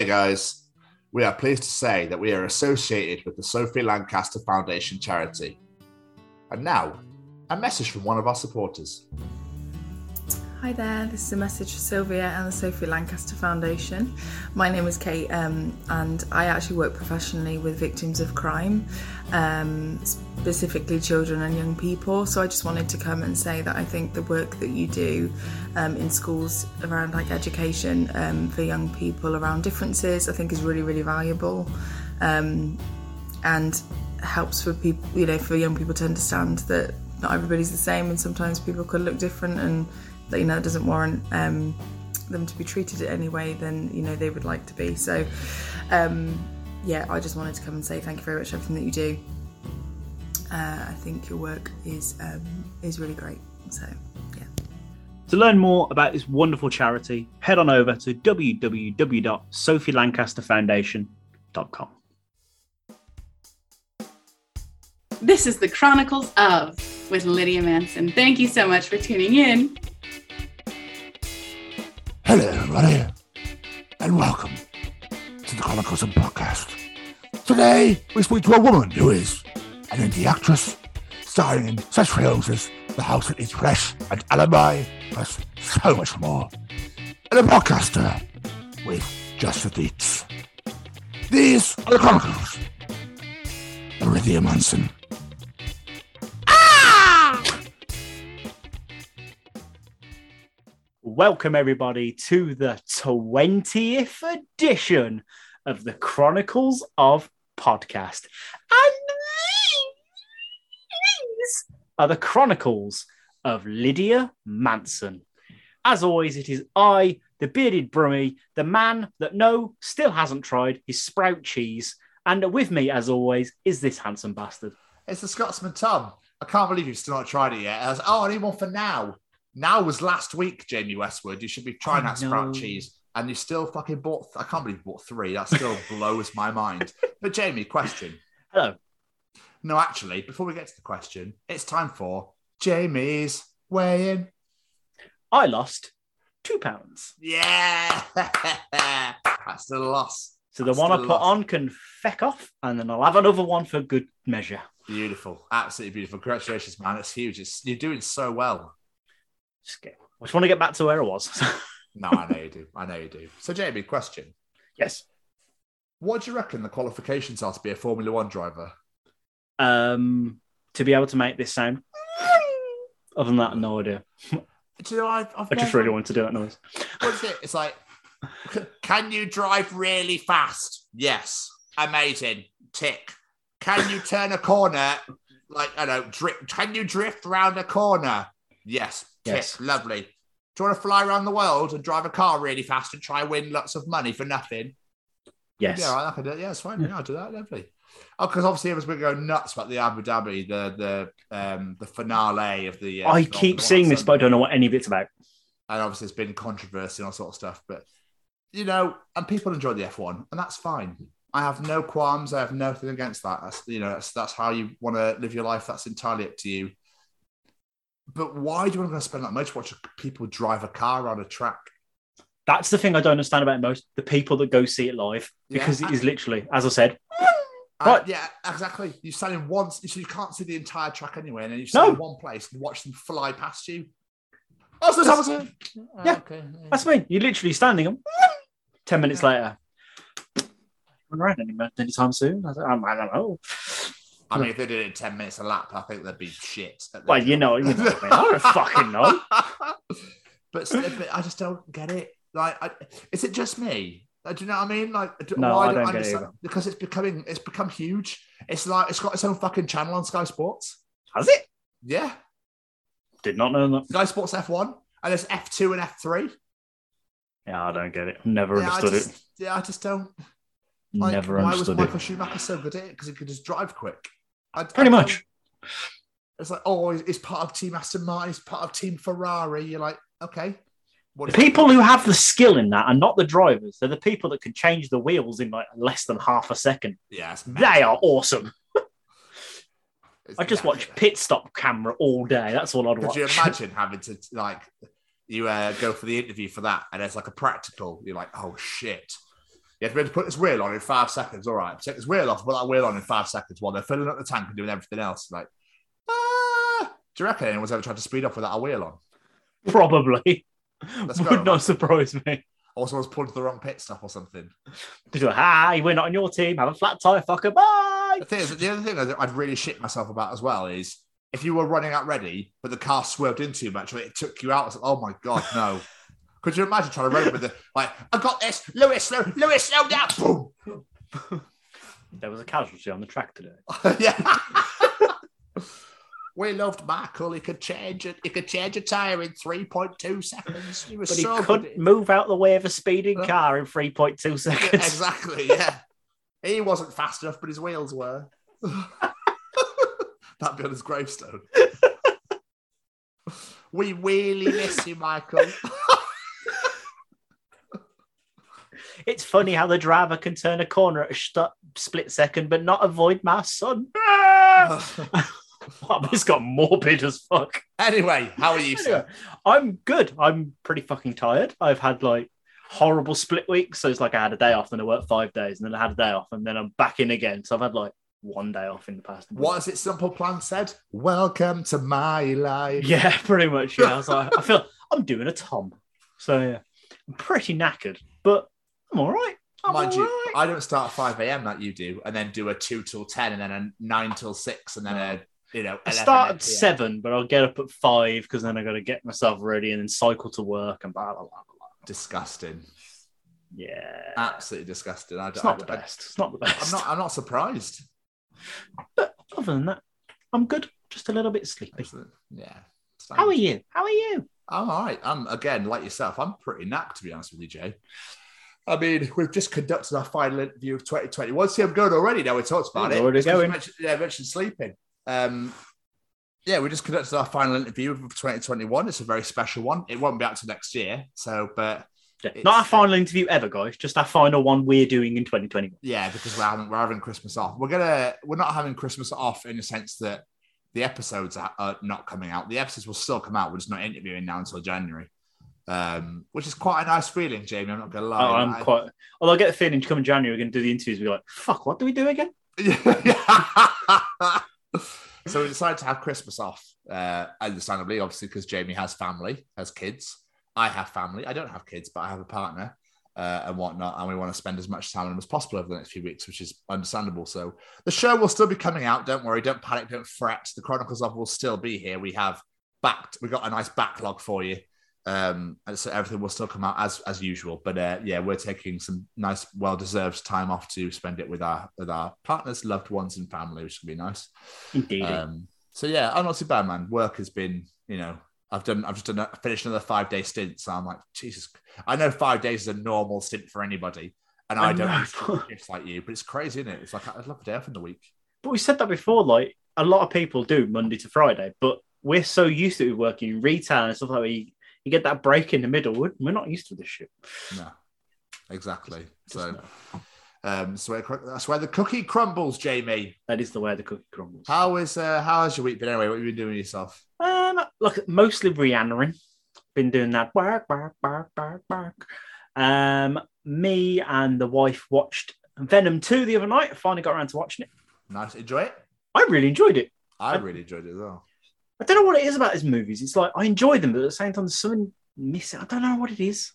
Hey guys, we are pleased to say that we are associated with the Sophie Lancaster Foundation charity. And now, a message from one of our supporters. Hi there, this is a message for Sylvia and the Sophie Lancaster Foundation. My name is Kate, um, and I actually work professionally with victims of crime, um, specifically children and young people. So I just wanted to come and say that I think the work that you do um, in schools around like education um, for young people around differences, I think is really, really valuable, um, and helps for people, you know, for young people to understand that not everybody's the same, and sometimes people could look different and you know doesn't warrant um, them to be treated in any way than you know they would like to be. So um, yeah, I just wanted to come and say thank you very much for everything that you do. Uh, I think your work is um, is really great. So yeah. To learn more about this wonderful charity, head on over to www.sophielancasterfoundation.com. This is the Chronicles of with Lydia Manson. Thank you so much for tuning in. Hello, everybody, and welcome to the Chronicles Podcast. Today, we speak to a woman who is an indie actress, starring in such films as The House That Eats Flesh and Alibi, plus so much more, and a podcaster with Just the Deets. These are the Chronicles of Lydia Welcome, everybody, to the 20th edition of the Chronicles of Podcast. And these are the Chronicles of Lydia Manson. As always, it is I, the bearded brummy, the man that no, still hasn't tried his sprout cheese. And with me, as always, is this handsome bastard. It's the Scotsman Tom. I can't believe you've still not tried it yet. I was, oh, I need one for now. Now was last week, Jamie Westwood. You should be trying I that sprout know. cheese. And you still fucking bought, I can't believe you bought three. That still blows my mind. But Jamie, question. Hello. No, actually, before we get to the question, it's time for Jamie's weigh in. I lost two pounds. Yeah. That's the loss. So the That's one I put loss. on can feck off, and then I'll have another one for good measure. Beautiful. Absolutely beautiful. Congratulations, man. It's huge. It's, you're doing so well. Just, get, I just want to get back to where I was. No, I know you do. I know you do. So, Jamie, question. yes. What do you reckon the qualifications are to be a Formula One driver? Um, to be able to make this sound. Other than that, no idea. Do you know, I've, I've I just never- really want to do that noise. What's it? It's like, can you drive really fast? Yes. Amazing. Tick. Can you turn a corner? Like, I don't know, drift. Can you drift around a corner? Yes. Tick. Yes. Lovely. Do you want to fly around the world and drive a car really fast and try win lots of money for nothing? Yes. Yeah, I can do it. Yeah, it's fine. Yeah, I'll do that. Lovely. Oh, because obviously everyone's going nuts about the Abu Dhabi, the the um the finale of the. Uh, I keep seeing this, but I don't know what any of it's about. and obviously it's been controversy and all sort of stuff. But you know, and people enjoy the F1, and that's fine. I have no qualms. I have nothing against that. That's you know, that's that's how you want to live your life. That's entirely up to you. But why do you want to spend that much watching people drive a car around a track? That's the thing I don't understand about most the people that go see it live Yeah, because it is literally, as I said, Uh, Right. yeah, exactly. You stand in one, so you can't see the entire track anyway, and then you stand No. in one place and watch them fly past you. Oh, so it's Hamilton. Yeah. okay. that's me. You're literally standing and 10 minutes later. Run around any, anytime soon? I don't, I don't know. I mean, if they did it in ten minutes a lap, I think they'd be shit. Well, you know, you know I mean. I don't fucking know. but, but I just don't get it. Like, I, is it just me? Uh, Do you know what I mean? Like, do, No, I don't it understand- either. Because it's becoming, it's become huge. It's like it's got its own fucking channel on Sky Sports. Has it? Yeah, Did not know that. Sky Sports F1, and there's F2 and F3. Yeah, I don't get it. Never Yeah, understood just, yeah, I just don't. Like, Never understood why was Michael it. Schumacher so good at it? Because he could just drive quick. I, Pretty I much. It's like, oh, it's part of Team Aston Martin. He's part of Team Ferrari. You're like, okay. The people who have the skill in that are not the drivers. They're the people that can change the wheels in like less than half a second. Yeah, They are awesome. I just yeah. watch pit stop camera all day. That's all I'd Could watch. you imagine having to like you uh, go for the interview for that, and it's like a practical? You're like, oh shit. You have to be able to put this wheel on in five seconds. All right, take this wheel off, put that wheel on in five seconds while they're filling up the tank and doing everything else. Like, ah, do you reckon anyone's ever tried to speed up without a wheel on? Probably. Let's go, Would man. not surprise me. Or someone's pulled the wrong pit stop or something. Just like, hi, we're not on your team. Have a flat tire, fucker. Bye. The thing is, the other thing that I'd really shit myself about as well is if you were running out ready, but the car swerved in too much, or it took you out. Like, oh my god, no! Could you imagine trying to run with it? like? I got this, Lewis, slow, Lewis, slow down. Boom. There was a casualty on the track today. yeah. we loved Michael. He could change it. He could change a tire in three point two seconds. He was But he so couldn't good. move out the way of a speeding car in 3.2 Yeah, seconds. exactly. Yeah. He wasn't fast enough, but his wheels were. That'd be on his gravestone. we really miss you, Michael. It's funny how the driver can turn a corner at a st- split second, but not avoid my son. Ah! Wow, this got morbid as fuck. anyway, how are you, sir? I'm good. I'm pretty fucking tired. I've had like horrible split weeks. So it's like I had a day off, then I worked five days, and then I had a day off, and then I'm back in again. So I've had like one day off in the past. What has it Simple Plan said? Welcome to my life. Yeah, pretty much. Yeah, I was like, I feel I'm doing a Tom. So yeah, I'm pretty knackered, but I'm all right. I'm Mind all you, right. I don't start at 5 a.m. like you do, and then do a 2 till 10, and then a 9 till 6, and then a, you know, I start at seven, but I'll get up at five because then I got to get myself ready and then cycle to work and blah blah blah. blah. Disgusting. Yeah, Absolutely disgusting. I, it's don't- not the I- best. It's not the best. I'm not, I'm not surprised. But other than that, I'm good. Just a little bit sleepy. Excellent. Yeah. How are you? How are you? I'm all right. I'm again like yourself. I'm pretty knacked to be honest with you, Jay. I mean, we've just conducted our final interview of 2021. See, I'm good already. Now we talked about it. already Just 'cause you going. Mentioned, yeah, I mentioned sleeping. Um, yeah, we just conducted our final interview of 2021. It's a very special one. It won't be out till next year. So, but Yeah, Not our uh, final interview ever, guys. Just our final one we're doing in 2021. yeah, because we're having we're having Christmas off. We're gonna we're not having Christmas off in the sense that the episodes are, are not coming out. The episodes will still come out. We're just not interviewing now until January, um, which is quite a nice feeling, Jamie. I'm not gonna lie. Oh, I'm I- quite. Although I get the feeling, come January, we're going to do the interviews. We're like, fuck, what do we do again? so we decided to have Christmas off, uh, understandably, obviously, because Jamie has family, has kids. I have family. I don't have kids, but I have a partner uh, and whatnot, and we want to spend as much time as possible over the next few weeks, which is understandable. So the show will still be coming out. Don't worry, don't panic, don't fret. The Chronicles of will still be here. We have backed. We got a nice backlog for you. Um, and so everything will still come out as as usual. But uh, yeah, we're taking some nice, well deserved time off to spend it with our with our partners, loved ones, and family, which will be nice. Indeed. Um, so yeah, I'm not too bad, man. Work has been, you know, I've done, I've just done, a, finished another five day stint. So I'm like, Jesus, I know five days is a normal stint for anybody, and I, I don't know. used to do shifts like you, but it's crazy, isn't it? It's like I'd love a day off in the week. But we said that before. Like a lot of people do Monday to Friday, but we're so used to working in retail and stuff like that. You, get that break in the middle. We're, we're not used to this shit. No, exactly. Just So, no. um, so where, that's where the cookie crumbles, Jamie. that is the way the cookie crumbles. How is, uh, how has your week been anyway? What have you been doing yourself? Um, look, mostly Rhiannon. Been doing that bark, bark, bark, bark, bark. Um, me and the wife watched Venom 2 the other night. I finally got around to watching it. Nice, enjoy it. I really enjoyed it. I I- really enjoyed it as well. I don't know what it is about his movies. It's like I enjoy them, but at the same time, there's something missing. I don't know what it is.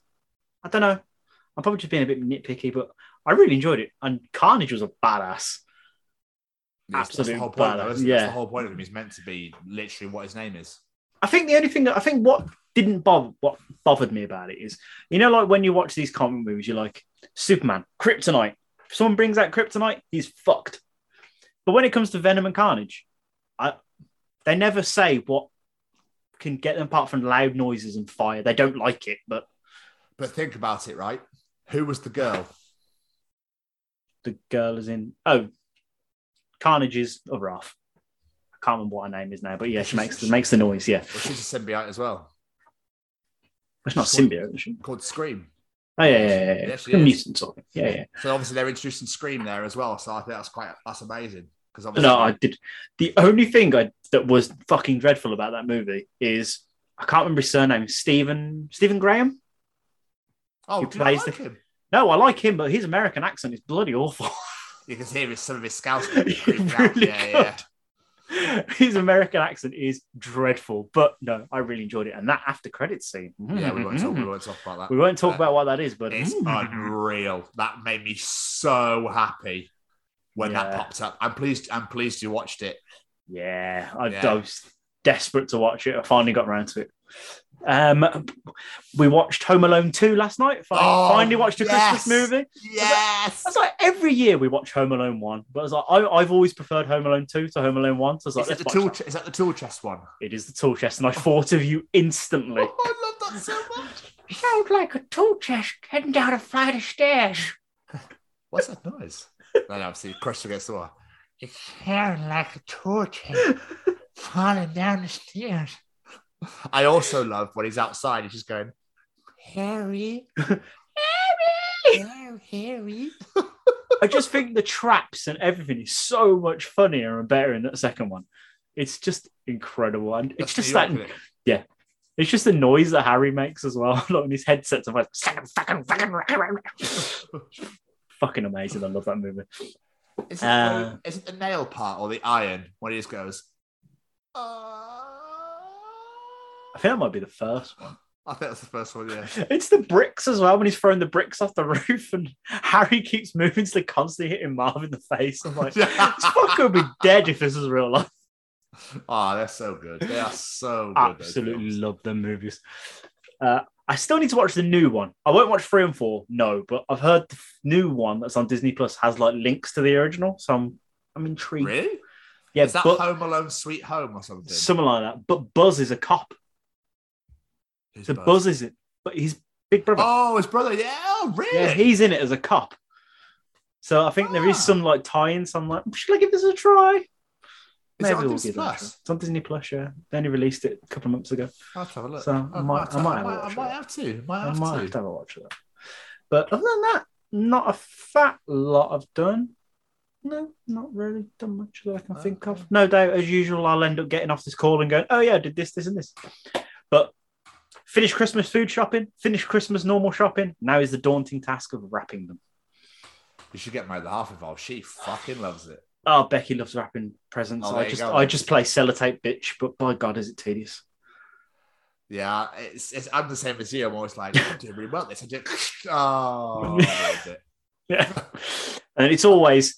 I don't know. I'm probably just being a bit nitpicky, but I really enjoyed it. And Carnage was a badass. Yes, that's the whole point, though, badass. That's yeah. the whole point of him. He's meant to be literally what his name is. I think the only thing that I think what didn't bother what bothered me about it is, you know, like when you watch these comic movies, you're like Superman, Kryptonite. If someone brings out Kryptonite, he's fucked. But when it comes to Venom and Carnage, they never say what can get them apart from loud noises and fire. They don't like it, but But think about it, right? Who was the girl? the girl is in oh Carnage's other half. I can't remember what her name is now, but yeah, she makes the makes the noise. Yeah, Well, she's a symbiote as well, it's not symbiote. is she? called Scream. Oh yeah, yeah, yeah, yeah. Yes, A is. mutant sort of. Yeah, yeah. So obviously they're introducing Scream there as well. So I think that's quite that's amazing because obviously No, I did. The only thing I that was fucking dreadful about that movie is I can't remember his surname. Stephen Stephen Graham. oh, he plays like the- him? No, I like him, but his American accent is bloody awful. You can hear his, some of his Scouse. Really out. Yeah, yeah. His American accent is dreadful, but no, I really enjoyed it. And that after credits scene, Yeah, we won't talk. We won't talk about that. We won't talk Uh, about what that is, but It's unreal. That made me so happy when that popped up. I'm pleased. I'm pleased you watched it. Yeah, I, Yeah. I was desperate to watch it. I finally got around to it. Um, we watched Home Alone 2 last night. Finally, Oh, finally watched a yes. Christmas movie. Yes. I was like, every year we watch Home Alone 1, but I was like, I, I've always preferred Home Alone 2 to Home Alone 1. So I was like, Is, let's the tool, that. is that the tool chest one? It is the tool chest, and I thought of you instantly. Oh, I love that so much. Sounds like a tool chest heading down a flight of stairs. What's that noise? Then obviously crushed against the wall. It's sounding like a tool chest falling down the stairs. I also love when he's outside. He's just going, Harry, Harry, oh, Harry. I just think the traps and everything is so much funnier and better in that second one. It's just incredible, and it's That's just New that York, isn't it's just the noise that Harry makes as well. like when his headset's on, like fucking, fucking, fucking, fucking amazing. I love that movie. Is it, Uh, is it the nail part or the iron when he just goes? "Uh," I think that might be the first one. I think that's the first one. Yeah. It's the bricks as well when he's throwing the bricks off the roof, and Harry keeps moving, so they constantly hitting Marv in the face. I'm like, this fucker would be dead if this was real life. Oh, they're so good. They are so good. Absolutely love them movies. Uh, I still need to watch the new one. I won't watch three and four, no, but I've heard the f- new one that's on Disney Plus has like links to the original, so I'm I'm intrigued. Really? Yeah, is that but Home Alone Sweet Home or something? something like that. But Buzz is a cop. Who's So Buzz is it, but he's big brother. Oh, his brother. Yeah, oh, really? Yeah, he's in it as a cop. So I think there is Ah. some like tie-in. So I'm like, should I give this a try? Is it on we'll Disney it. Plus? It's on Disney Plus. Yeah, they only released it a couple of months ago. I'll have to a look. So I might- I might have I might have to. Might I might to. have to have a watch of that. But other than that, not a fat lot I've done. No, not really done much that I can think of. No doubt, as usual, I'll end up getting off this call and going, "Oh yeah, I did this, this, and this." But finish Christmas food shopping, finish Christmas normal shopping. Now is the daunting task of wrapping them. You should get my half involved. She fucking loves it. Oh, Becky loves wrapping presents. Oh, I just, go, I just play sellotape, bitch. But by God, is it tedious? Yeah, it's, it's I'm the same as you. I'm always like, I do really well this. I do. Oh, I it. Yeah. and it's always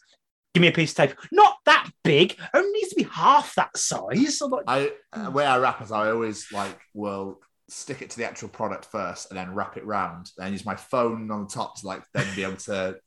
give me a piece of tape. Not that big. Only needs to be half that size. I'm like, I uh, where I wrap is I always like will stick it to the actual product first and then wrap it round and use my phone on the top to like then be able to.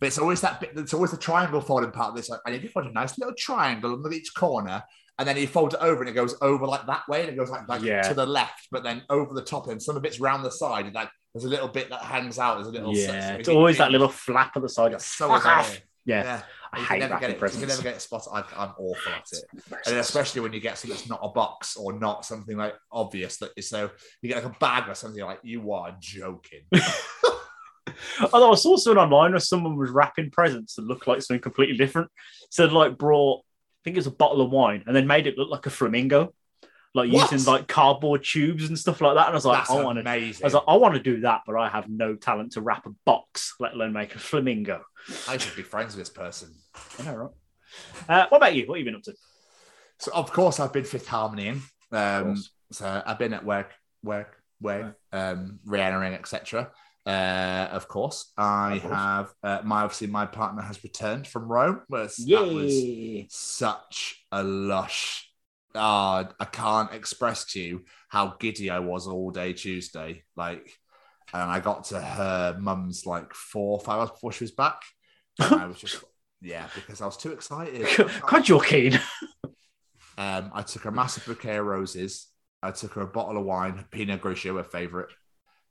But it's always that bit. It's always the triangle folding part of this. Like I need to find a nice little triangle under each corner, and then you fold it over and it goes over like that way, and it goes like, like Yeah. to the left, but then over the top, and some of it's round the side. And like there's a little bit that hangs out. There's a little. yeah, so it's always that little flap at the side. It's so. Yeah, Yeah. I You hate can never get it. You can never get it spotted. I, I'm awful at it. and especially when you get something that's not a box or not something like obvious that is so you get like a bag or something you're like you are joking Although I saw something online where someone was wrapping presents that looked like something completely different. So they like brought, I think it was a bottle of wine, and then made it look like a flamingo, like What? using like cardboard tubes and stuff like that. And I was like, that's I want to. amazing I was like, I want to do that, but I have no talent to wrap a box, let alone make a flamingo. I should be friends with this person I know, right? Uh, what about you? What have you been up to? so of course I've been Fifth Harmony um so I've been at work work way um Rihanna etc uh of course I Of course. have uh, my obviously my partner has returned from Rome whereas that was such a lush. Ah, I can't express to you how giddy I was all day Tuesday. Like, and I got to her mum's like four, five hours before she was back. And I was just, yeah, because I was too excited. God, you're keen. Um, I took a massive bouquet of roses. I took her a bottle of wine, Pinot Grigio, her favorite,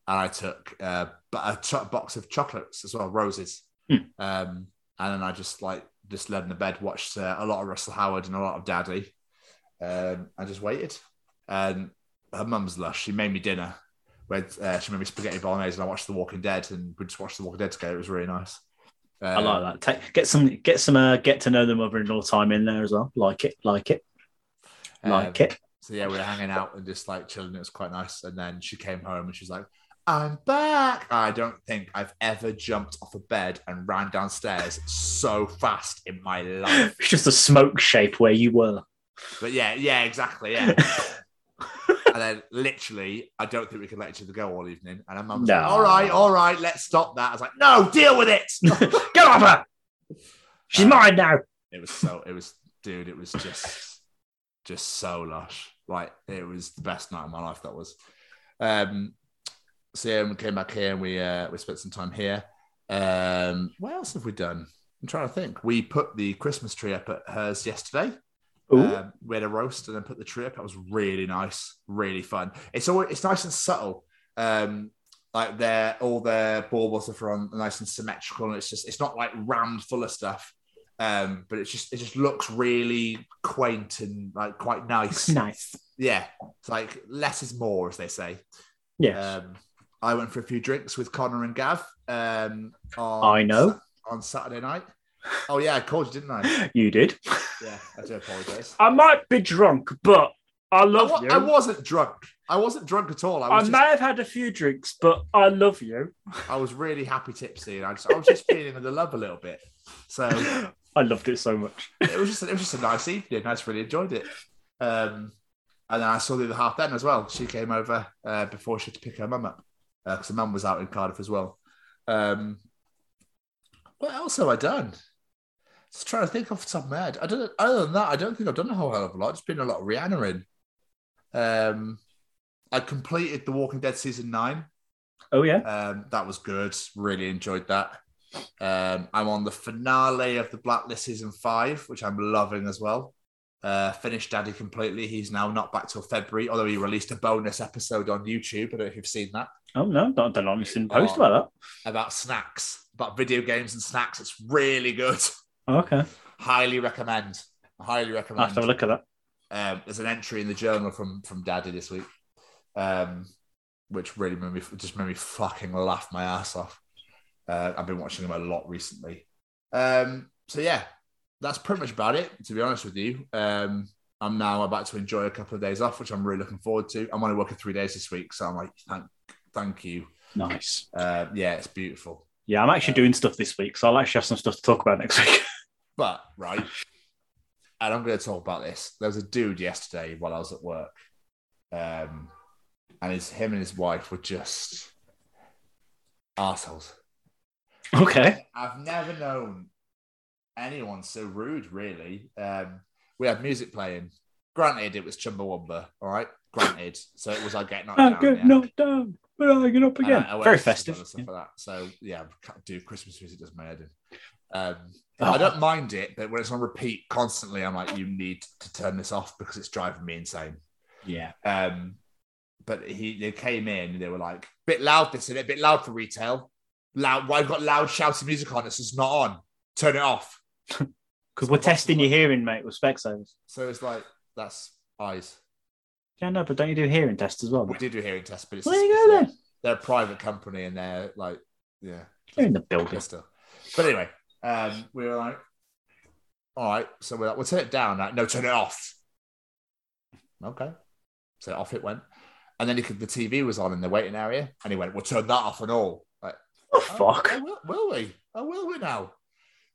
and I took uh, a cho- box of chocolates as well, roses. Hmm. Um, and then I just like just led in the bed, watched uh, a lot of Russell Howard and a lot of Daddy. Um, I just waited. And her mum's lush. She made me dinner. Where uh, she made me spaghetti bolognese, and I watched The Walking Dead, and we just watched The Walking Dead together. It was really nice. I Um, like that. Take, get some, get some, uh, get to know the mother-in-law time in there as well. Like it, like it, like um, it. So yeah, we were hanging out and just like chilling. It was quite nice. And then she came home and she's like, I'm back. I don't think I've ever jumped off a bed and ran downstairs so fast in my life. It's just a smoke shape where you were. But yeah, yeah, exactly. Yeah. and then literally, I don't think we can let each other go all evening. And was No. like, all right, all right, let's stop that. I was like, no, deal with it. Get off her! She's Uh, mine now. it was so, it was, dude, it was just, just so lush. Like, it was the best night of my life, that was. Um, so we came back here and we, uh, we spent some time here. Um, what else have we done? I'm trying to think. We put the Christmas tree up at hers yesterday. Um, we had a roast and then put the tree up. That was really nice, really fun. It's always it's nice and subtle. Um, like their all their baubles are from nice and symmetrical, and it's just it's not like rammed full of stuff. Um, but it's just it just looks really quaint and like quite nice. nice. Yeah, it's like less is more, as they say. Yes. Um, I went for a few drinks with Connor and Gav. Um, on I know. On Saturday night. Oh yeah, I called you, didn't I? you did. Yeah, I do apologise. I might be drunk, but I I, love wa- you. I wasn't drunk. I wasn't drunk at all. I I was, may have had a few drinks, but I love you. I was really happy tipsy, and I, just, I was just feeling the love a little bit. So I loved it so much. it was just it was just a nice evening. I just really enjoyed it. Um, and then I saw the other half then as well. She came over uh, before she had to pick her mum up because her mum was out in Cardiff as well. Um, what else have I done? Just trying to think off the top of my head. I don't. Other than that, I don't think I've done a whole hell of a lot. It's been a lot of Rihanna in. Um, I completed The Walking Dead season nine. Oh yeah. Um, that was good. Really enjoyed that. Um, I'm on the finale of the Blacklist season five, which I'm loving as well. Uh, finished Daddy completely. He's now not back till February, although he released a bonus episode on YouTube. I don't know if you've seen that Oh no, don't don't honestly didn't post Oh. about about snacks, about video games and snacks. It's really good. Oh, okay. Highly recommend. Highly recommend. I'll recommend. have to have a look at that. um, there's an entry in the journal from from Daddy this week, um, which really made me just made me fucking laugh my ass off. Uh, I've been watching him a lot recently. Um, so yeah, that's pretty much about it. To be honest with you, um, I'm now about to enjoy a couple of days off, which I'm really looking forward to. I'm only working three days this week, so I'm like, thank, thank you. Nice. Uh, yeah, it's beautiful. Yeah, I'm actually doing stuff this week, so I'll actually have some stuff to talk about next week. But right, and I'm going to talk about this. There was a dude yesterday while I was at work, um, and his him and his wife were just assholes. okay. I've never known anyone so rude. Really, um, we had music playing. Granted, it was Chumbawamba. All right, granted. So it was like getting knocked I down. get yeah. knocked down, but I get up again. I- I Very festive. other Stuff like that. So yeah, I do Christmas music does my head in. Um, Oh. I don't mind it, but when it's on repeat constantly, I'm like, you need to turn this off because it's driving me insane. Yeah. Um, but he they came in and they were like, bit loud this and a bit loud for retail. Loud, why have you got loud shouting music on? This is not on. Turn it off. Because So we're testing your hearing, mate, with Specsavers. So it's like that's eyes. Yeah, no, but don't you do hearing tests as well? We did do hearing tests, but it's There you go then. they're a private company and they're like, yeah, they're in the building. stuff. But anyway, um, we were like, all right, so we're like, we'll turn it down. Like, no, turn it off. Okay. So off it went. And then he could, the TV was on in the waiting area, and he went, "We'll turn that off and all." Like, Oh, "Oh, fuck. oh, will, will we? Oh, will we now?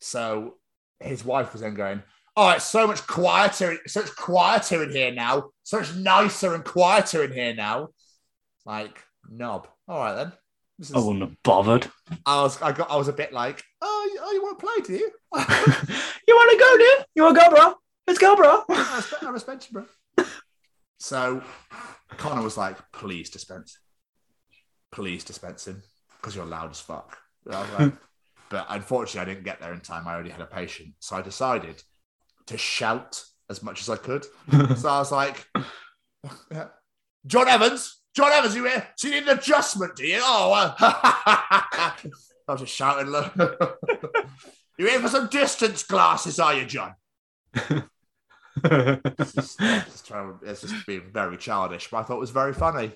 So his wife was then going, "Oh, it's so much quieter, so much quieter in here now, so much nicer and quieter in here now." Like, knob. All right then. Is, I wasn't bothered. I was, I got, I was a bit like, "Oh, you, oh, you want to play, do you?" you want to go, dude? You want to go, bro? Let's go, bro. I respect, I respect you, bro. So Connor was like, please dispense. Please dispense him because you're loud as fuck. And I was like, but unfortunately, I didn't get there in time. I already had a patient. So I decided to shout as much as I could. So I was like, John Evans, John Evans, you here? So you need an adjustment, do you? Oh, uh, I was just shouting. look. you here for some distance glasses, are you, John? It's just, it's trying- it's just being very childish, but I thought it was very funny.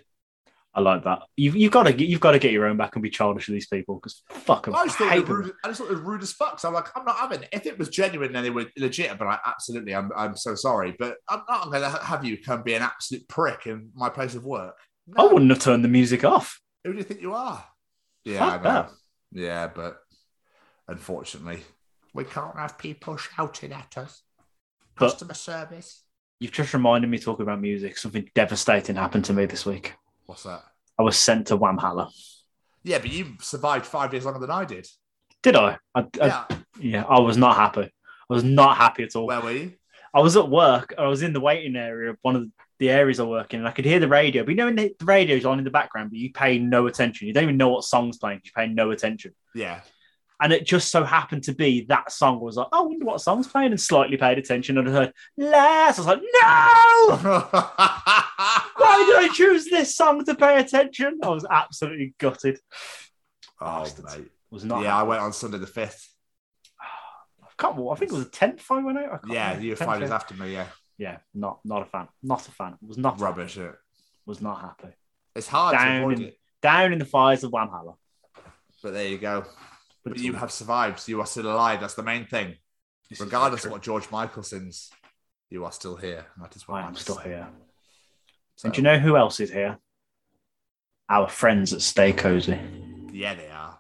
I like that. You've, you've got to get you've got to get your own back and be childish with these people because fuck 'em. I just, thought it was them. rude, I just thought it was rude as fuck. So I'm like, I'm not having it. If it was genuine and they were legit, but I absolutely, I'm, I'm so sorry, but I'm not going to have you come be an absolute prick in my place of work. I wouldn't have turned the music off. Who do you think you are? Yeah, Fuck I know. that. Yeah, but unfortunately, we can't have people shouting at us. But- Customer service. You've just reminded me talking about music. Something devastating happened to me this week. What's that? I was sent to Whamhalla. Yeah, but you survived five years longer than I did. Did I? I, I Yeah. yeah, I was not happy. I was not happy at all. Where were you? I was at work. I was in the waiting area of one of the areas I work in, and I could hear the radio. But you know, when the, radio's on in the background, but you pay no attention. You don't even know what song's playing. You pay no attention. Yeah. And it just so happened to be that song was like, oh, I wonder what song's playing, and slightly paid attention and I heard last. I was like, no, why did I choose this song to pay attention? I was absolutely gutted. oh, Bastards. mate. Was not. Yeah, I went on Sunday the 5th. I can't. I think it was the tenth I went out. I Yeah, you were five years after me. Yeah. Yeah, not not a fan. Not a fan. Was not Rubbish. It. Was not happy. It's hard Down to avoid in- it. Down in the fires of Whamhalla. But there you go. But But you have survived. You are still alive. That's the main thing. Regardless of what George Michael sings, you are still here. That is what I am matters. still here. So, And do you know who else is here? Our friends at Stay Cozy. Yeah, they are.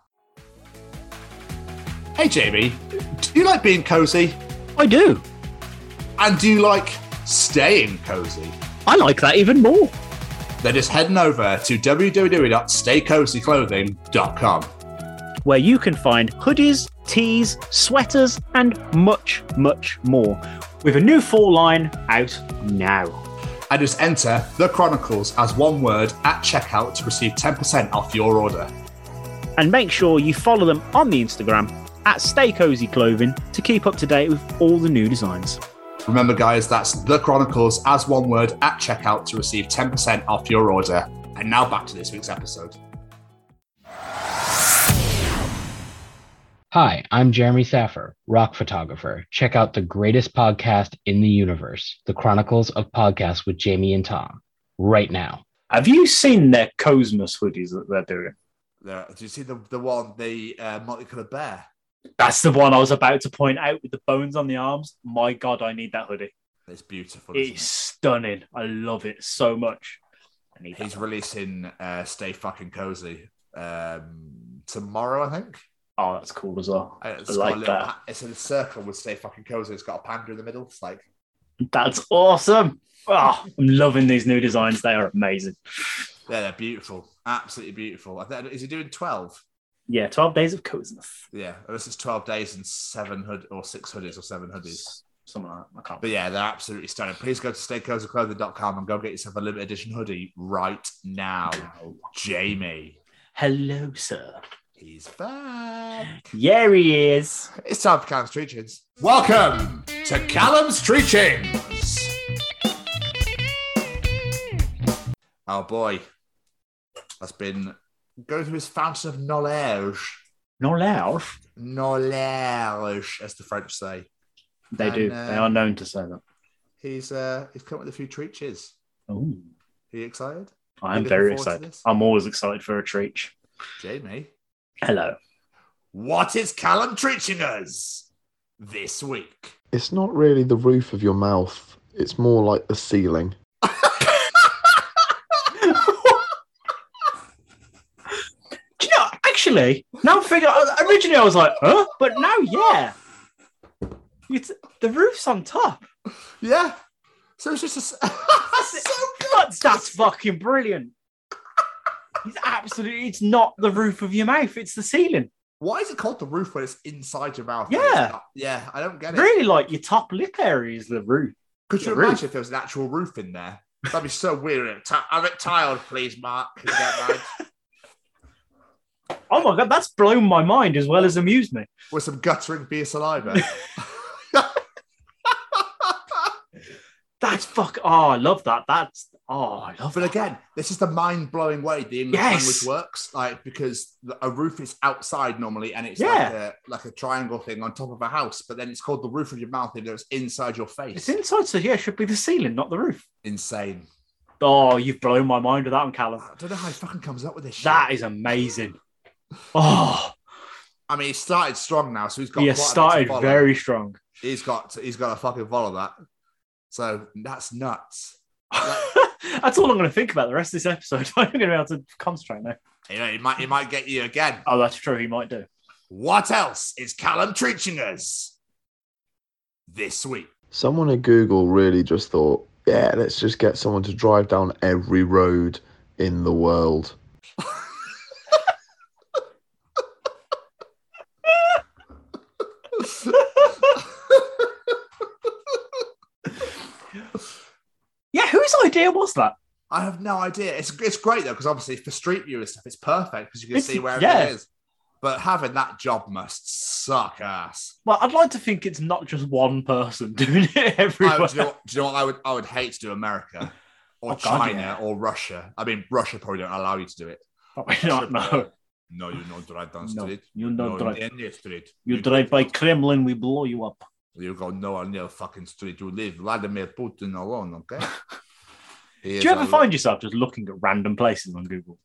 Hey, Jamie. Do you like being cozy? I do. And do you like staying cozy? I like that even more. Then just heading over to www.staycozyclothing.com. Where you can find hoodies, tees, sweaters, and much, much more. With a new fall line out now. And just enter the Chronicles as one word at checkout to receive 10% off your order. And make sure you follow them on the Instagram at Stay Cozy Clothing to keep up to date with all the new designs. Remember, guys, that's the Chronicles as one word at checkout to receive 10% off your order. And now back to this week's episode. Hi, I'm Jeremy Saffer, rock photographer. Check out the greatest podcast in the universe, The Chronicles of Podcasts with Jamie and Tom, right now. Have you seen their Cosmos hoodies that they're doing? There, do you see the, the one, the uh, multicolored bear? That's the one I was about to point out with the bones on the arms. My God, I need that hoodie. It's beautiful. Isn't It's stunning. I love it so much. I need? He's that. releasing uh, Stay Fucking Cozy um, tomorrow, I think. Oh, that's cool as well. It's, I like little that. it's in a circle with Stay Fucking Cozy. It's got a panda in the middle. It's like, That's awesome. Oh, I'm loving these new designs. They are amazing. yeah, they're beautiful. Absolutely beautiful. Is he doing 12? Yeah, 12 days of coziness. Yeah, this is 12 days and seven hood or six hoodies or seven hoodies. Something like that. I can't. But yeah, they're absolutely stunning. Please go to staycozyclothing.com and go get yourself a limited edition hoodie right now. Jamie, Hello, sir. He's back. Yeah, he is. It's time for Callum's Treachings. Welcome to Callum's Treachings. Oh boy, that's been going through his fountain of knowledge. Knowledge. Knowledge, as the French say. They And, do. uh, they are known to say that. He's uh he's come up with a few treaches. Oh, Are you excited? I am very excited. I'm always excited for a treach. Jamie, Hello. what is Callum treaching us this week? It's not really the roof of your mouth. It's more like the ceiling. Do you know, actually, now I figure originally I was like, huh? But now, yeah. It's, the roof's on top. Yeah. So it's just a. s- so good. That's, that's fucking brilliant. It's absolutely, it's not the roof of your mouth, it's the ceiling. Why is it called the roof when it's inside your mouth? Yeah. Yeah, I don't get it. Really, like your top lip area is the roof. Could you the roof. imagine if there was an actual roof in there? That'd be so weird. Have it tiled, please, Mark. If you don't mind. Oh my god, that's blown my mind as well as amused me. With some guttering beer saliva. That's fuck. Oh, I love that. That's oh, I love But that. again, this is the mind-blowing way the English Yes. language works. Like because a roof is outside normally, and it's Yeah. like a like a triangle thing on top of a house. But then it's called the roof of your mouth, even though it's inside your face. It's inside, so yeah, it should be the ceiling, not the roof. Insane. Oh, you've blown my mind with that one, Callum. I don't know how he fucking comes up with this. Shit. That is amazing. Oh, I mean, he started strong now, so he's got. he has a bit to started very strong. He's got. He's got to fucking follow that. So that's nuts. That's all I'm going to think about the rest of this episode. I'm going to be able to concentrate now. You know, he might he might get you again. Oh, that's true. He might do. What else is Callum teaching us this week? Someone at Google really just thought, yeah, let's just get someone to drive down every road in the world. Yeah, whose idea was that? I have no idea. It's it's great though because obviously for Street View and stuff, it's perfect because you can It's- see where yeah. it is. But having that job must suck ass. Well, I'd like to think it's not just one person doing it I, everywhere. do, you know, what- do you know what I would I would hate to do America or Oh, God, China yeah. or Russia. I mean Russia probably don't allow you to do it. Probably not, no. No, you don't drive down No, street. you don't drive. in the street. You drive by Kremlin, we blow you up. You go nowhere near fucking street. You leave Vladimir Putin alone, okay? He Do you ever find yourself just looking at random places on Google?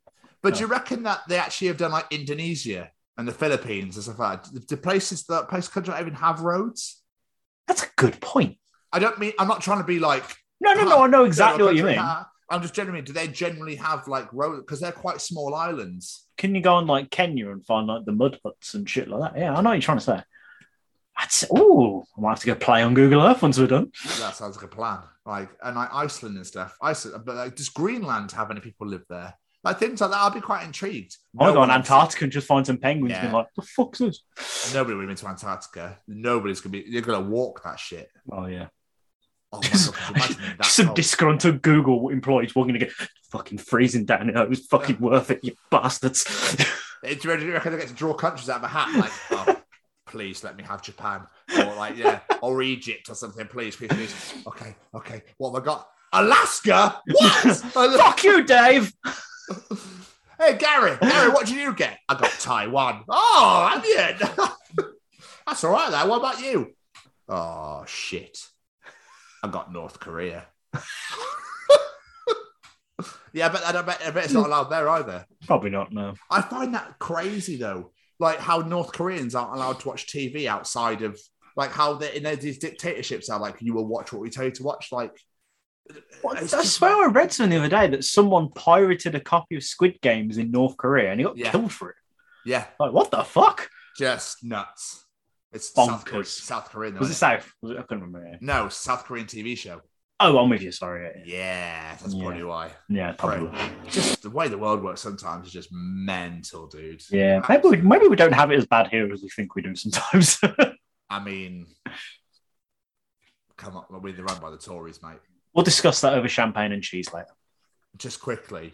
But do you reckon that they actually have done like Indonesia and the Philippines and stuff like that? The- The places that place country even have roads. That's a good point. I don't mean I'm not trying to be like No, no, no. I know exactly what you mean. I'm just generally do they generally have like roads because they're quite small islands. Can you go on like Kenya and find like the mud huts and shit like that? Yeah, I know what you're trying to say. That's oh, I might have to go play on Google Earth once we're done. That sounds like a plan. Like and like Iceland and stuff. Iceland, but like does Greenland have any people live there? Like things like that. I'd be quite intrigued. I want go on Antarctica and just find some penguins and be like, the fuck's this? Nobody would have been to Antarctica. Nobody's gonna be. You're gonna walk that shit. Oh yeah. Oh god! could you imagine being that Just some disgruntled Google employees walking to get fucking freezing down here. It was fucking worth it, you bastards. Do you reckon- do you reckon they get to draw countries out of a hat? Like, oh, please let me have Japan, or like, yeah, or Egypt or something. Please, please, please. Okay, okay. What have I got? Alaska? What? Fuck you, Dave. hey, Gary, Gary, what did you get? I got Taiwan. Oh, have you? That's all right, though. What about you? Oh shit! I got North Korea. yeah, but I bet, I bet it's not allowed there either. Probably not, no. I find that crazy though, like how North Koreans aren't allowed to watch TV outside of like how they in these dictatorships are like you will watch what we tell you to watch. Like, I swear I read something the other day that someone pirated a copy of Squid Games in North Korea and he got Yeah. killed for it. yeah, Like, what the fuck? just nuts. It's South, Korea, South Korean. though, Was it isn't South? Was it? I couldn't remember. No, South Korean TV show. Oh, I'm with you. Sorry. Yeah, Yeah, that's Yeah. probably why. yeah probably. Just the way the world works sometimes is just mental, dude. Yeah, maybe we, maybe we don't have it as bad here as we think we do sometimes. I mean, come on, we're run by the Tories, mate. we'll discuss that over champagne and cheese later. Just quickly,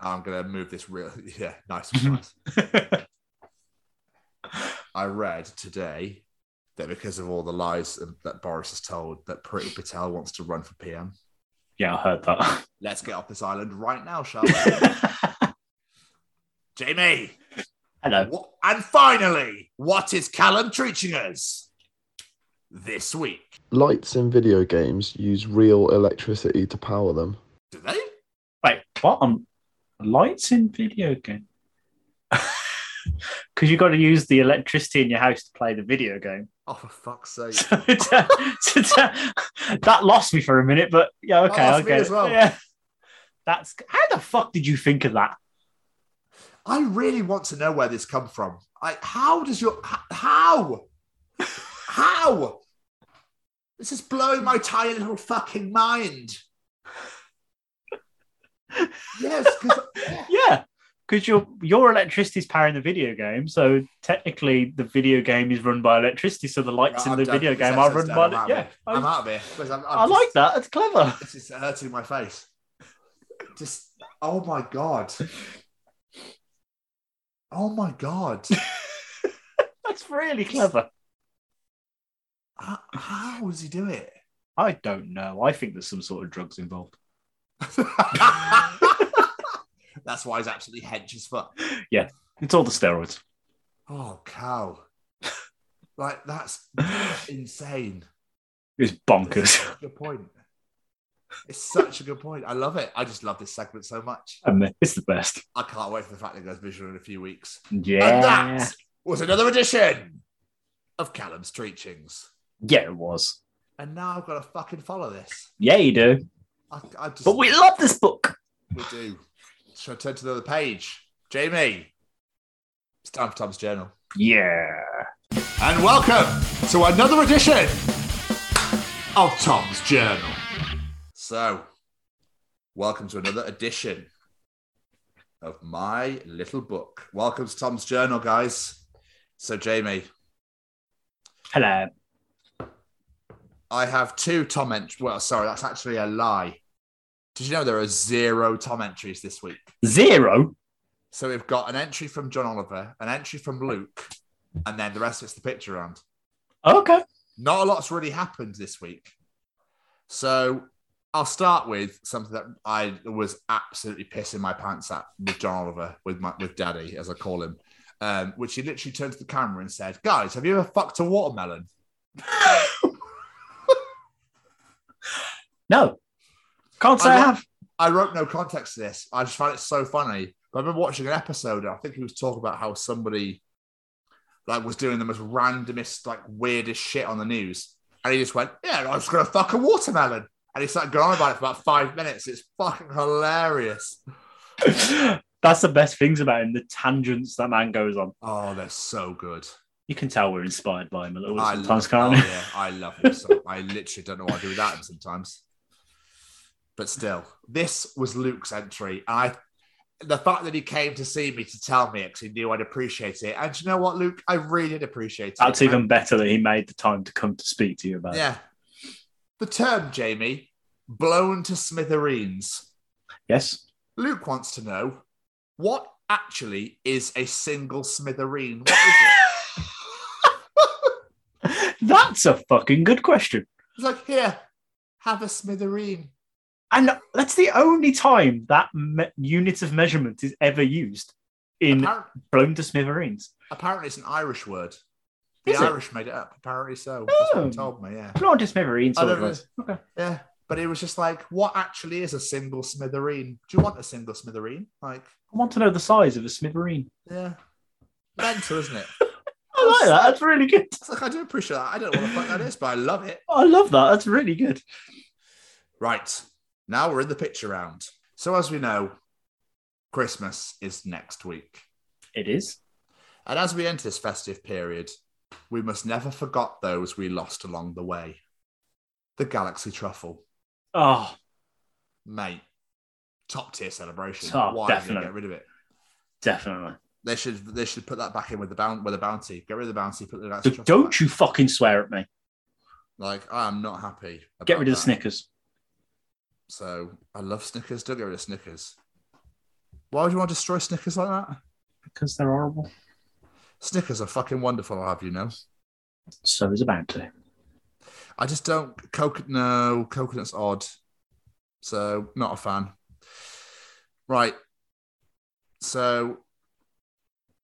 I'm gonna move this real. Yeah, nice, nice. I read today that because of all the lies that Boris has told, that Priti Patel wants to run for PM. yeah, I heard that. Let's get off this island right now, shall we? Jamie. Hello. What, and finally, what is Callum teaching us this week? Lights in video games use real electricity to power them. Do they? Wait, what? On lights in video game? Because you've got to use the electricity in your house to play the video game. Oh, for fuck's sake! So uh, it's, uh, that lost me for a minute, but yeah, okay, That lost I me get as it. well. Yeah, that's how the fuck did you think of that? I really want to know where this come from. I, how does your how how this is blowing my tiny little fucking mind. Yes, 'cause- Yeah, because your your electricity is powering the video game, so technically the video game is run by electricity. So the lights Right, in I'm the video game are run by I'm yeah. here. I'm out of here. I'm- I'm I just- like that. It's clever. This is hurting my face. Just oh my god. Oh my god. That's really clever. how, how does he do it? I don't know. I think there's some sort of drugs involved. That's why he's absolutely hench as fuck. Yeah, it's all the steroids. Oh cow. Like that's insane. It's bonkers. good point. It's such a good point. I love it. I just love this segment so much. Mean, it's the best. I can't wait for the fact that it goes visual in a few weeks. Yeah. And that was another edition of Callum's Treachings. Yeah, it was. And now I've got to fucking follow this. Yeah, you do. I, I just, But we love this book. we do. Should I turn to the other page? Jamie, it's time for Tom's Journal. Yeah. And welcome to another edition of Tom's Journal. So, welcome to another edition of my little book. Welcome to Tom's Journal, guys. So, Jamie, Hello. I have two Tom entries. Well, sorry, that's actually a lie. Did you know there are zero Tom entries this week? Zero. So we've got an entry from John Oliver, an entry from Luke, and then the rest of it's the picture round. Okay. Not a lot's really happened this week. So I'll start with something that I was absolutely pissing my pants at with John Oliver, with my with Daddy, as I call him, um, which he literally turned to the camera and said, "Guys, have you ever fucked a watermelon?" No. Can't say I, I have. I wrote no context to this. I just found it so funny. But I remember watching an episode. And I think he was talking about how somebody like was doing the most randomest, like weirdest shit on the news, and he just went, "Yeah, I was gonna fuck a watermelon," and he started going on about it for about five minutes. It's fucking hilarious. That's the best things about him, the tangents that man goes on. Oh, they're so good. You can tell we're inspired by him a little I sometimes, love, can't oh, yeah, I love him. So I literally don't know what I do without him sometimes. But still, this was Luke's entry. And I, the fact that he came to see me to tell me because he knew I'd appreciate it. And you know what, Luke? I really did appreciate it. That's even better that he made the time to come to speak to you about it. Yeah. The term, Jamie, blown to smithereens. Yes. Luke wants to know what actually is a single smithereen? What is it? That's a fucking good question. It's like, here, have a smithereen. And that's the only time that me- unit of measurement is ever used in Appar- blown to smithereens. apparently, it's an Irish word. The Is it? Irish made it up. Apparently so. That's what Oh. told me, yeah. Blown to smithereens. I don't was. Okay. Yeah. But it was just like, what actually is a single smithereen? Do you want a single smithereen? Like, I want to know the size of a smithereen. yeah. Mental, isn't it? I like that. That's really good. It's like, I do appreciate that. I don't know what the fuck that is, but I love it. I love that. That's really good. Right. Now we're in the picture round. So, as we know, Christmas is next week. It is. And as we enter this festive period, we must never forget those we lost along the way. The Galaxy Truffle. Oh, Mate, top tier celebration. Oh, Why definitely. get rid of it? definitely. They should they should put that back in with the bounty with the bounty. Get rid of the bounty, put the Galaxy Truffle don't back. you fucking swear at me. like I am not happy. Get rid of the. Snickers. So I love Snickers. Don't get rid of Snickers. Why would you want to destroy Snickers like that? Because they're horrible. Snickers are fucking wonderful, I'll have you know. So is a bounty. I just don't coconut. No, coconut's odd. So not a fan. Right. So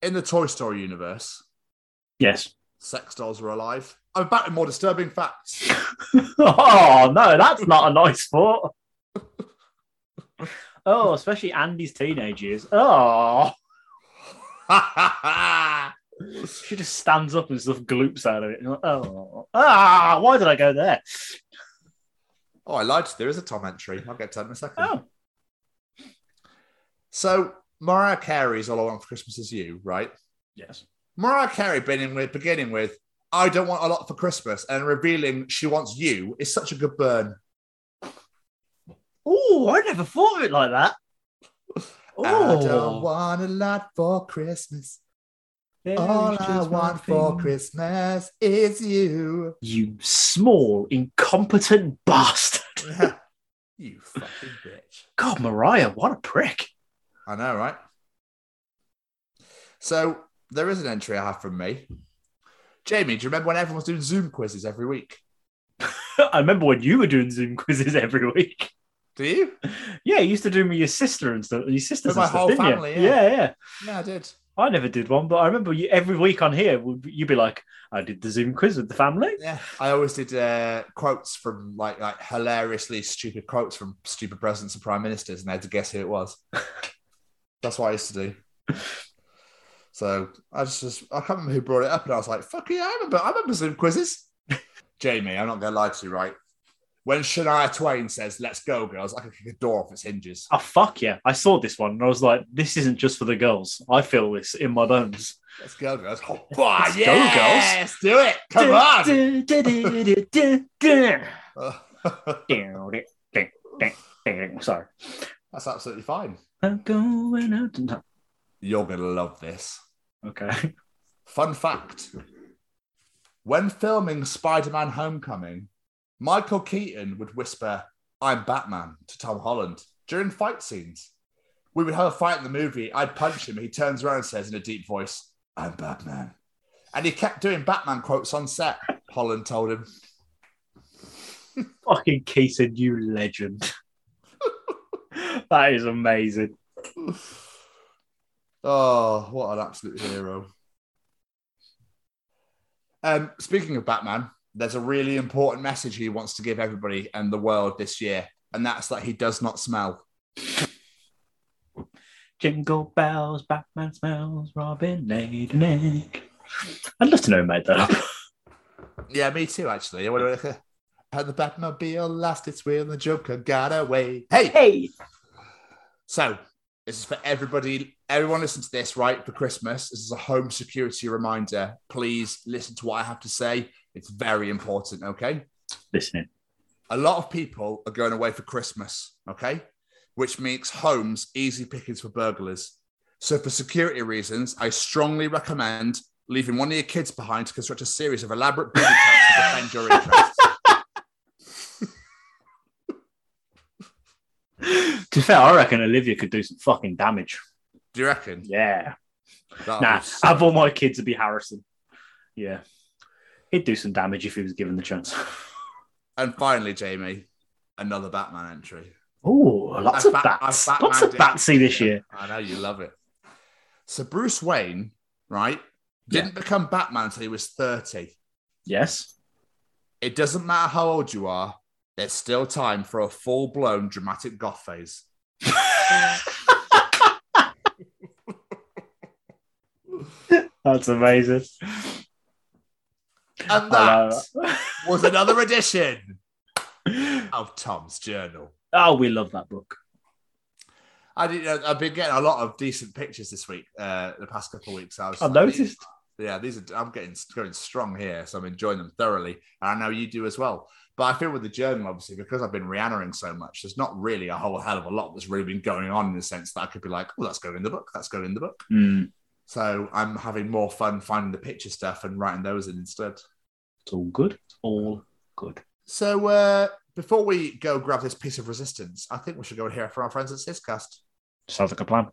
in the Toy Story universe, Yes. sex dolls are alive. I'm back with more disturbing facts. oh no, that's not a nice thought. Oh, especially Andy's teenage years. Oh, she just stands up and stuff gloops out of it. Like, Oh, ah, why did I go there? oh, I lied. There is a Tom entry. I'll get to that in a second. Oh, So Mariah Carey's All I Want for Christmas Is You, right? yes. Mariah Carey beginning with beginning with I don't want a lot for Christmas and revealing she wants you is such a good burn. Oh, I never thought of it like that. I don't want a lot for Christmas. there's All I want for. Christmas is you. You small, incompetent bastard. you fucking bitch. God, Mariah, what a prick. I know, right? So there is an entry I have from me. Jamie, do you remember when everyone was doing Zoom quizzes every week? I remember when you were doing Zoom quizzes every week. Do you? Yeah, you used to do them with your sister and stuff. Your sisters With my stuff, whole didn't you? family, yeah. yeah, yeah. Yeah, I did. I never did one, but I remember you, every week on here, you'd be like, "I did the Zoom quiz with the family." Yeah, I always did uh, quotes from like like hilariously stupid quotes from stupid presidents and prime ministers, and they had to guess who it was. That's what I used to do. So I just, just I can't remember who brought it up, and I was like, "Fuck yeah, I remember. I remember Zoom quizzes." Jamie, I'm not gonna lie to you, right? When Shania Twain says, let's go, girls, I can kick a door off its hinges. Oh fuck yeah! I saw this one and I was like, this isn't just for the girls. I feel this in my bones. Let's go, girls. Oh, wow, Let's go, yes, do it. Come on. Sorry. That's absolutely fine. I'm going out tonight. You're going to love this. Okay. Fun fact when filming Spider Man Homecoming, Michael Keaton would whisper, I'm Batman to Tom Holland during fight scenes. We would have a fight in the movie. I'd punch him. He turns around and says in a deep voice, I'm Batman. And he kept doing Batman quotes on set, Holland told him. Fucking Keaton, you legend. that is amazing. Oh, what an absolute hero. Um, speaking of Batman, there's a really important message he wants to give everybody and the world this year, and that's that he does not smell. Jingle bells, Batman smells, Robin laid an egg. I'd love to know who made that up. Yeah, me too, actually. How the Batmobile lost its wheel and the Joker got away. Hey! Hey! So, this is for everybody. Everyone listen to this, right? For Christmas. This is a home security reminder. Please listen to what I have to say. It's very important, okay? Listening. A lot of people are going away for Christmas, okay? Which makes homes easy pickings for burglars. So, for security reasons, I strongly recommend leaving one of your kids behind to construct a series of elaborate booby traps to defend your interests. To be fair, I reckon Olivia could do some fucking damage. Do you reckon? Yeah. That'd Nah, have all my kids to be Harrison. Yeah. He'd do some damage if he was given the chance. And finally, Jamie, another Batman entry. Oh, lots I've of Bat- bats. Lots of. Batsy this year. I know you love it. So Bruce Wayne, right, didn't become Batman until he was 30. Yes. It doesn't matter how old you are, there's still time for a full blown dramatic goth phase. That's amazing. And I that was another edition of Tom's Journal. oh, we love that book. I did, uh, I've been getting a lot of decent pictures this week, uh, the past couple of weeks. I was I've like, noticed. yeah, these are I'm getting going strong here, so I'm enjoying them thoroughly, and I know you do as well. But I feel with the journal, obviously, because I've been Rihannaing so much, there's not really a whole hell of a lot that's really been going on in the sense that I could be like, oh, that's going in the book, that's going in the book. Mm, So I'm having more fun finding the picture stuff and writing those in instead. it's all good. All good. So uh, before we go grab this piece of resistance, I think we should go and hear from our friends at Syscast. Sounds like a plan.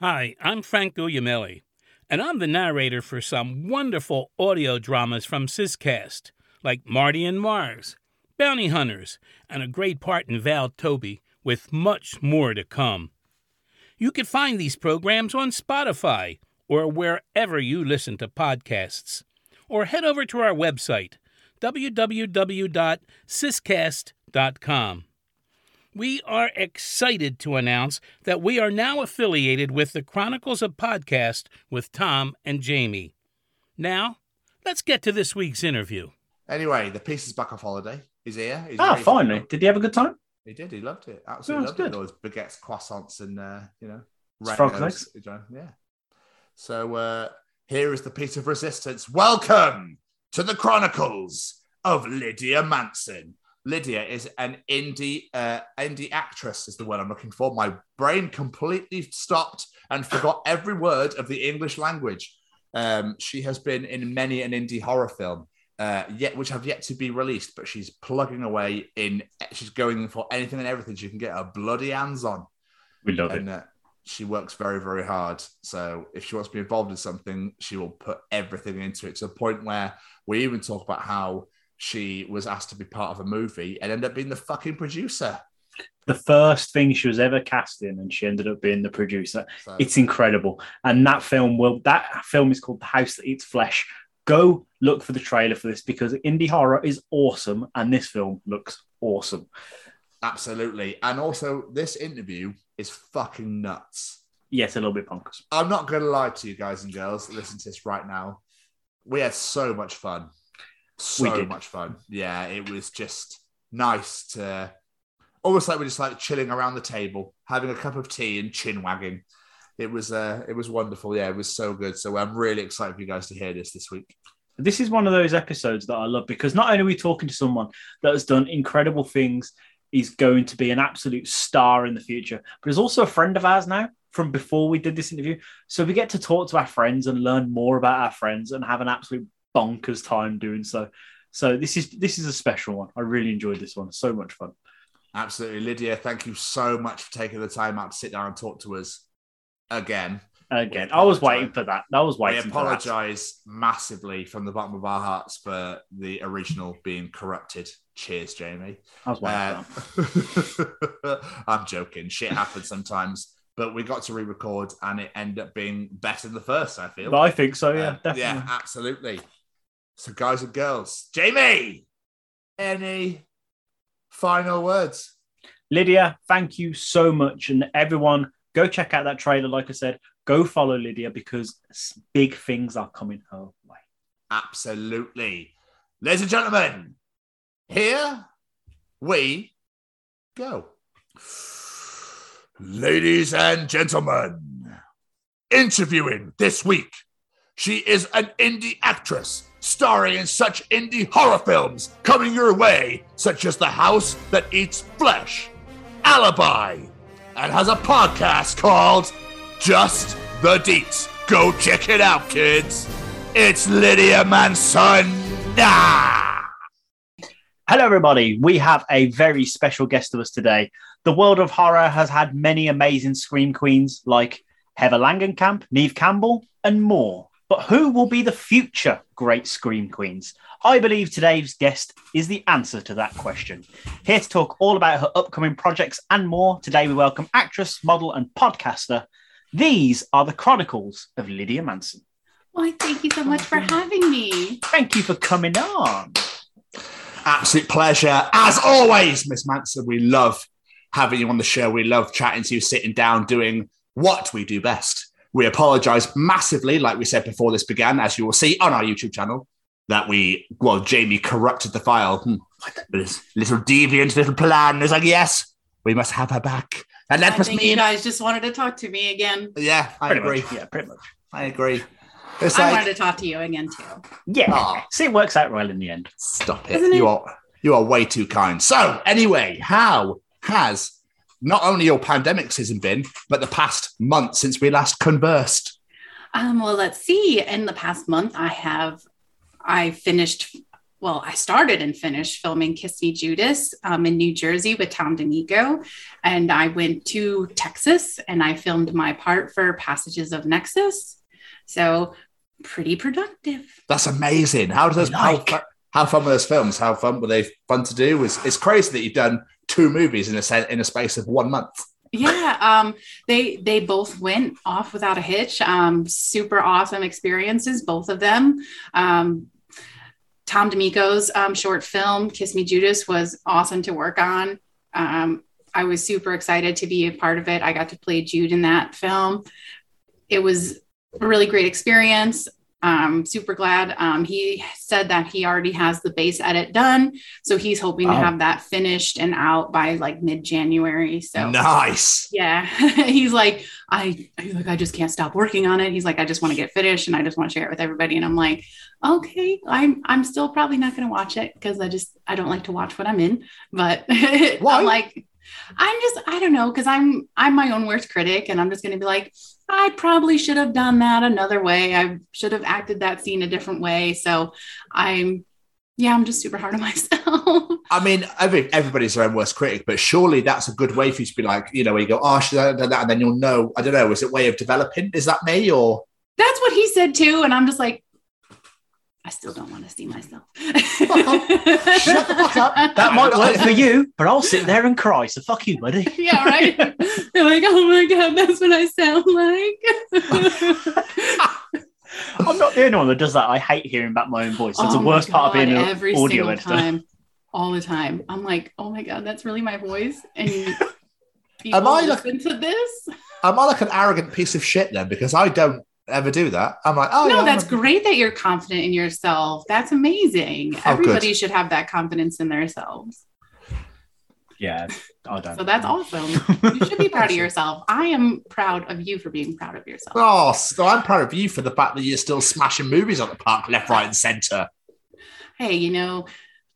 Hi, I'm Frank Guglielmelli, and I'm the narrator for some wonderful audio dramas from Syscast, like Marty and Mars, Bounty Hunters, and a great part in Val Toby, with much more to come. You can find these programs on Spotify or wherever you listen to podcasts, or head over to our website, www.syscast.com. We are excited to announce that we are now affiliated with the Chronicles of Podcast with Tom and Jamie. Now, let's get to this week's interview. Anyway, the piece is back off holiday. He's here. He's Ah, ready finally. go. Did he have a good time? He did. He loved it. Absolutely Oh, loved that's it. good. Those baguettes, croissants, and uh, you know, Frog Renos, Yeah. So uh, here is the piece of resistance. Welcome to the Chronicles of Lydia Manson. Lydia is an indie uh, indie actress, is the word I'm looking for. My brain completely stopped and forgot every word of the English language. Um, she has been in many an indie horror film, uh, yet which have yet to be released, but she's plugging away in. She's going for anything and everything she can get her bloody hands on We love it. uh, she works very very hard so if she wants to be involved in something she will put everything into it to the point where we even talk about how she was asked to be part of a movie and ended up being the fucking producer The first thing she was ever cast in, and she ended up being the producer. so It's incredible. And that film will that film is called The House That Eats Flesh. Go look for the trailer for this because indie horror is awesome, and this film looks awesome. absolutely and also this interview is fucking nuts Yes, a little bit bonkers. i'm not going to lie to you guys and girls that listen to this right now we had so much fun so much fun yeah it was just nice to almost like we're just like chilling around the table, having a cup of tea and chin wagging. It was uh, it was wonderful. Yeah, it was so good. So I'm really excited for you guys to hear this this week. This is one of those episodes that I love because not only are we talking to someone that has done incredible things, is going to be an absolute star in the future, but he's also a friend of ours now from before we did this interview. So we get to talk to our friends and learn more about our friends and have an absolute bonkers time doing so. So this is this is a special one. I really enjoyed this one. So much fun. Absolutely, Lydia. Thank you so much for taking the time out to sit down and talk to us again. Again, I was waiting for that. I was We waiting. for that. apologise massively from the bottom of our hearts for the original being corrupted. Cheers, Jamie. I was waiting for Uh, I'm joking. Shit happens sometimes, but we got to re-record and it ended up being better than the first. I feel. I think so. Yeah, Uh, definitely. yeah, absolutely. So, guys and girls, Jamie, any final words? Lydia, thank you so much. And everyone, go check out that trailer. Like I said, go follow Lydia because big things are coming her way. Absolutely. Ladies and gentlemen, here we go. Ladies and gentlemen, interviewing this week, she is an indie actress starring in such indie horror films coming your way, such as The House That Eats Flesh, Alibi, and has a podcast called Just the Deets. Go check it out, kids. It's Lydia Manson. Ah! Hello, everybody. We have a very special guest to us today. The world of horror has had many amazing scream queens like Heather Langenkamp, Neve Campbell, and more. But who will be the future great scream queens? I believe today's guest is the answer to that question. Here to talk all about her upcoming projects and more, today we welcome actress, model, and podcaster. These are the Chronicles of Lydia Manson. Why, thank you so much for having me. Thank you for coming on. Absolute pleasure. As always, Miss Manson, we love having you on the show. We love chatting to you, sitting down, doing what we do best. We apologize massively, like we said before this began, as you will see on our YouTube channel, that we, well, Jamie corrupted the file. Hmm. This little deviant little plan. It's like, yes, we must have her back. And that I must think you guys just wanted to talk to me again. yeah, I Pretty agree. much. Yeah, pretty much. I agree. It's I like, wanted to talk to you again too. Yeah. Aw. See, it works out well in the end. Stop it. Isn't You it? are you are way too kind. So anyway, how has not only your pandemic season been, but the past month since we last conversed? Um, well, let's see. In the past month, I have I finished. Well, I started and finished filming Kiss Me Judas um, in New Jersey with Tom D'Amico, and I went to Texas and I filmed my part for Passages of Nexus. So pretty productive. That's amazing. How does those how, Like. fu- how fun were those films? How fun were they fun to do? It's, it's crazy that you've done two movies in a in a space of one month. yeah um they they both went off without a hitch. Um super awesome experiences both of them. Um tom d'amico's um, short film kiss me judas was awesome to work on. Um i was super excited to be a part of it. I got to play jude in that film. It was a really great experience um super glad. Um he said that he already has the base edit done so he's hoping to have that finished and out by like mid-january so Nice. yeah. He's like i he's like i just can't stop working on it. He's like i just want to get finished and i just want to share it with everybody. And i'm like okay i'm i'm still probably not going to watch it because i just i don't like to watch what i'm in but i'm like i'm just i don't know because i'm i'm my own worst critic and i'm just going to be like i probably should have done that another way i should have acted that scene a different way so i'm yeah i'm just super hard on myself I mean, every, everybody's their own worst critic, but surely that's a good way for you to be like, you know, where you go, oh, should I have done that? And then you'll know, I don't know, is it way of developing? Is that me or? That's what he said too. And I'm just like, I still don't want to see myself. Shut the fuck up. That might work for you, but I'll sit there and cry. So fuck you, buddy. yeah, right. They're like, oh my God, that's what I sound like. I'm not the only one that does that. I hate hearing back my own voice. That's Oh the my worst part of being an every audio single editor. time, all the time. I'm like, oh my God, that's really my voice. And people Am I like- to this? Am I like an arrogant piece of shit then? Because I don't ever do that. I'm like, oh, no, yeah, that's I'm- great that you're confident in yourself. That's amazing. Oh, good. Everybody should have that confidence in themselves. Yeah, I don't. So that's awesome. You should be proud of yourself. I am proud of you for being proud of yourself. Oh, so I'm proud of you for the fact that you're still smashing movies on the park, left, right, and centre. Hey, you know,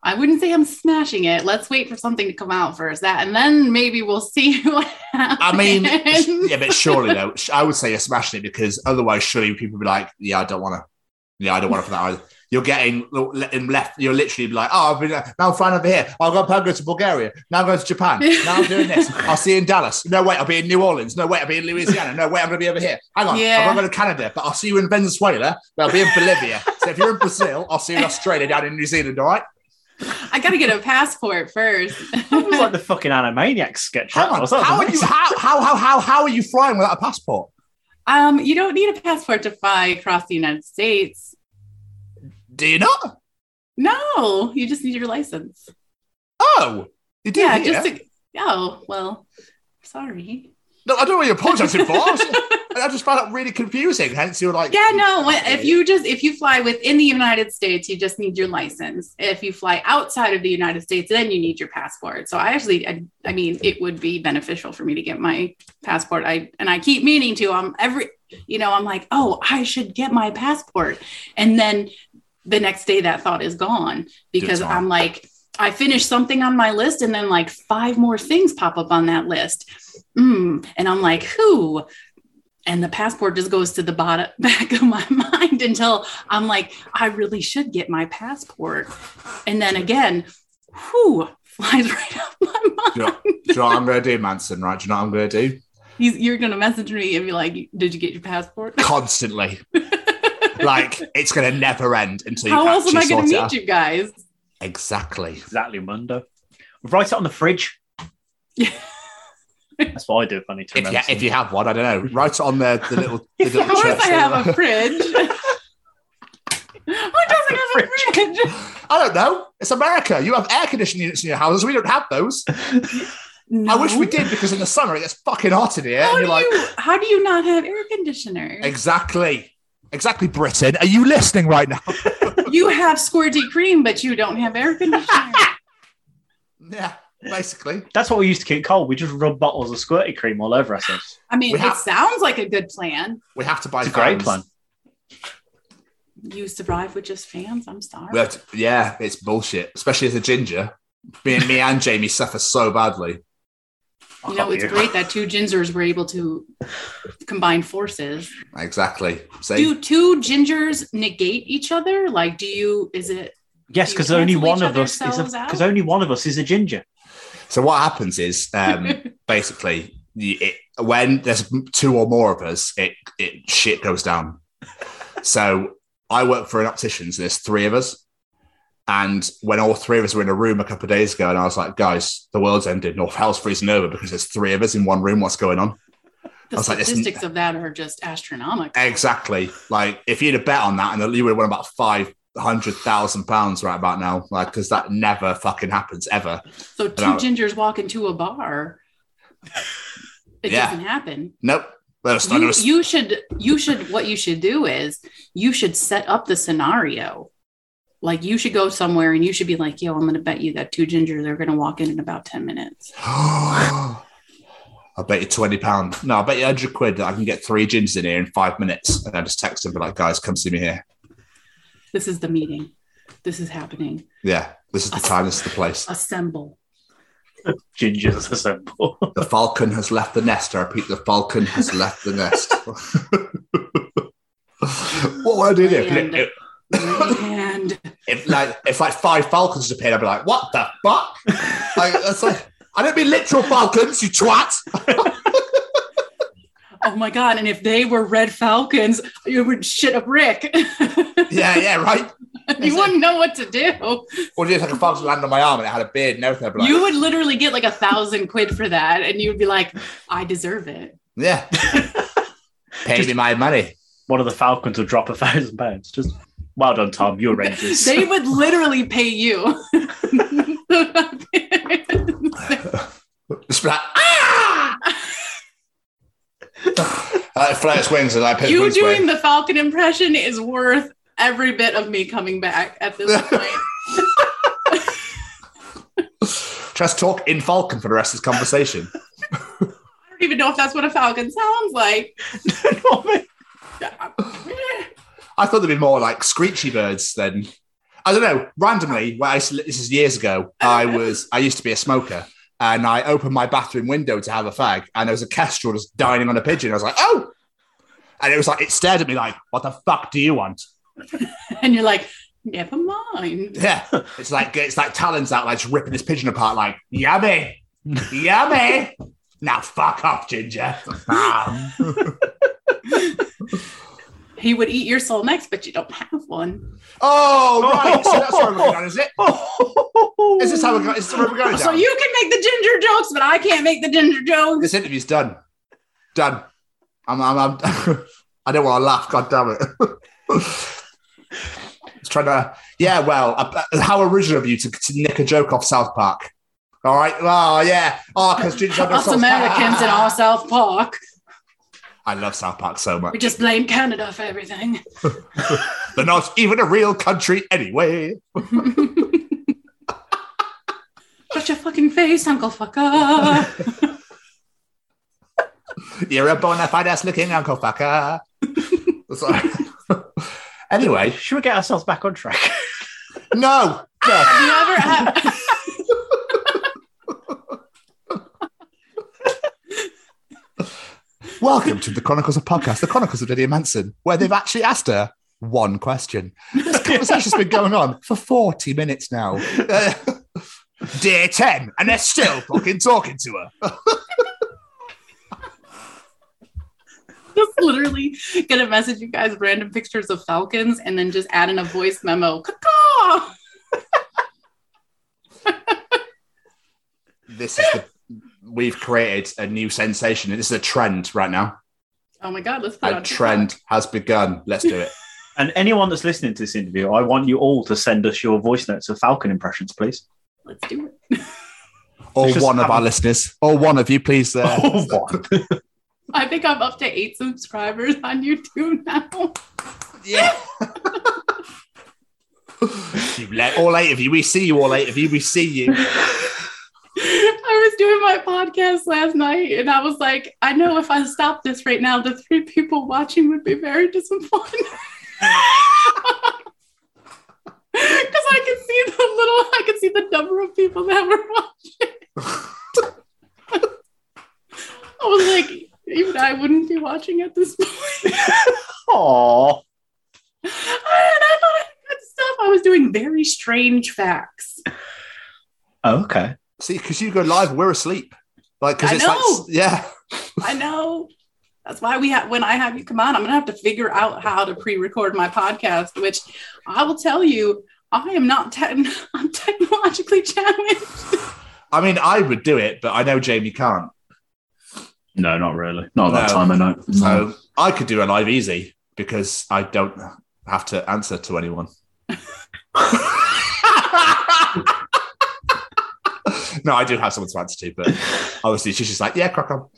I wouldn't say I'm smashing it. Let's wait for something to come out first. That and then maybe we'll see what happens. I mean, yeah, but surely though, I would say you're smashing it because otherwise, surely people would be like, "Yeah, I don't want to. Yeah, I don't want to for that either." You're getting in left. You're literally like, "Oh, I've been uh, now I'm flying over here. I'll go go to Bulgaria. Now I'm going to Japan. Now I'm doing this. I'll see you in Dallas. No wait, I'll be in New Orleans. No wait, I'll be in Louisiana. No wait, I'm going to be over here. Hang on, Yeah. I'm going to Canada, but I'll see you in Venezuela. But I'll be in Bolivia. so if you're in Brazil, I'll see you in Australia, down in New Zealand. All right." I gotta get a passport first. That was like the fucking Animaniacs sketch. Hang on. was- that was How are you? How, how how how how are you flying without a passport? um, you don't need a passport to fly across the United States. Do you not? No, you just need your license. Oh, you do. yeah, here? just to, oh well. Sorry. No, I don't know what you're apologizing for. I, I just found it really confusing. Hence, you're like, Yeah, no. If you just if you fly within the United States, you just need your license. If you fly outside of the United States, then you need your passport. So I actually, I, I mean, it would be beneficial for me to get my passport. I and I keep meaning to. I'm every, you know, I'm like, oh, I should get my passport, and then the next day that thought is gone because. I'm like, I finish something on my list, and then like five more things pop up on that list, mm, and I'm like, who? and the passport just goes to the bottom back of my mind until I'm like, I really should get my passport. And then again, who flies right out my do you, know, mind. do you know what I'm going to do, Manson? Right? Do you know what I'm going to do? He's, you're gonna message me and be like, "Did you get your passport?" Constantly, like it's going to never end until you How else am I gonna meet out. you guys? Exactly. Exactly, Mundo. Write it on the fridge. Yeah. That's what I do if I need to If you, remember. if you have one, I don't know. Write it on the, the little. The Of little course, church I thing. have a fridge. Who doesn't have a fridge? I don't know. It's America. You have air conditioning units in your houses. We don't have those. I wish we did because in the summer it gets fucking hot in here. How and do you're like, you? How do you not have air conditioner? exactly. Exactly, Britain. Are you listening right now? you have squirty cream, but you don't have air conditioner. yeah, basically. That's what we used to keep cold. We just rub bottles of squirty cream all over ourselves. I mean, We it have- sounds like a good plan. We have to buy It's a great plan. You survive with just fans. I'm sorry. We have to- yeah, it's bullshit, especially as a ginger. Me and me and Jamie suffer so badly. You know, it's Oh, yeah. great that two gingers were able to combine forces. Exactly. See, Do two gingers negate each other? Like, do you? Is it? Yes, because only one of us is because only one of us is a ginger. so what happens is um, basically it, when there's two or more of us, it it shit goes down. So I work for an optician's. So there's three of us, and when all three of us were in a room a couple of days ago, and I was like, guys, the world's ended. North Hell's freezing over because there's three of us in one room. What's going on? The was like, statistics of that are just astronomical. Exactly. Like if you'd have bet on that, and you would have won about five hundred thousand pounds right about now, like because that never fucking happens ever. So two gingers walk into a bar. It Yeah. doesn't happen. Nope. You, you should you should what you should do is you should set up the scenario. Like you should go somewhere and you should be like, yo, I'm gonna bet you that two gingers are gonna walk in in about 10 minutes. I'll bet you twenty pound. No, I'll bet you hundred quid that I can get three gins in here in five minutes, and I just text them, be like, guys, come see me here. This is the meeting. This is happening. Yeah, this is the time. This is the place. Assemble. Gingers assemble. The falcon has left the nest. I repeat, the falcon has left the nest. what would I do there? Land. If, And if like if like five falcons appeared, I'd be like, "What the fuck?" like, that's like I don't mean literal falcons, you twat. oh my god, and if they were red falcons, you would shit a brick. yeah, yeah, right. you wouldn't know what to do. Or just like a falcon land on my arm and it had a beard and everything. Like, you would literally get like a thousand quid for that, and you'd be like, I deserve it. yeah, pay me my money. One of the Falcons would drop a thousand pounds. Just well done, Tom. You're Rangers. They would literally pay you. Just be like, ah! uh, flare wings and I put you doing away. the Falcon impression is worth every bit of me coming back at this point. Trying Just talk in Falcon for the rest of this conversation. I don't even know if that's what a falcon sounds like. I thought there'd be more like screechy birds than I don't know. Randomly, well, this is years ago. I was I used to be a smoker, and I opened my bathroom window to have a fag, and there was a kestrel just dining on a pigeon. I was like, oh, and it was like it stared at me like, what the fuck do you want? and you're like, never mind. Yeah, it's like it's like talons out, like just ripping this pigeon apart, like yummy, yummy. Now fuck off, Ginger. He would eat your soul next, but you don't have one. oh right, so that's where we're going, is it? Is this how we're going? Is this where we're going? So down? you can make the ginger jokes, but I can't make the ginger jokes. This interview's done. Done. I'm. I'm. I'm I don't want to laugh. God damn it. It's trying to. Yeah. Well, uh, uh, how original of you to, to nick a joke off South Park. All right. Oh yeah. Oh, because Us Americans in our South Park, I love South Park so much. we just blame Canada for everything. They're not even a real country anyway. Shut your fucking face, Uncle Fucker. You're a bona fide ass looking Uncle Fucker. Sorry. anyway, Should we get ourselves back on track? no. no. Have you ever had? Welcome to the Chronicles of Podcast, the Chronicles of Lydia Manson, where they've actually asked her one question. This conversation's been going on for 40 minutes now. Uh, day 10, and they're still fucking talking to her. just literally gonna message you guys random pictures of falcons and then just add in a voice memo. This is the, we've created a new sensation. This is a trend right now. Oh my god, let's put it A on trend TikTok. has begun. Let's do it. and anyone that's listening to this interview, I want you all to send us your voice notes of Falcon impressions, please. Let's do it. Or one of our a- listeners, or one of you, please. Uh, Oh, what? I think I'm up to eight subscribers on YouTube now. Yeah. you let all eight of you. We see you, all eight of you. We see you. I was doing my podcast last night and I was like, I know if I stop this right now, the three people watching would be very disappointed. Because I can see the little, I can see the number of people that were watching. I was like, even I wouldn't be watching at this point. Aw. and I thought I had good stuff. I was doing very strange facts. Oh, okay. See, because you go live, we're asleep. Like, because I it's know. like, yeah. I know. That's why we have when I have you come on, I'm gonna have to figure out how to pre-record my podcast, which I will tell you, I am not te- I'm technologically challenged. I mean, I would do it, but I know Jamie can't. No, not really. Not at that time, I know. So I could do a live easy because I don't have to answer to anyone. no, I do have someone to answer to, but obviously she's just like, yeah, crack on.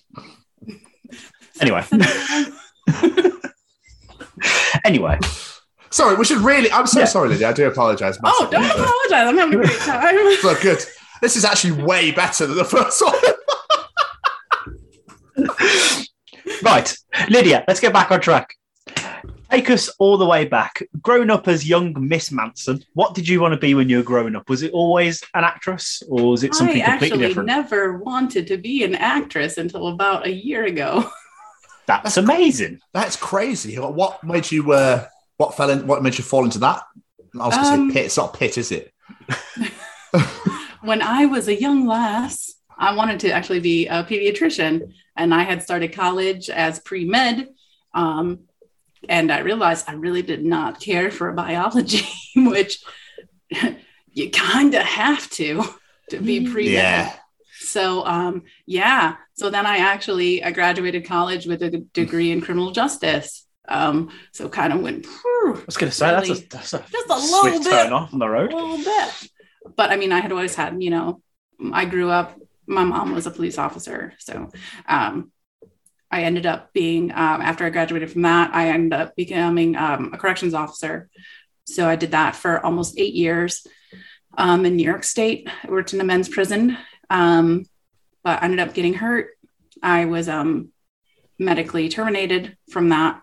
Anyway. anyway. Sorry, we should really. I'm so Yeah. sorry, Lydia. I do apologize. Oh, don't massively, apologize. I'm having a great time. but- Look, good. This is actually way better than the first one. Right. Lydia, let's get back on track. Take us all the way back. Grown up as young Miss Manson, what did you want to be when you were growing up? Was it always an actress or was it something completely different? I actually never wanted to be an actress until about a year ago. That's amazing. That's crazy. What made you? Uh, what fell in? What made you fall into that? I was going to Um, say pit. It's not pit, is it? when I was a young lass, I wanted to actually be a pediatrician, and I had started college as pre med. Um, and I realized I really did not care for biology, which you kind of have to to be pre med. Yeah. So um, yeah. So then I actually I graduated college with a degree in criminal justice. Um, so kind of went I was going to say that's a, Really? that's a Just a little swift bit. turn off on the road, a road. little bit. But I mean, I had always had, you know, I grew up, my mom was a police officer. So um, I ended up being, um, after I graduated from that, I ended up becoming um, a corrections officer. So I did that for almost eight years um, in New York State. I worked in a men's prison um, but I ended up getting hurt. I was um, medically terminated from that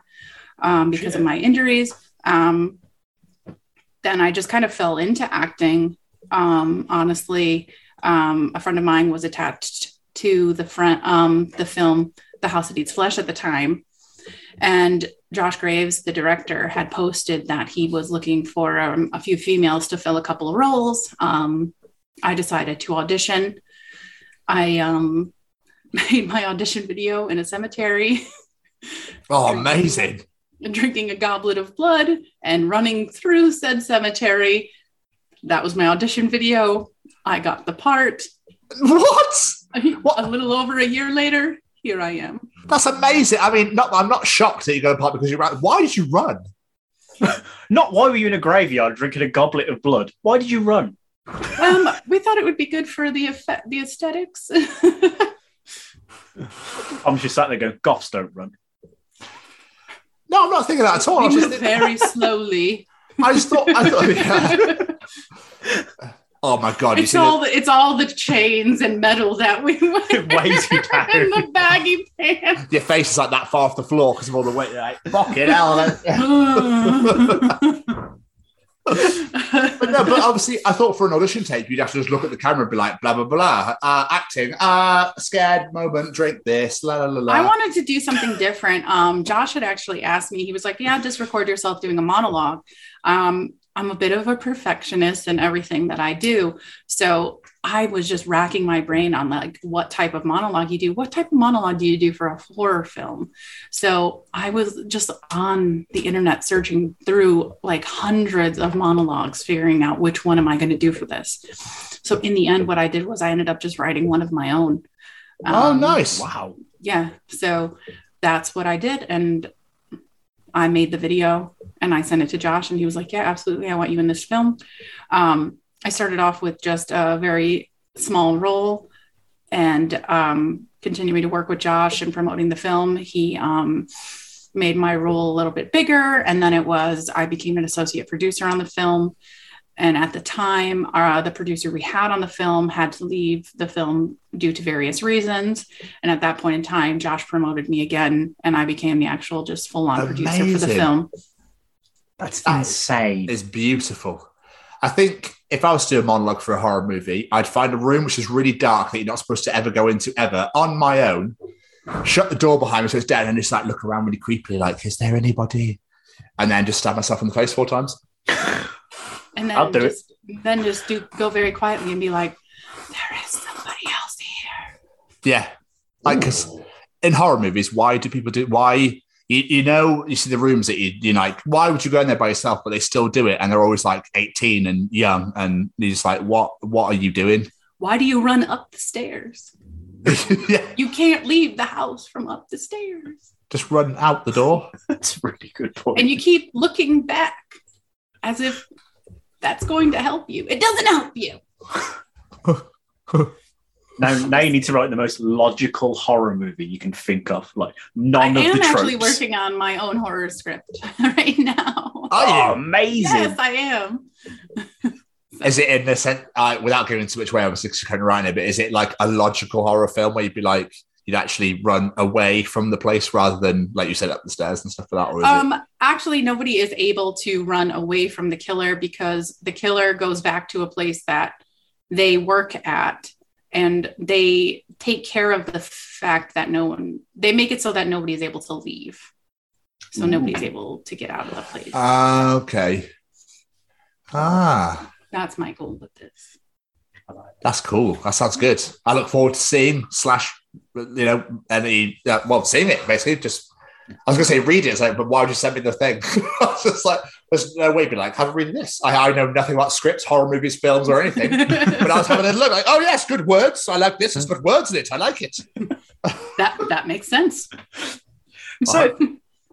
um, because of my injuries. Um, then I just kind of fell into acting. Um, honestly, um, a friend of mine was attached to the front um, the film The House That Eats Flesh at the time, and Josh Graves, the director, had posted that he was looking for um, a few females to fill a couple of roles. Um, I decided to audition. I um, made my audition video in a cemetery. Oh, amazing. drinking a goblet of blood and running through said cemetery. That was my audition video. I got the part. What? A little over a year later, here I am. That's amazing. I mean, not, I'm not shocked that you got a part because you ran. Why did you run? Not why were you in a graveyard drinking a goblet of blood? Why did you run? Um, we thought it would be good for the effect, the aesthetics. I'm just sat there going, goths don't run. No, I'm not thinking that at all. I we was move just, very slowly. I just thought. I thought yeah. Oh my god! It's all the, it's all the chains and metal that we wear It you down. in the baggy pants. your face is like that far off the floor because of all the weight. You're Like, fucking hell. but no, but obviously, I thought for an audition tape, you'd have to just look at the camera and be like, blah blah blah, uh, acting, uh, scared moment, drink this, la la la la. I wanted to do something different. Um, Josh had actually asked me, he was like, Yeah, just record yourself doing a monologue. Um, I'm a bit of a perfectionist in everything that I do. So I was just racking my brain on like what type of monologue you do. What type of monologue do you do for a horror film? So I was just on the internet searching through like hundreds of monologues, figuring out which one am I going to do for this. So in the end, what I did was I ended up just writing one of my own. oh, Um, nice. Wow. yeah so that's what i did and i made the video and i sent it to josh and he was like yeah absolutely i want you in this film. Um, i started off with just a very small role and um, continuing to work with josh and promoting the film. He um, made my role a little bit bigger and then it was i became an associate producer on the film. And at the time uh, the producer we had on the film had to leave the film due to various reasons. And at that point in time, Josh promoted me again, and I became the actual just full on producer for the film. That's That- insane. It's beautiful. I think if I was to do a monologue for a horror movie, I'd find a room which is really dark that you're not supposed to ever go into ever on my own. Shut the door behind me so it's dead, and just like look around really creepily, like, is there anybody? And then just stab myself in the face four times. And then I'll do it. just, Then just do go very quietly and be like, "There is somebody else here." Yeah, like because in horror movies, why do people do? Why you, you know you see the rooms that you you like? Why would you go in there by yourself? But they still do it, and they're always like eighteen and young, and you're just like, what? What are you doing? Why do you run up the stairs? yeah, You can't leave the house from up the stairs, just run out the door. That's a really good point. and you keep looking back as if that's going to help you. It doesn't help you. now, now you need to write the most logical horror movie you can think of. Like none I of am the tropes. I am actually working on my own horror script right now. Are Oh, amazing. Yes, I am. Is it in the sense, uh, without giving too much away, obviously, because you couldn't write it, but is it like a logical horror film where you'd be like, you'd actually run away from the place rather than, like you said, up the stairs and stuff like that? Or is Um, actually, nobody is able to run away from the killer because the killer goes back to a place that they work at and they take care of the fact that no one, they make it so that nobody is able to leave. So nobody's able to get out of the place. Ah, okay. Ah, That's my goal with this. that's cool. That sounds good. I look forward to seeing slash, you know, any, uh, well, seeing it basically. Just, I was going to say read it. It's like, but why would you send me the thing? I was just like, there's no way, be like, have a read of this. I, I know nothing about scripts, horror movies, films, or anything. but I was having a look like, oh yes, good words. I like this. There's good words in it. I like it. that that makes sense. So,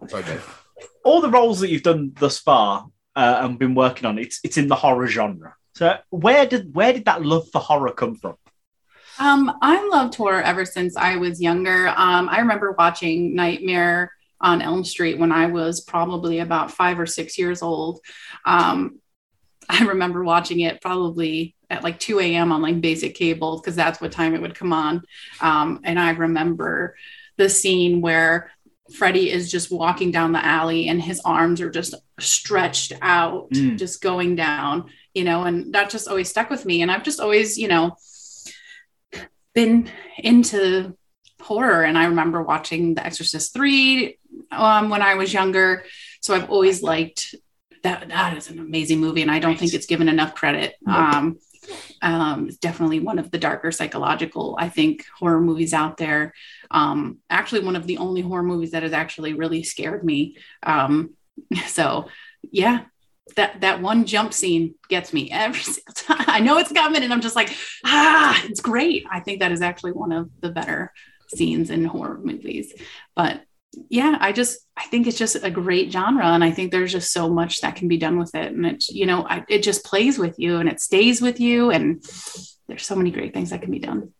Sorry, Dave. all the roles that you've done thus far uh, and been working on, it's it's in the horror genre. So, where did where did that love for horror come from? Um, I loved horror ever since I was younger. Um, I remember watching Nightmare on Elm Street when I was probably about five or six years old. Um, I remember watching it probably at like 2 a.m. on like basic cable because that's what time it would come on. Um, and I remember the scene where Freddy is just walking down the alley and his arms are just stretched out, Mm. just going down, you know, and that just always stuck with me. And I've just always, you know, been into horror. And I remember watching The Exorcist 3 um, when I was younger. So I've always liked that. That is an amazing movie. And I don't think it's given enough credit. Um, um, definitely one of the darker psychological, I think, horror movies out there. Um, actually, one of the only horror movies that has actually really scared me. Um, so, yeah, that that one jump scene gets me every single time. I know it's coming, and I'm just like, ah, it's great. I think that is actually one of the better scenes in horror movies. But yeah, I just I think it's just a great genre, and I think there's just so much that can be done with it, and it's you know I, it just plays with you and it stays with you, and there's so many great things that can be done.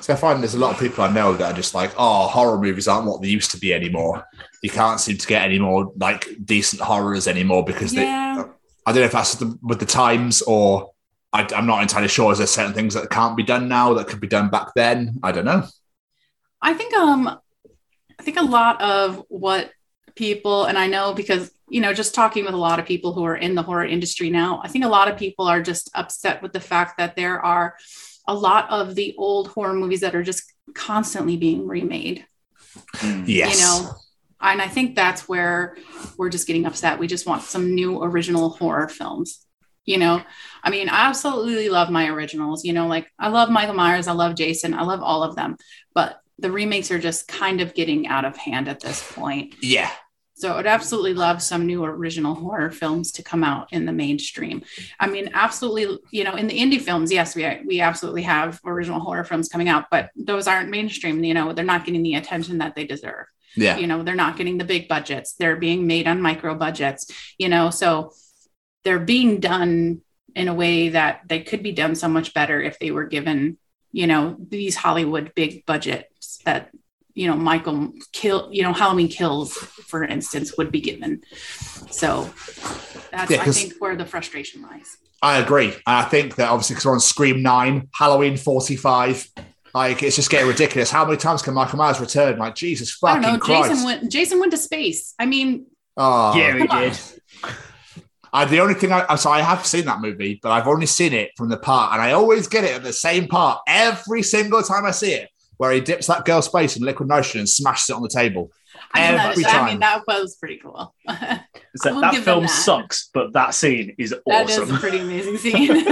So I find there's a lot of people I know that are just like, oh, horror movies aren't what they used to be anymore. You can't seem to get any more like decent horrors anymore because Yeah. they. I don't know if that's the, with the times or I, I'm not entirely sure. Is there certain things that can't be done now that could be done back then? I don't know. I think um I think a lot of what people and I know because you know just talking with a lot of people who are in the horror industry now, I think a lot of people are just upset with the fact that there are a lot of the old horror movies that are just constantly being remade. Hmm. Yes. You know, and I think that's where we're just getting upset. We just want some new original horror films. You know, I mean, I absolutely love my originals. You know, like I love Michael Myers, I love Jason, I love all of them, but the remakes are just kind of getting out of hand at this point. Yeah. So I'd absolutely love some new original horror films to come out in the mainstream. I mean, absolutely, you know, in the indie films, yes, we we absolutely have original horror films coming out, but those aren't mainstream. You know, they're not getting the attention that they deserve Yeah. you know they're not getting the big budgets they're being made on micro budgets you know so they're being done in a way that they could be done so much better if they were given you know these hollywood big budgets that you know michael kill you know halloween kills for instance would be given so that's Yeah, i 'cause- think where the frustration lies I agree. I think that obviously because we're on Scream 9, Halloween 45, like it's just getting ridiculous. How many times can Michael Myers return? Like, Jesus i fucking don't know Christ. jason went jason went to space i mean oh, yeah, we come on. did. I, the only thing I, so I have seen that movie, but I've only seen it from the part, and I always get it at the same part every single time I see it, where he dips that girl's face in liquid nitrogen and smashes it on the table. I mean, that, Every I mean that was pretty cool So will that film that. sucks, but that scene is awesome. That is a pretty amazing scene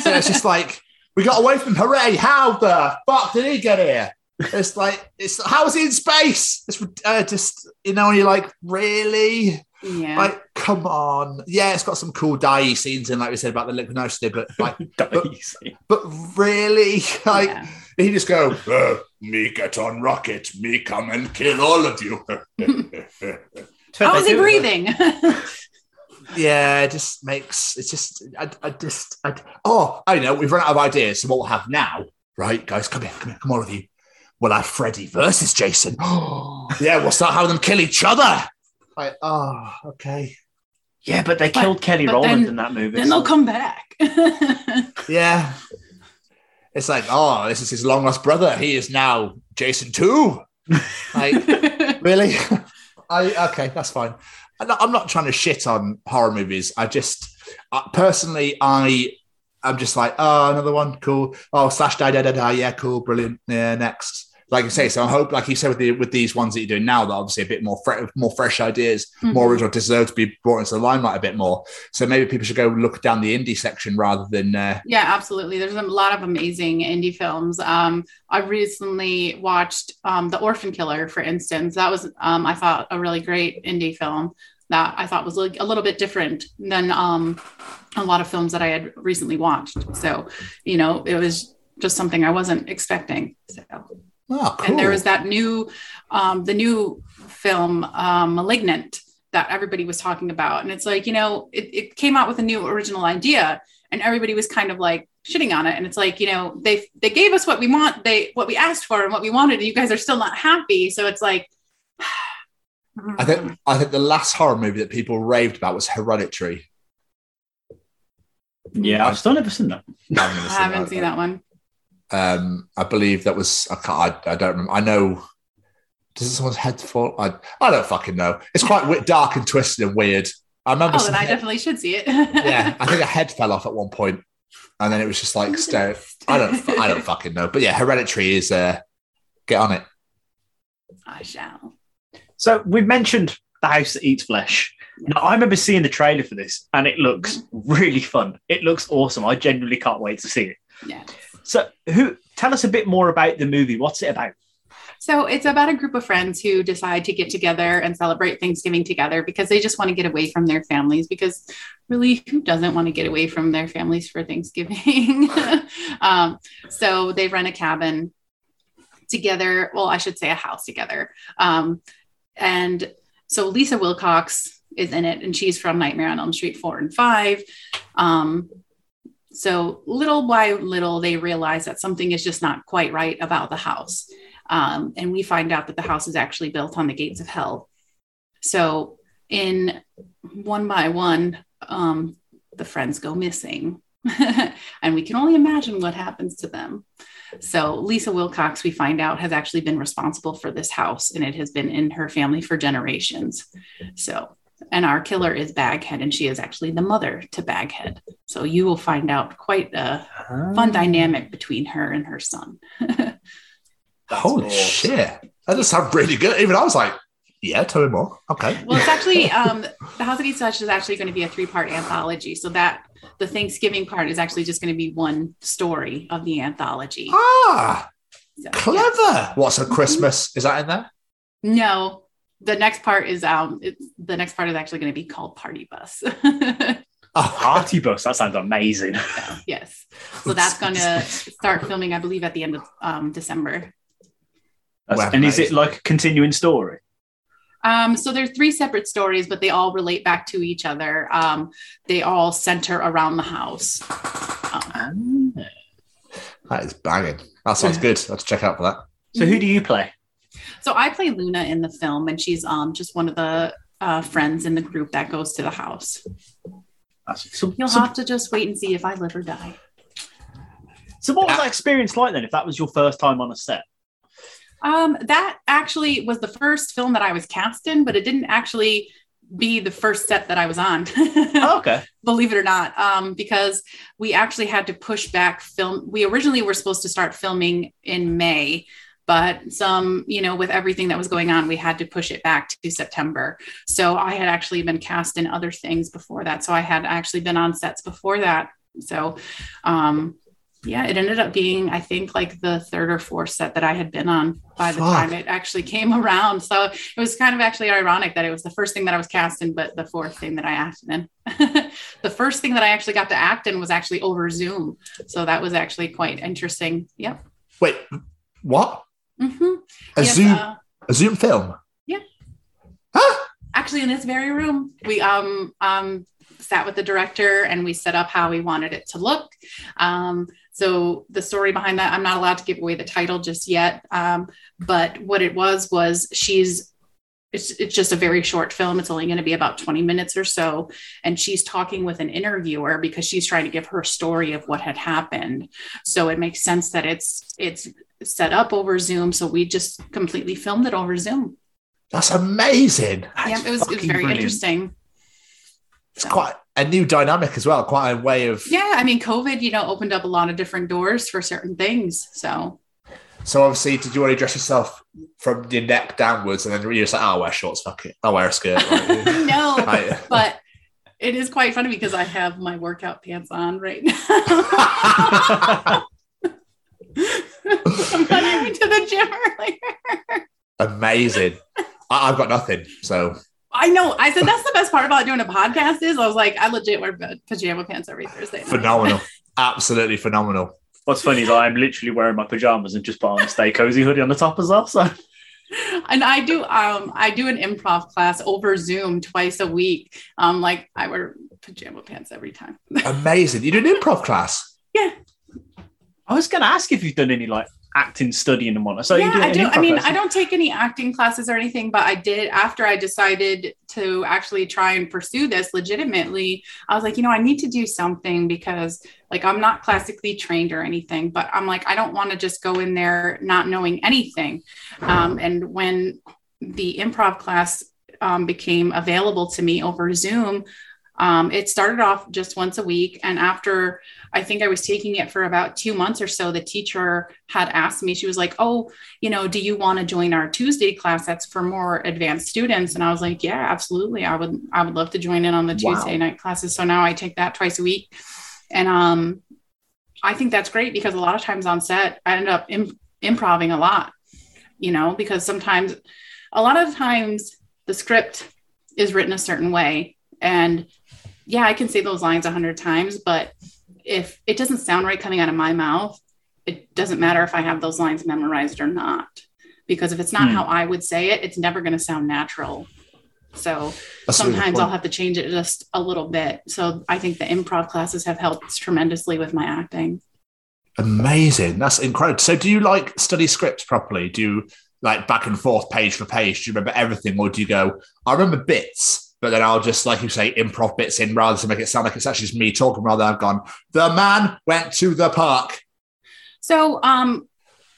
So it's just like we got away from. Hooray! How the fuck did he get here? It's like it's how is he in space? It's uh, just you know, and you're like, really? yeah Like, come on. Yeah, it's got some cool die scenes in, like we said about the liquid nitrogen, but like, Daisy. but really, like, Yeah. He just go, "Uh, me get on rocket, me come and kill all of you. How is he breathing? yeah, it just makes it's just I, I just I, oh I know we've run out of ideas. So what we'll have now, right, guys? Come here, come here, come on with you. We'll have Freddy versus Jason. yeah, we'll start having them kill each other. Like, oh, okay, Yeah, but they But- killed Kelly but Rowland then- in that movie. then so- they'll come back. yeah. It's like, oh, this is his long lost brother. He is now Jason too. Like, really? I okay, that's fine. I'm not, I'm not trying to shit on horror movies. I just uh, personally, I I'm just like, oh, another one, cool. Oh, slash die, die, die, die. Yeah, cool, brilliant. Yeah, next. Like you say, so I hope, like you said, with the with these ones that you're doing now, that obviously a bit more fre- more fresh ideas, more Mhm. original, deserve to be brought into the limelight a bit more. So maybe people should go look down the indie section rather than uh, yeah, absolutely. There's a lot of amazing indie films. Um, I recently watched um, The Orphan Killer, for instance. That was, um, I thought, a really great indie film that I thought was like a little bit different than um, a lot of films that I had recently watched. So, you know, it was just something I wasn't expecting. So. Oh, cool. and there was that new um the new film um malignant that everybody was talking about and it's like you know it, it came out with a new original idea and everybody was kind of like shitting on it and it's like you know they they gave us what we want they what we asked for and what we wanted and you guys are still not happy so it's like I think I think the last horror movie that people raved about was Hereditary. Yeah, I've still never seen that. I haven't, I haven't seen that one. Um, I believe that was I, can't, I, I don't remember. I know. Does someone's head fall? I, I don't fucking know. It's quite wi- dark and twisted and weird. I remember. Oh, some then I definitely should see it. yeah, I think a head fell off at one point, and then it was just like stare. I don't. I don't fucking know. But yeah, Hereditary is. Uh, get on it. I shall. So we've mentioned the house that eats flesh. Now, I remember seeing the trailer for this, and it looks really fun. It looks awesome. I genuinely can't wait to see it. Yeah. So, who? Tell us a bit more about the movie. What's it about? So it's about a group of friends who decide to get together and celebrate Thanksgiving together because they just want to get away from their families. Because really, who doesn't want to get away from their families for Thanksgiving? um, so they rent a cabin together. Well, I should say a house together. Um, and so Lisa Wilcox is in it, and she's from Nightmare on Elm Street 4 and 5. Um, so little by little, they realize that something is just not quite right about the house. Um, and we find out that the house is actually built on the gates of hell. So, in one by one, um, the friends go missing. and we can only imagine what happens to them. So, Lisa Wilcox, we find out, has actually been responsible for this house and it has been in her family for generations. So, and our killer is Baghead, and she is actually the mother to Baghead. So, you will find out quite a fun dynamic between her and her son. Holy awesome. shit! That does sound really good. Even I was like, yeah, tell me more. Okay. Well, it's actually um, the House of Eats Flesh is actually going to be a three-part anthology. So that the Thanksgiving part is actually just going to be one story of the anthology. Ah, So, clever. yeah. What's a Christmas? Is that in there? No, the next part is um, it's, the next part is actually going to be called Party Bus. Oh, Party bus. That sounds amazing. yes, so that's going to start filming, I believe, at the end of um, December. That's- Well, and is it like a continuing story? Um, so there's three separate stories, but they all relate back to each other. Um, they all center around the house. Um, that is banging. That sounds good. I'll have to check out for that. So, who do you play? So I play Luna in the film, and she's um just one of the uh, friends in the group that goes to the house. So, You'll so, have to just wait and see if I live or die. so what was that experience like then? If that was your first time on a set? Um, that actually was the first film that I was cast in, but it didn't actually be the first set that I was on. Oh, okay. believe it or not, um, because we actually had to push back film. We originally were supposed to start filming in May, but some, you know, with everything that was going on, we had to push it back to September. So I had actually been cast in other things before that. So I had actually been on sets before that. So, um, yeah, it ended up being, I think, like the third or fourth set that I had been on by the Fuck. time it actually came around. So it was kind of actually ironic that it was the first thing that I was cast in, but the fourth thing that I acted in. the first thing that I actually got to act in was actually over Zoom. So that was actually quite interesting. Yep. Wait, what? Hmm A Yes, Zoom? uh, a Zoom film? Yeah. Huh? actually in this very room we um um sat with the director and we set up how we wanted it to look um so the story behind that i'm not allowed to give away the title just yet um but what it was was she's it's, it's just a very short film it's only going to be about 20 minutes or so and she's talking with an interviewer because she's trying to give her story of what had happened so it makes sense that it's it's set up over zoom so we just completely filmed it over zoom That's amazing. yeah, it was, it was very brilliant. interesting. It's quite a new dynamic as well. Quite a way of. Yeah, I mean, COVID, you know, opened up a lot of different doors for certain things. So So obviously, did you already dress yourself from your neck downwards, and then you're just like, I'll wear shorts, fuck it, I'll wear a skirt. No, I- but it is quite funny because I have my workout pants on right now. I'm running to the gym earlier. amazing. I, I've got nothing, so I know. I said that's the best part about doing a podcast is I was like, I legit wear pajama pants every Thursday. night. phenomenal, absolutely phenomenal. What's funny is I'm literally wearing my pajamas and just put on a stay cozy hoodie on the top as well. So, and I do um I do an improv class over Zoom twice a week. Um, like I wear pajama pants every time. Amazing. You do an improv class. I was going to ask if you've done any like acting studying and whatnot. So you yeah, do I do. I mean? I don't take any acting classes or anything, but I did after I decided to actually try and pursue this legitimately. I was like, you know, I need to do something because like I'm not classically trained or anything, but I'm like, I don't want to just go in there not knowing anything. Um, and when the improv class um, became available to me over Zoom, um, it started off just once a week. And after I think I was taking it for about two months or so, the teacher had asked me, she was like, Oh, you know, do you want to join our Tuesday class that's for more advanced students? And I was like, Yeah, absolutely. I would, I would love to join in on the Wow. Tuesday night classes. So now I take that twice a week. And um, I think that's great because a lot of times on set, I end up Im- improving a lot, you know, because sometimes, a lot of times, the script is written a certain way. And yeah, I can say those lines a hundred times, but if it doesn't sound right coming out of my mouth, it doesn't matter if I have those lines memorized or not. Because if it's not Hmm. how I would say it, it's never going to sound natural. So That's a really good sometimes I'll have to change it just a little bit. So I think the improv classes have helped tremendously with my acting. Amazing. That's incredible. So, do you like study scripts properly? Do you like back and forth, page for page? Do you remember everything, or do you go? I remember bits, but then I'll just like you say, improv bits in rather to make it sound like it's actually just me talking. Rather, I've gone. The man went to the park. So, um,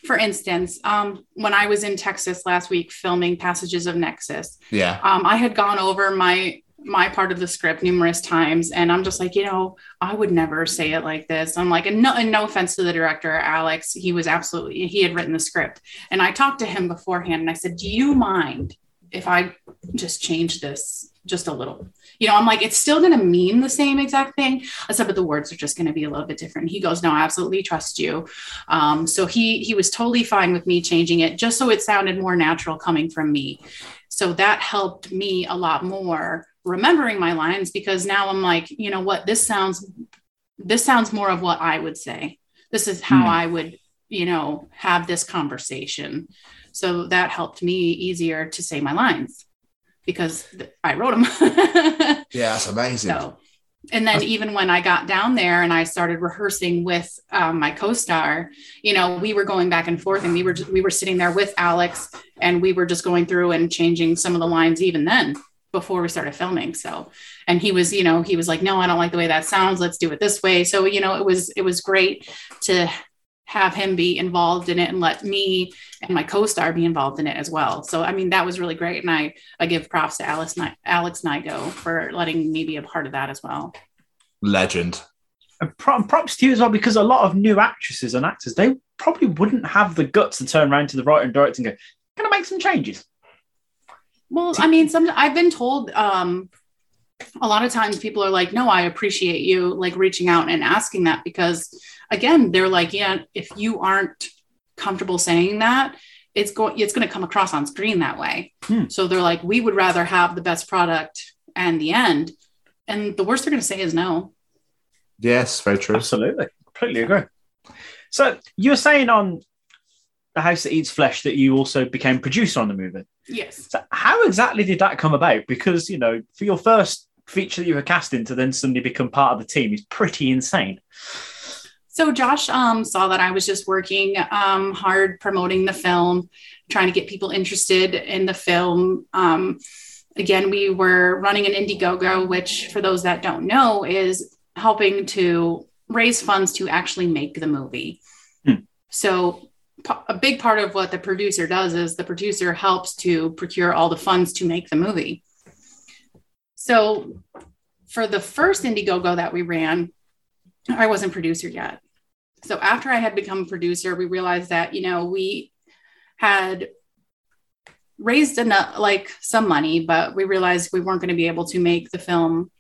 for instance, um, when I was in Texas last week filming Passages of Nexus, Yeah, um, I had gone over my my part of the script numerous times, and I'm just like, you know, I would never say it like this. I'm like, and no, and no offense to the director, Alex, he was absolutely he had written the script, and I talked to him beforehand, and I said, do you mind if I just change this just a little? You know, I'm like, it's still going to mean the same exact thing. I said, but the words are just going to be a little bit different. He goes, no, I absolutely trust you. Um, so he he was totally fine with me changing it just so it sounded more natural coming from me. So that helped me a lot more remembering my lines because now I'm like, you know what, this sounds this sounds more of what I would say. This is how Hmm. I would, you know, have this conversation. So that helped me easier to say my lines because I wrote them. yeah, that's amazing. So, and then even when I got down there and I started rehearsing with um, my co-star, you know, we were going back and forth, and we were just, we were sitting there with Alex, and we were just going through and changing some of the lines even then before we started filming. So, and he was, you know, he was like, "No, I don't like the way that sounds. Let's do it this way." So, you know, it was it was great to have him be involved in it and let me and my co-star be involved in it as well. So I mean that was really great, and I I give props to Alice Ni- Alex Nigo for letting me be a part of that as well. Legend. And props to you as well because a lot of new actresses and actors they probably wouldn't have the guts to turn around to the writer and director and go, "Can I make some changes?" Well, I mean, some I've been told um, a lot of times people are like, "No, I appreciate you like reaching out and asking that," because again, they're like, "Yeah, if you aren't comfortable saying that." It's going. It's going to come across on screen that way. Hmm. So they're like, we would rather have the best product and the end. And the worst they're going to say is no. Yes, very true. Absolutely, completely agree. So you were saying on the House That Eats Flesh that you also became producer on the movie. Yes. So how exactly did that come about? Because you know, for your first feature that you were cast in to then suddenly become part of the team is pretty insane. So Josh um, saw that I was just working um, hard promoting the film, trying to get people interested in the film. Um, again, we were running an Indiegogo, which, for those that don't know, is helping to raise funds to actually make the movie. Hmm. So a big part of what the producer does is the producer helps to procure all the funds to make the movie. So for the first Indiegogo that we ran, I wasn't producer yet. So after I had become a producer, we realized that, you know, we had raised enough like some money, but we realized we weren't going to be able to make the film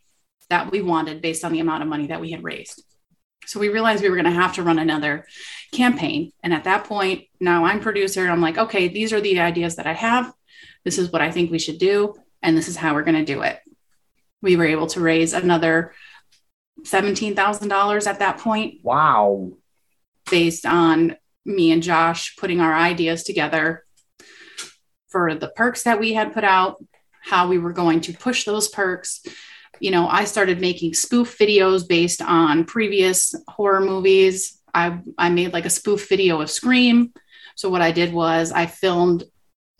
that we wanted based on the amount of money that we had raised. So we realized we were going to have to run another campaign. And at that point, now I'm producer. I'm like, okay, these are the ideas that I have. This is what I think we should do. And this is how we're going to do it. We were able to raise another $17,000 at that point Wow. Based on me and Josh putting our ideas together for the perks that we had put out, how we were going to push those perks. You know, I started making spoof videos based on previous horror movies. I, I made like a spoof video of Scream. So what I did was I filmed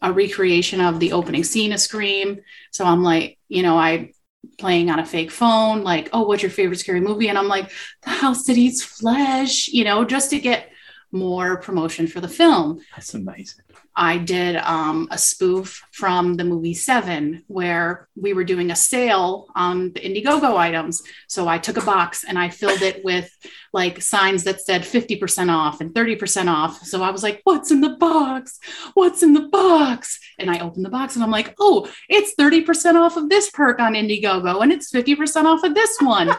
a recreation of the opening scene of Scream. So I'm like, you know, I playing on a fake phone, like, oh, what's your favorite scary movie? And I'm like, the house that eats flesh, you know, just to get more promotion for the film. That's amazing. I did um, a spoof from the movie Seven, where we were doing a sale on the Indiegogo items. So I took a box and I filled it with like signs that said 50% off and 30% off. So I was like, what's in the box? What's in the box? And I opened the box and I'm like, oh, it's 30% off of this perk on Indiegogo and it's 50% off of this one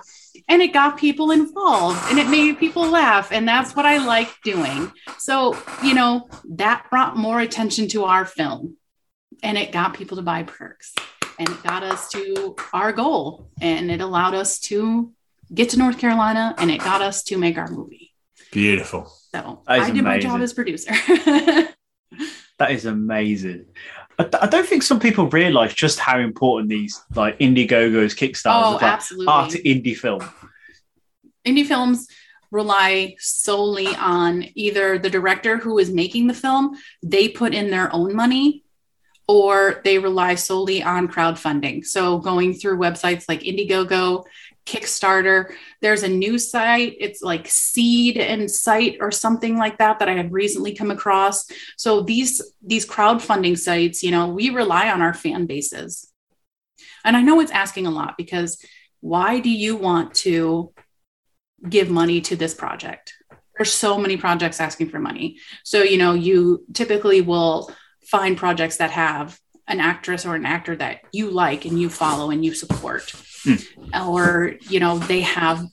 and it got people involved and it made people laugh and that's what i like doing so you know that brought more attention to our film and it got people to buy perks and it got us to our goal and it allowed us to get to north carolina and it got us to make our movie Beautiful. so That is i did my job as producer That is amazing. I, I don't think some people realize just how important these like Indiegogo's, Kickstarters, oh like, are to indie film. indie films rely solely on either the director who is making the film they put in their own money or they rely solely on crowdfunding so going through websites like indiegogo kickstarter there's a new site it's like seed and site or something like that that i had recently come across so these these crowdfunding sites you know we rely on our fan bases and i know it's asking a lot because why do you want to give money to this project. There's so many projects asking for money. So, you know, you typically will find projects that have an actress or an actor that you like and you follow and you support. Or, you know, they have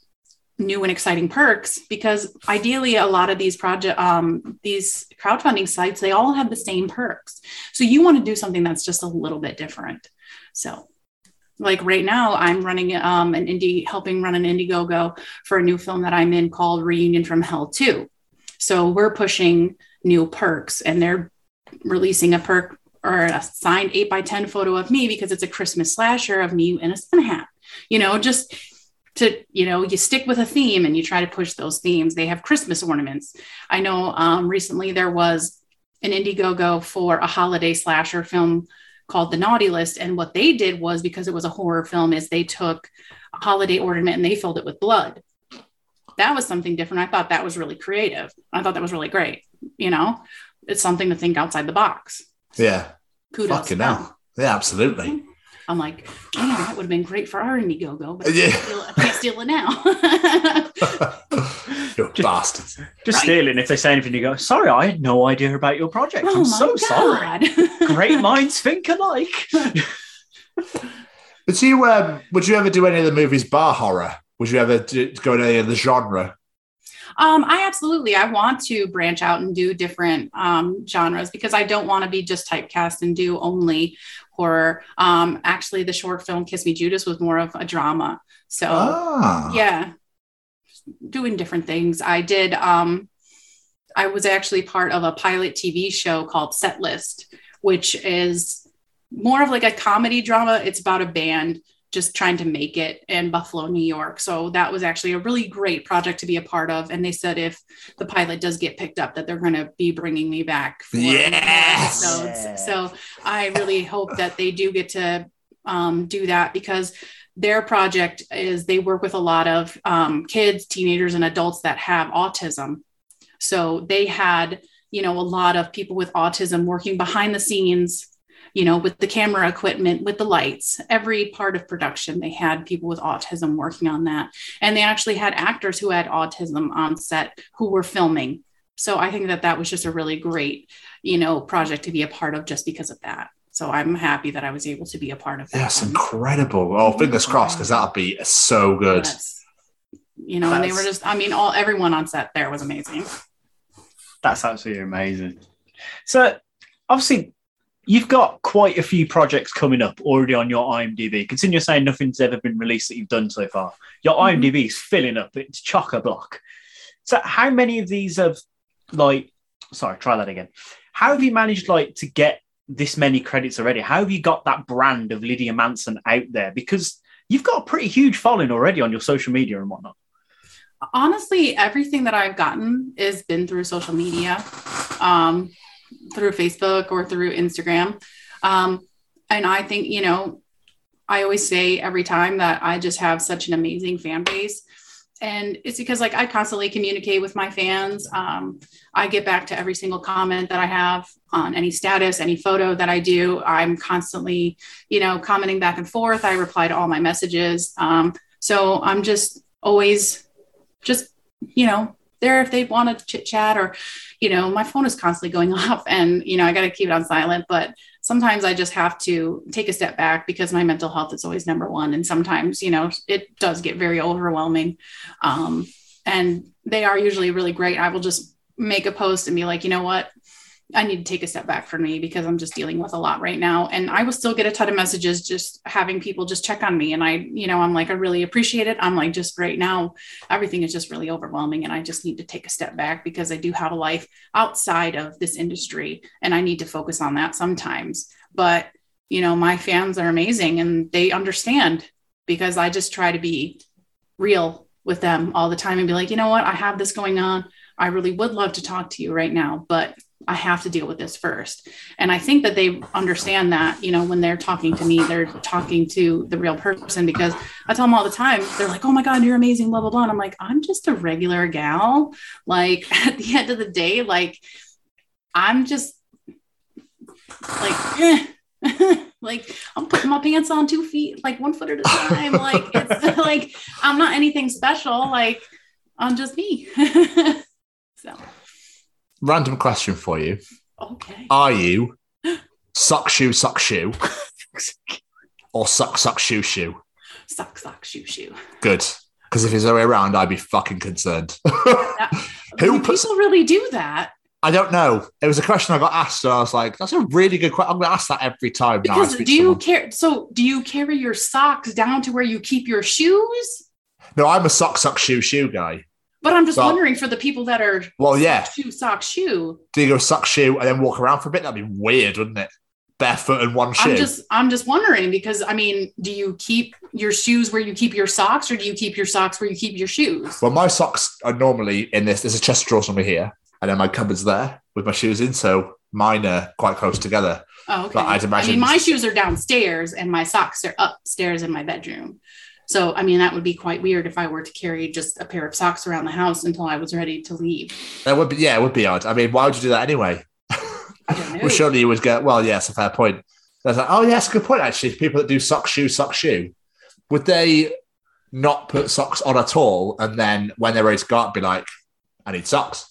new and exciting perks because ideally a lot of these project um these crowdfunding sites they all have the same perks. So you want to do something that's just a little bit different. So like right now i'm running um, an indie helping run an indiegogo for a new film that i'm in called reunion from hell 2 so we're pushing new perks and they're releasing a perk or a signed 8 by 10 photo of me because it's a christmas slasher of me in a sun hat you know just to you know you stick with a theme and you try to push those themes. They have christmas ornaments. I know um, recently there was an indiegogo for a holiday slasher film called the naughty list. And what they did was because it was a horror film is they took a holiday ornament and they filled it with blood. That was something different. I thought that was really creative. I thought that was really great. You know it's something to think outside the box. Yeah. kudos Fucking hell. Yeah, absolutely. I'm like man that would have been great for our indiegogo but I Yeah. can't steal it- I can't steal it now you bastards. Just Right. stealing. If they say anything, you go, sorry, I had no idea about your project. oh I'm my so sorry. Great minds think alike. But you, um, would you ever do any of the movies bar horror? Would you ever do, go to any of the genre? Um, I absolutely. I want to branch out and do different um, genres because I don't want to be just typecast and do only horror. Um, actually, the short film "Kiss Me Judas" was more of a drama. So Ah. yeah, doing different things. I did. Um, I was actually part of a pilot TV show called Set List, which is more of like a comedy drama. It's about a band just trying to make it in Buffalo, New York. So that was actually a really great project to be a part of. And they said if the pilot does get picked up, that they're going to be bringing me back for Yes! episodes. So I really hope that they do get to um, do that because their project is they work with a lot of um, kids, teenagers, and adults that have autism. So they had, you know, a lot of people with autism working behind the scenes, you know, with the camera equipment, with the lights, every part of production. They had people with autism working on that. And they actually had actors who had autism on set who were filming. So I think that that was just a really great, you know, project to be a part of just because of that. So I'm happy that I was able to be a part of that. That's one. incredible. Oh, fingers crossed, because that'll be so good. Yes. You know, and they were just, I mean, all everyone on set there was amazing. That's absolutely amazing. So, obviously, you've got quite a few projects coming up already on your IMDb. Considering you're saying nothing's ever been released that you've done so far, your Mhm. IMDb is filling up. It's chock a block. So, how many of these have, like, sorry, try that again. How have you managed, like, to get this many credits already? How have you got that brand of Lydia Manson out there? Because you've got a pretty huge following already on your social media and whatnot. Honestly, everything that I've gotten has been through social media. um, through Facebook or through Instagram. Um, and I think, you know, I always say every time that I just have such an amazing fan base. And it's because like I constantly communicate with my fans. Um, I get back to every single comment that I have on any status, any photo that I do. I'm constantly, you know, commenting back and forth. I reply to all my messages. Um, so I'm just always just, you know, there if they want to chit chat or, you know, my phone is constantly going off and, you know, I got to keep it on silent. But sometimes I just have to take a step back because my mental health is always number one. And sometimes, you know, it does get very overwhelming. Um, and they are usually really great. I will just make a post and be like, you know what? I need to take a step back for me because I'm just dealing with a lot right now. And I will still get a ton of messages just having people just check on me. And I, you know, I'm like, I really appreciate it. I'm like, just right now, everything is just really overwhelming. And I just need to take a step back because I do have a life outside of this industry and I need to focus on that sometimes. But, you know, my fans are amazing and they understand because I just try to be real with them all the time and be like, you know what, I have this going on. I really would love to talk to you right now, but I have to deal with this first. And I think that they understand that, you know, when they're talking to me, they're talking to the real person because I tell them all the time, they're like, oh my God, you're amazing, blah, blah, blah. And I'm like, I'm just a regular gal. Like at the end of the day, like I'm just like, eh. like I'm putting my pants on two feet, like one foot at a time. like it's like I'm not anything special. Like I'm just me. so Random question for you. okay. Are you sock shoe, sock shoe, or suck, suck, shoe, shoe? Sock, sock, shoe, shoe. Good. Because if it's the way around, I'd be fucking concerned. Who puts people really do that? I don't know. It was a question I got asked, and I was like, "That's a really good question." I'm going to ask that every time. Because do you care? So do you carry your socks down to where you keep your shoes? No, I'm a sock, sock, shoe, shoe guy. But I'm just So- wondering for the people that are Well, yeah. shoe, sock, shoe. Do you go sock, shoe, and then walk around for a bit? That'd be weird, wouldn't it? Barefoot and one shoe. I'm just I'm just wondering because I mean, do you keep your shoes where you keep your socks, or do you keep your socks where you keep your shoes? Well, my socks are normally in this. There's a chest drawer somewhere here, and then my cupboard's there with my shoes in. So mine are quite close together. Oh, okay. But I'd imagine. I mean, my shoes are downstairs and my socks are upstairs in my bedroom. So, I mean, that would be quite weird if I were to carry just a pair of socks around the house until I was ready to leave. That would be, yeah, it would be odd. I mean, why would you do that anyway? I. Well, surely you would go, well, yes, a fair point. Was like, oh, yes, good point, actually. People that do sock, shoe, sock, shoe, would they not put socks on at all? And then when they're ready to go out, be like, I need socks.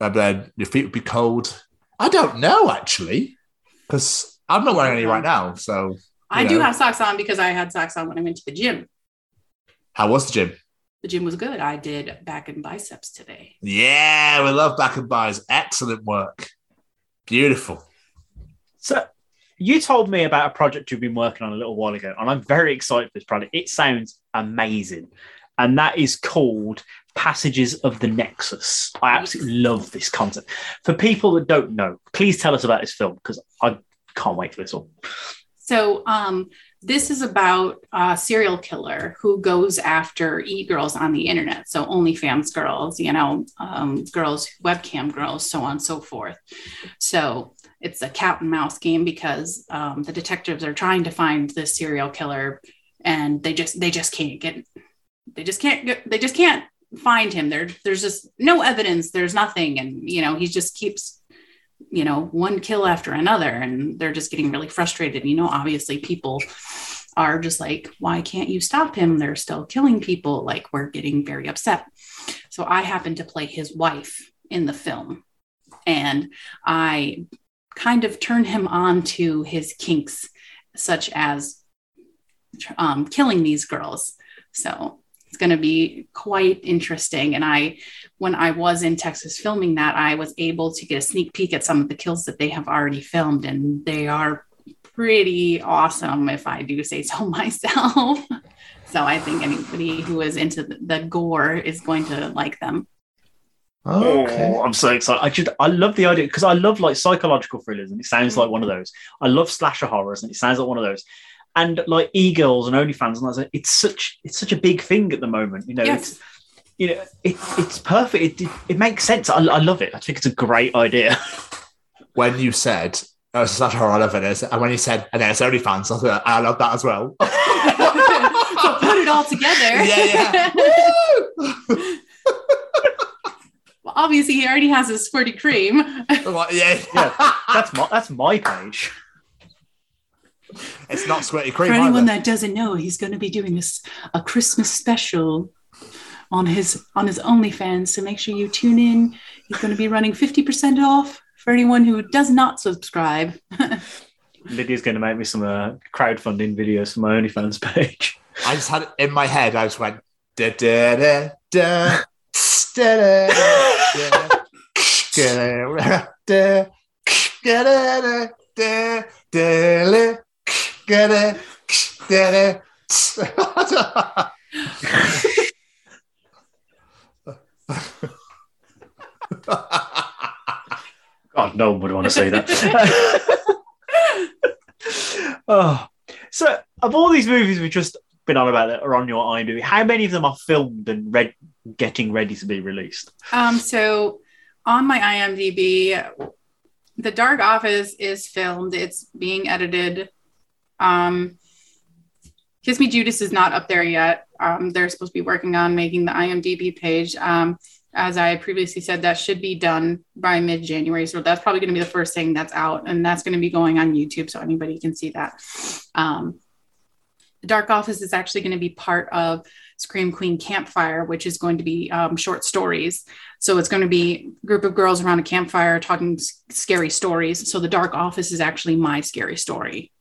And then your feet would be cold. I don't know, actually, because I'm not wearing any right now. So, I you do have socks on because I had socks on when I went to the gym. how was the gym? The gym was good. I did back and biceps today. Yeah, we love back and buys. Excellent work. Beautiful. So you told me about a project you've been working on a little while ago, and I'm very excited for this project. It sounds amazing. And that is called Passages of the Nexus. I absolutely love this concept. For people that don't know, please tell us about this film because I can't wait for this one. So, um, this is about a serial killer who goes after e girls on the internet. So, OnlyFans girls, you know, um, girls, webcam girls, so on and so forth. So, it's a cat and mouse game because um, the detectives are trying to find this serial killer, and they just they just can't get they just can't get they just can't find him. There there's just no evidence. There's nothing, and you know he just keeps you know one kill after another and they're just getting really frustrated. You know obviously people are just like why can't you stop him? They're still killing people. Like we're getting very upset. So i happen to play his wife in the film and i kind of turn him on to his kinks such as um, killing these girls. So it's going to be quite interesting and i when I was in Texas filming that, I was able to get a sneak peek at some of the kills that they have already filmed, and they are pretty awesome, if I do say so myself. so I think anybody who is into the, the gore is going to like them. Oh, oh I'm so excited. I just I love the idea because I love like psychological thrillers and it sounds mm. like one of those. I love slasher horrors and it sounds like one of those. And like e-girls and OnlyFans and that's it's such it's such a big thing at the moment. You know, Yes. it's you know, it, it's perfect. It, it, it makes sense. I, I love it. I think it's a great idea. When you said, oh, it's such horror, I love it is, and when you said, and then it's OnlyFans, I thought, I love that as well. so put it all together. yeah, yeah. well, obviously, he already has his squirty cream. Like, yeah. Yeah, that's my that's my page. It's not squirty cream. For anyone either. that doesn't know, he's going to be doing this a Christmas special on his on his OnlyFans. So make sure you tune in. He's going to be running fifty percent off for anyone who does not subscribe. Lydia's going to make me some uh, crowdfunding videos for my OnlyFans page. I just had it in my head. I just went da da da da da da da da da da da God, no one would want to see that. oh, so of all these movies we've just been on about that are on your IMDb, how many of them are filmed and red, getting ready to be released? Um, so on my IMDb, The Dark Office is filmed. It's being edited. Um, Kiss Me Judas is not up there yet. Um, they're supposed to be working on making the IMDb page. Um, as I previously said, that should be done by mid January. So that's probably going to be the first thing that's out, and that's going to be going on YouTube so anybody can see that. Um, the Dark Office is actually going to be part of Scream Queen Campfire, which is going to be um, short stories. So it's going to be a group of girls around a campfire talking s- scary stories. So the Dark Office is actually my scary story.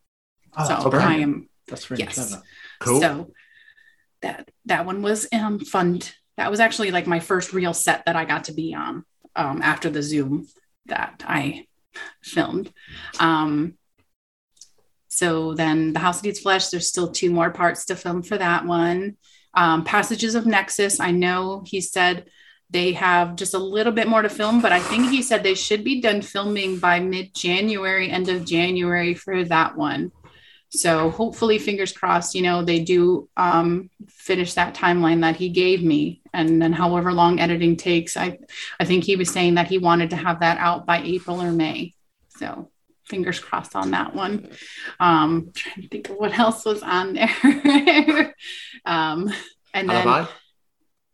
Oh, so okay. I am That's really Yes. clever. Cool. so that that one was um fun. That was actually like my first real set that I got to be on um, after the Zoom that I filmed. Um, so then the House of Eats Flesh, there's still two more parts to film for that one. Um, Passages of Nexus, I know he said they have just a little bit more to film, but I think he said they should be done filming by mid January, end of January for that one. So hopefully, fingers crossed, you know, they do um, finish that timeline that he gave me. And then however long editing takes, I, I think he was saying that he wanted to have that out by April or May. So fingers crossed on that one. Um, trying to think of what else was on there. um, and then Alibi?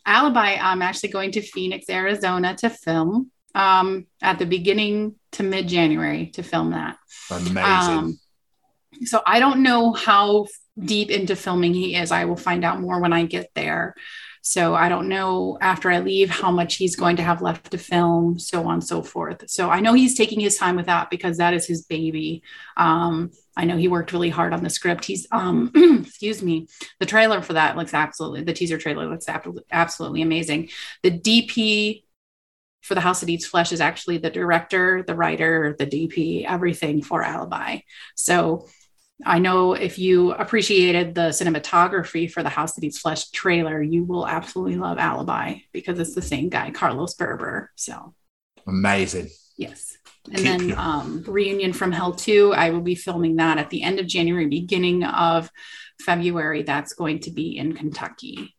Alibi, I'm actually going to Phoenix, Arizona to film um, at the beginning to mid January to film that. Amazing. Um, so I don't know how deep into filming he is. I will find out more when I get there. So I don't know after I leave how much he's going to have left to film, so on and so forth. So I know he's taking his time with that because that is his baby. Um, I know he worked really hard on the script. He's, um, excuse me, the trailer for that looks absolutely, the teaser trailer looks absolutely, absolutely amazing. The DP for the House that Eats Flesh is actually the director, the writer, the DP, everything for Alibi. So I know if you appreciated the cinematography for the House That Eats Flesh trailer, you will absolutely love Alibi because it's the same guy, Carlos Berber. So Amazing. yes. And Keep then um, Reunion from Hell 2, I will be filming that at the end of January, beginning of February. That's going to be in Kentucky.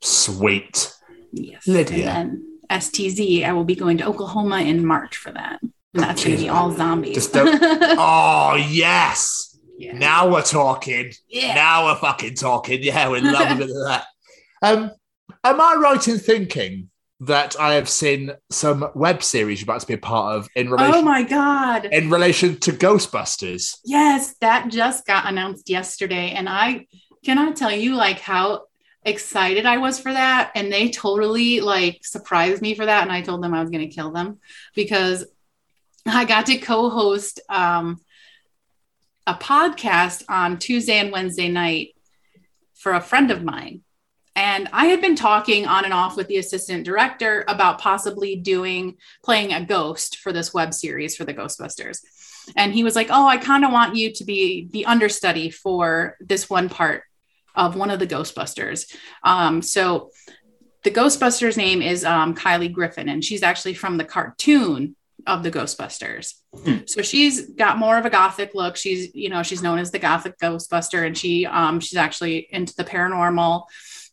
Sweet. Yes. Lydia. And then STZ, I will be going to Oklahoma in March for that. And that's going to be all zombies. Just don't- Oh, yes. Yeah. Now we're talking. Yeah. Now we're fucking talking. Yeah, we love a bit of that. Um, am I right in thinking that I have seen some web series you're about to be a part of in relation Oh my God. in relation to Ghostbusters? Yes, that just got announced yesterday. And I cannot tell you like how excited I was for that. And they totally like surprised me for that. And I told them I was going to kill them because I got to co-host um, a podcast on Tuesday and Wednesday night for a friend of mine. And I had been talking on and off with the assistant director about possibly doing playing a ghost for this web series for the Ghostbusters. And he was like, Oh, I kind of want you to be the understudy for this one part of one of the Ghostbusters. Um, so the Ghostbusters name is um, Kylie Griffin, and she's actually from the cartoon of the Ghostbusters. So she's got more of a gothic look. She's, you know, she's known as the gothic Ghostbuster, and she um, she's actually into the paranormal.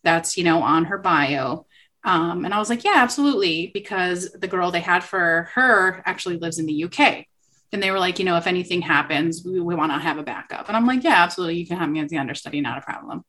That's you know on her bio. Um, and I was like, yeah, absolutely. Because the girl they had for her actually lives in the UK. And they were like, you know, if anything happens, we, we want to have a backup. And I'm like, yeah, absolutely. You can have me as the understudy, not a problem.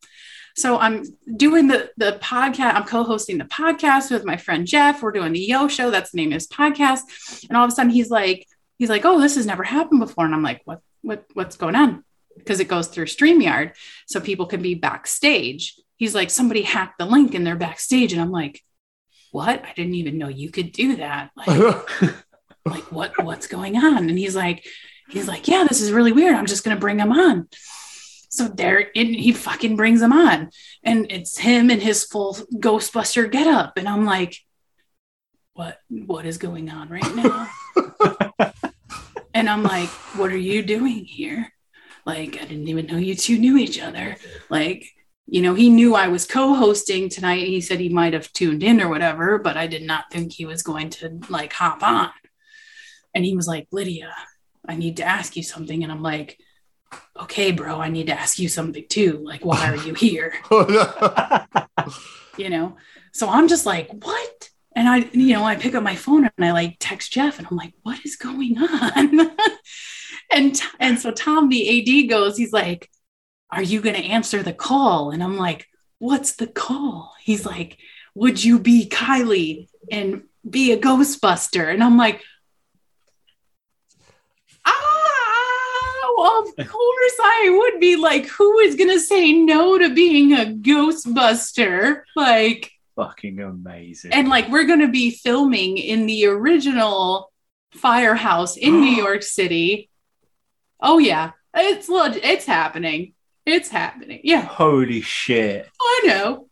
So I'm doing the the podcast. I'm co-hosting the podcast with my friend Jeff. We're doing the Yo Show. That's the name of his podcast. And all of a sudden, he's like, he's like, oh, this has never happened before. And I'm like, what what what's going on? Because it goes through StreamYard, so people can be backstage. He's like, somebody hacked the link and they're backstage. And I'm like, what? I didn't even know you could do that. Like, like what what's going on? And he's like, he's like, yeah, this is really weird. I'm just gonna bring him on. So there, it, he fucking brings him on, and it's him in his full Ghostbuster getup, and I'm like, what what is going on right now? and I'm like, what are you doing here? Like, I didn't even know you two knew each other. Like, you know, he knew I was co-hosting tonight. He said he might have tuned in or whatever, but I did not think he was going to like hop on. And he was like, Lydia, I need to ask you something. And I'm like, okay, bro, I need to ask you something too. Like, why are you here? you know? So I'm just like, what? And I, you know, I pick up my phone and I like text Jeff and I'm like, what is going on? and and so Tom, the AD, goes, he's like, Are you gonna answer the call? And I'm like, What's the call? He's like, Would you be Kylie and be a Ghostbuster? And I'm like, Ah, well, of course I would be like, who is gonna say no to being a Ghostbuster? Like, Fucking amazing. and like we're going to be filming in the original firehouse in New York City. Oh yeah, it's leg- it's happening. It's happening. Yeah, Holy shit. Oh, I know.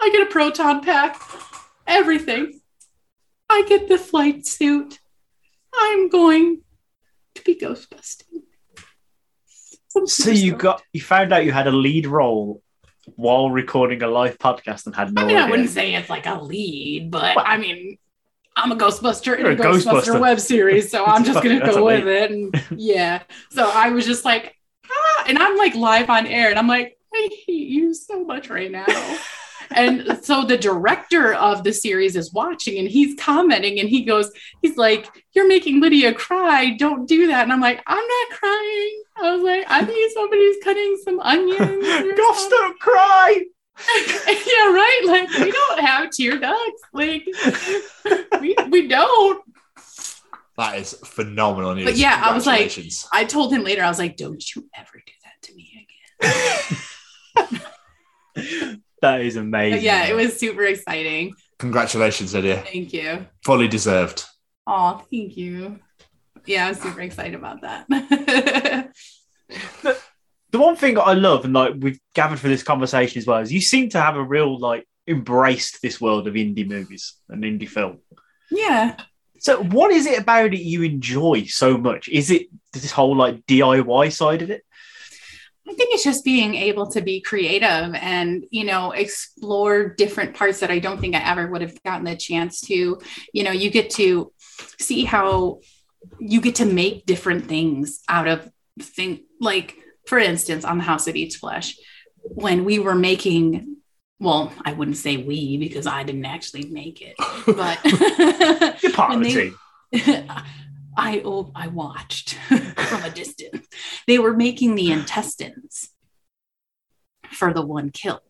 I get a proton pack. Everything. I get the flight suit. I'm going to be ghostbusting. So you got you found out you had a lead role while recording a live podcast and had no I mean, I wouldn't say it's like a lead, but Well- I mean, I'm a Ghostbuster in a a Ghostbuster, Ghostbuster. web series, so I'm just gonna go with it. And yeah, so I was just like, ah, and I'm like live on air, and I'm like, I hate you so much right now. and so the director of the series is watching and he's commenting and he goes, he's like, You're making Lydia cry. Don't do that. And I'm like, I'm not crying. I was like, I think somebody's cutting some onions. or Goths something." don't cry. yeah, right. Like we don't have tear ducts. Like we we don't. That is phenomenal news. But yeah, I was like- I told him later. I was like, "Don't you ever do that to me again." That is But amazing. yeah, it was super exciting. Congratulations, Lydia. Thank you. Fully deserved. Oh, thank you. Yeah, I'm super excited about that. the one thing I love and like we've gathered for this conversation as well is you seem to have a real like embraced this world of indie movies and indie film. yeah. So what is it about it you enjoy so much? Is it this whole like DIY side of it? I think it's just being able to be creative and, you know, explore different parts that I don't think I ever would have gotten the chance to. You know, you get to see how you get to make different things out of thing like for instance on the house that eats flesh when we were making well i wouldn't say we because i didn't actually make it but You're part of the. I oh, I watched from a distance. They were making the intestines for the one kill.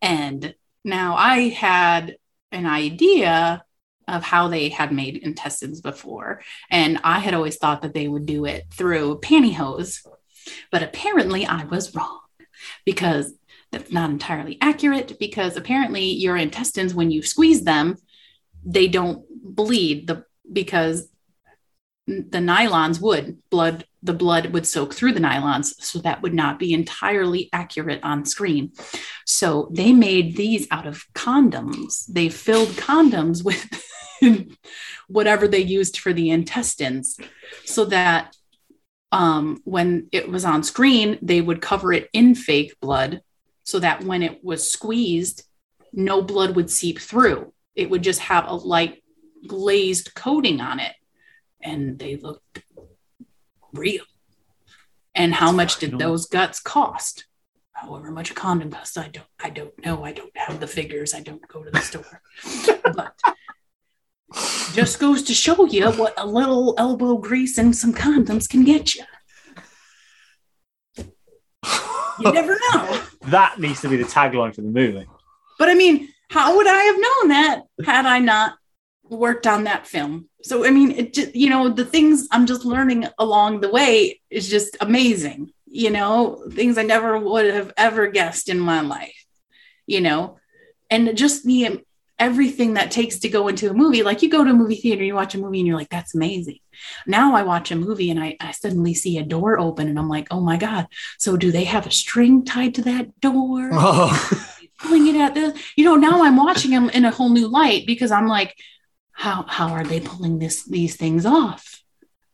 And now I had an idea of how they had made intestines before. And I had always thought that they would do it through pantyhose. But apparently I was wrong because that's not entirely accurate because apparently your intestines when you squeeze them they don't bleed the because the nylons would blood the blood would soak through the nylons so that would not be entirely accurate on screen. So they made these out of condoms. They filled condoms with whatever they used for the intestines so that um, when it was on screen they would cover it in fake blood so that when it was squeezed no blood would seep through. It would just have a light glazed coating on it and they looked real. And how much did those guts cost? however much a condom costs. I don't I don't know. I don't have the figures. I don't go to the store. but just goes to show you what a little elbow grease and some condoms can get you. You never know. That needs to be the tagline for the movie. But I mean, how would I have known that had I not worked on that film? So I mean, it just you know the things I'm just learning along the way is just amazing. You know, things I never would have ever guessed in my life. You know, and just the um, everything that takes to go into a movie. Like you go to a movie theater, you watch a movie, and you're like, "That's amazing." Now I watch a movie and I, I suddenly see a door open, and I'm like, "Oh my god!" So do they have a string tied to that door? Oh, pulling it at this. You know, now I'm watching them in a whole new light because I'm like, how how are they pulling this these things off?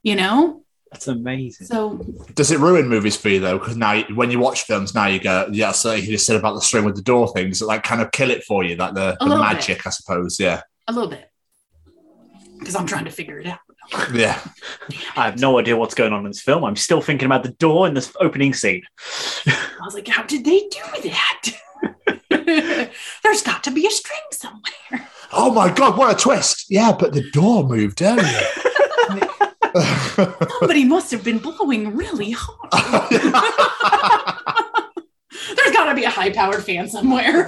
You know? That's amazing. So does it ruin movies for you though? Because now, when you watch films, now you go, yeah. So you just said about the string with the door things, that like kind of kill it for you, like the, the little magic, I suppose. Yeah, a little bit. Because I'm trying to figure it out. yeah. I have no idea what's going on in this film. I'm still thinking about the door in this opening scene. I was like, how did they do that? There's got to be a string somewhere. Oh my god, what a twist! Yeah, but the door moved earlier. Somebody must have been blowing really hard. There's got to be a high powered fan somewhere.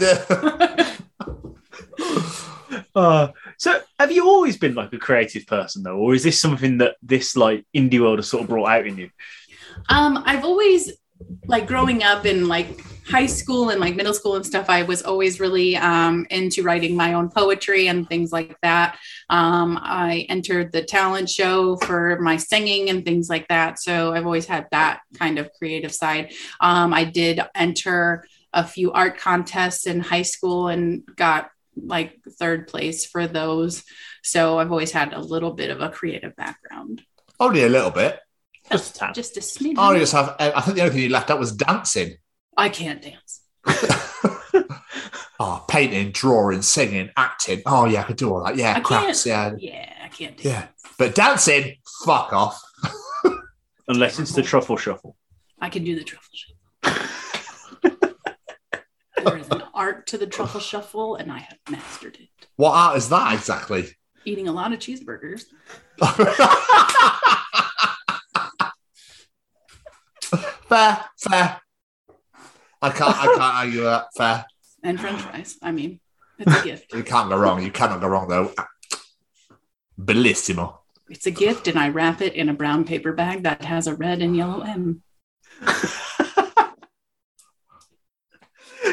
Uh, so, have you always been like a creative person though, or is this something that this like indie world has sort of brought out in you? Um, I've always like growing up in like high school and like middle school and stuff, I was always really um, into writing my own poetry and things like that. Um, I entered the talent show for my singing and things like that. So I've always had that kind of creative side. Um, I did enter a few art contests in high school and got like third place for those. So I've always had a little bit of a creative background. Only a little bit. Just a tad. Just a smidge. I just have. I think the only thing you left out was dancing. I can't dance. Oh, painting, drawing, singing, acting. Oh yeah, I could do all that. Yeah, I crafts. Yeah, Yeah, I can't dance. yeah. But dancing, fuck off. Unless it's the truffle shuffle. I can do the truffle shuffle. there is an art to the truffle shuffle, and I have mastered it. What art is that exactly? Eating a lot of cheeseburgers fair, fair. I can't. I can't argue that. Fair. and French fries. I mean, it's a gift. You can't go wrong. You cannot go wrong though. Bellissimo. It's a gift, and I wrap it in a brown paper bag that has a red and yellow M.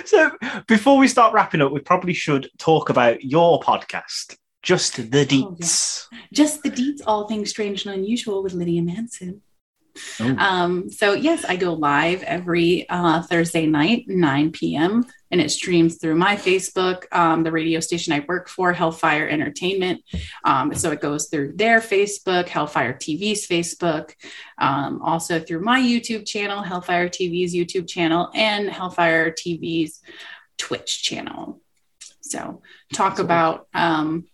So, before we start wrapping up, we probably should talk about your podcast, Just the oh, Deets. Just the deets, all things strange and unusual with Lydia Manson. Oh. Um, so yes, I go live every uh, Thursday night, 9 p.m. and it streams through my Facebook, um, the radio station I work for, Hellfire Entertainment. Um, so it goes through their Facebook, Hellfire TV's Facebook, um, also through my YouTube channel, Hellfire TV's YouTube channel, and Hellfire TV's Twitch channel. So talk about um,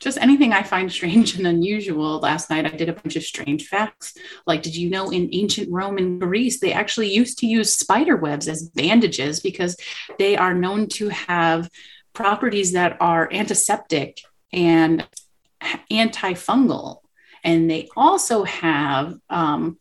just anything I find strange and unusual. Last night I did a bunch of strange facts. Like, did you know in ancient Rome and Greece, they actually used to use spider webs as bandages because they are known to have properties that are antiseptic and antifungal. And they also have um,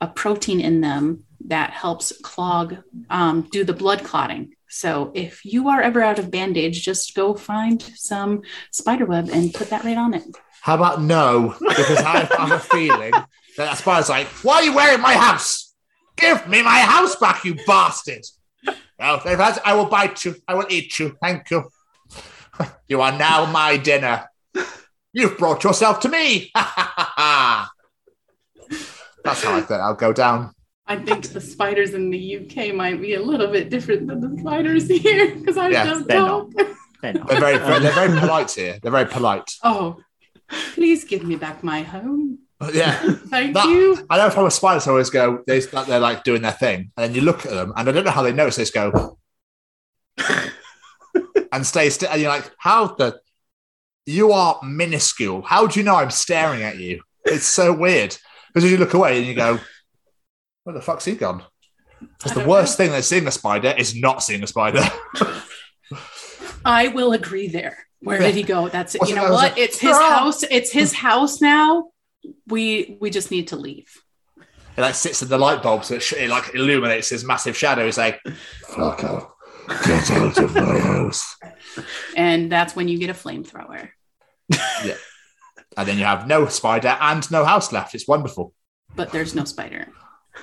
a protein in them that helps clog, um, do the blood clotting. So if you are ever out of bandage, just go find some spider web and put that right on it. How about no? Because I have a feeling that spider's like, why are you wearing my house? Give me my house back, you bastard. If that's- I will bite you. I will eat you. Thank you. You are now my dinner. You've brought yourself to me. That's how I think I'll go down. I think the spiders in the UK might be a little bit different than the spiders here because I Yeah, just they're talk. They're not. They're very, they're very polite here. They're very polite. Oh, please give me back my home. Oh, yeah. Thank That- you. I know from a spider, I always go, they, like, they're like doing their thing. And then you look at them, and I don't know how they notice, they just go and stay still. And you're like, how the, you are minuscule. How do you know I'm staring at you? It's so weird. Because as you look away and you go, where the fuck's he gone? Because the worst thing than seeing a spider is not seeing a spider. I will agree there. Where did he go? That's it. What's You know what? like, It's his house. It's his house now. We we just need to leave. It like sits in the light bulb, so it, sh- it like illuminates his massive shadow. It's like, Fuck off. Get out of my house. And that's when you get a flamethrower. Yeah, and then you have no spider and no house left. It's wonderful. But there's no spider.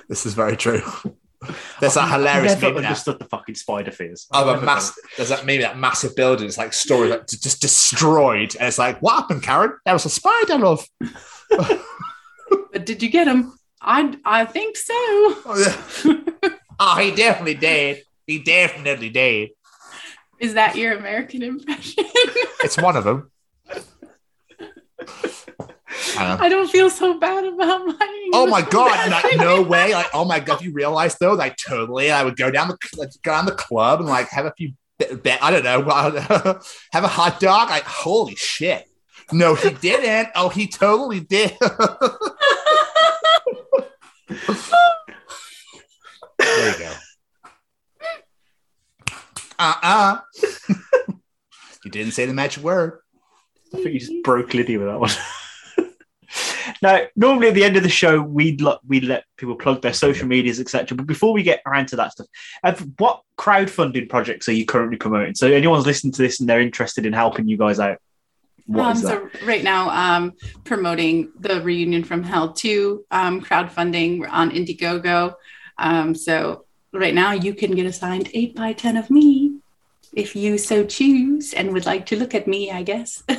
This is very true. There's that hilarious I've never meme now understood the fucking spider fears. of a mass. There's that meme, that massive building. It's like story like just destroyed, and it's like, what happened, Karen? There was a spider, love. But did you get him? I I think so. Oh, yeah. oh, he definitely did. He definitely did. Is that your American impression? It's one of them. I. I don't feel so bad about my. Oh my god! Like, no way! Like, oh my god! If you realize though, like totally, I would go down the like, go down the club and like have a few bit, bit I don't know, have a hot dog. Like, holy shit! No, he didn't. Oh, he totally did. there you go. Uh uh You didn't say the magic word. I think you just broke Lydia with that one. Now, normally at the end of the show, we'd let we let people plug their social medias, etc. But before we get around to that stuff, what crowdfunding projects are you currently promoting? So, anyone's listening to this and they're interested in helping you guys out, what um, so right now, um, promoting the reunion from Hell 2 um, crowdfunding on Indiegogo. Um, so right now, you can get a signed eight by ten of me if you so choose and would like to look at me, I guess.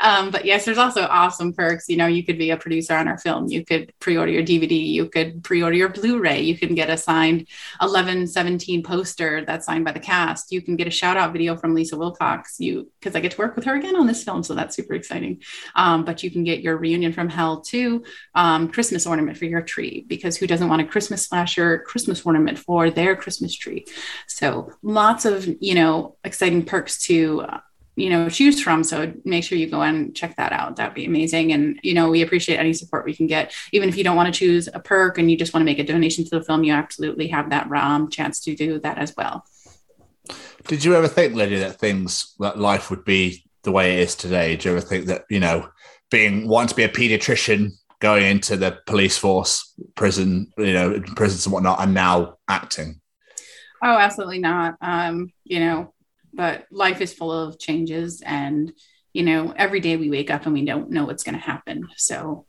um, but yes, there's also awesome perks. You know, you could be a producer on our film. You could pre-order your DVD. You could pre-order your Blu-ray. You can get a signed 1117 poster that's signed by the cast. You can get a shout-out video from Lisa Wilcox. You because I get to work with her again on this film, so that's super exciting. Um, but you can get your reunion from hell too um, Christmas ornament for your tree because who doesn't want a Christmas slasher Christmas ornament for their Christmas tree? So lots of you know exciting perks to you know choose from. So make sure you go and check that out. That'd be amazing. And you know we appreciate any support we can get, even if you don't want to choose a perk and you just want to make a donation to the film. You absolutely have that um, chance to do that as well. Did you ever think, Lydia, that things that life would be the way it is today? Do you ever think that you know, being wanting to be a pediatrician, going into the police force, prison, you know, prisons and whatnot, and now acting? Oh, absolutely not. Um, you know, but life is full of changes and you know, every day we wake up and we don't know what's going to happen. So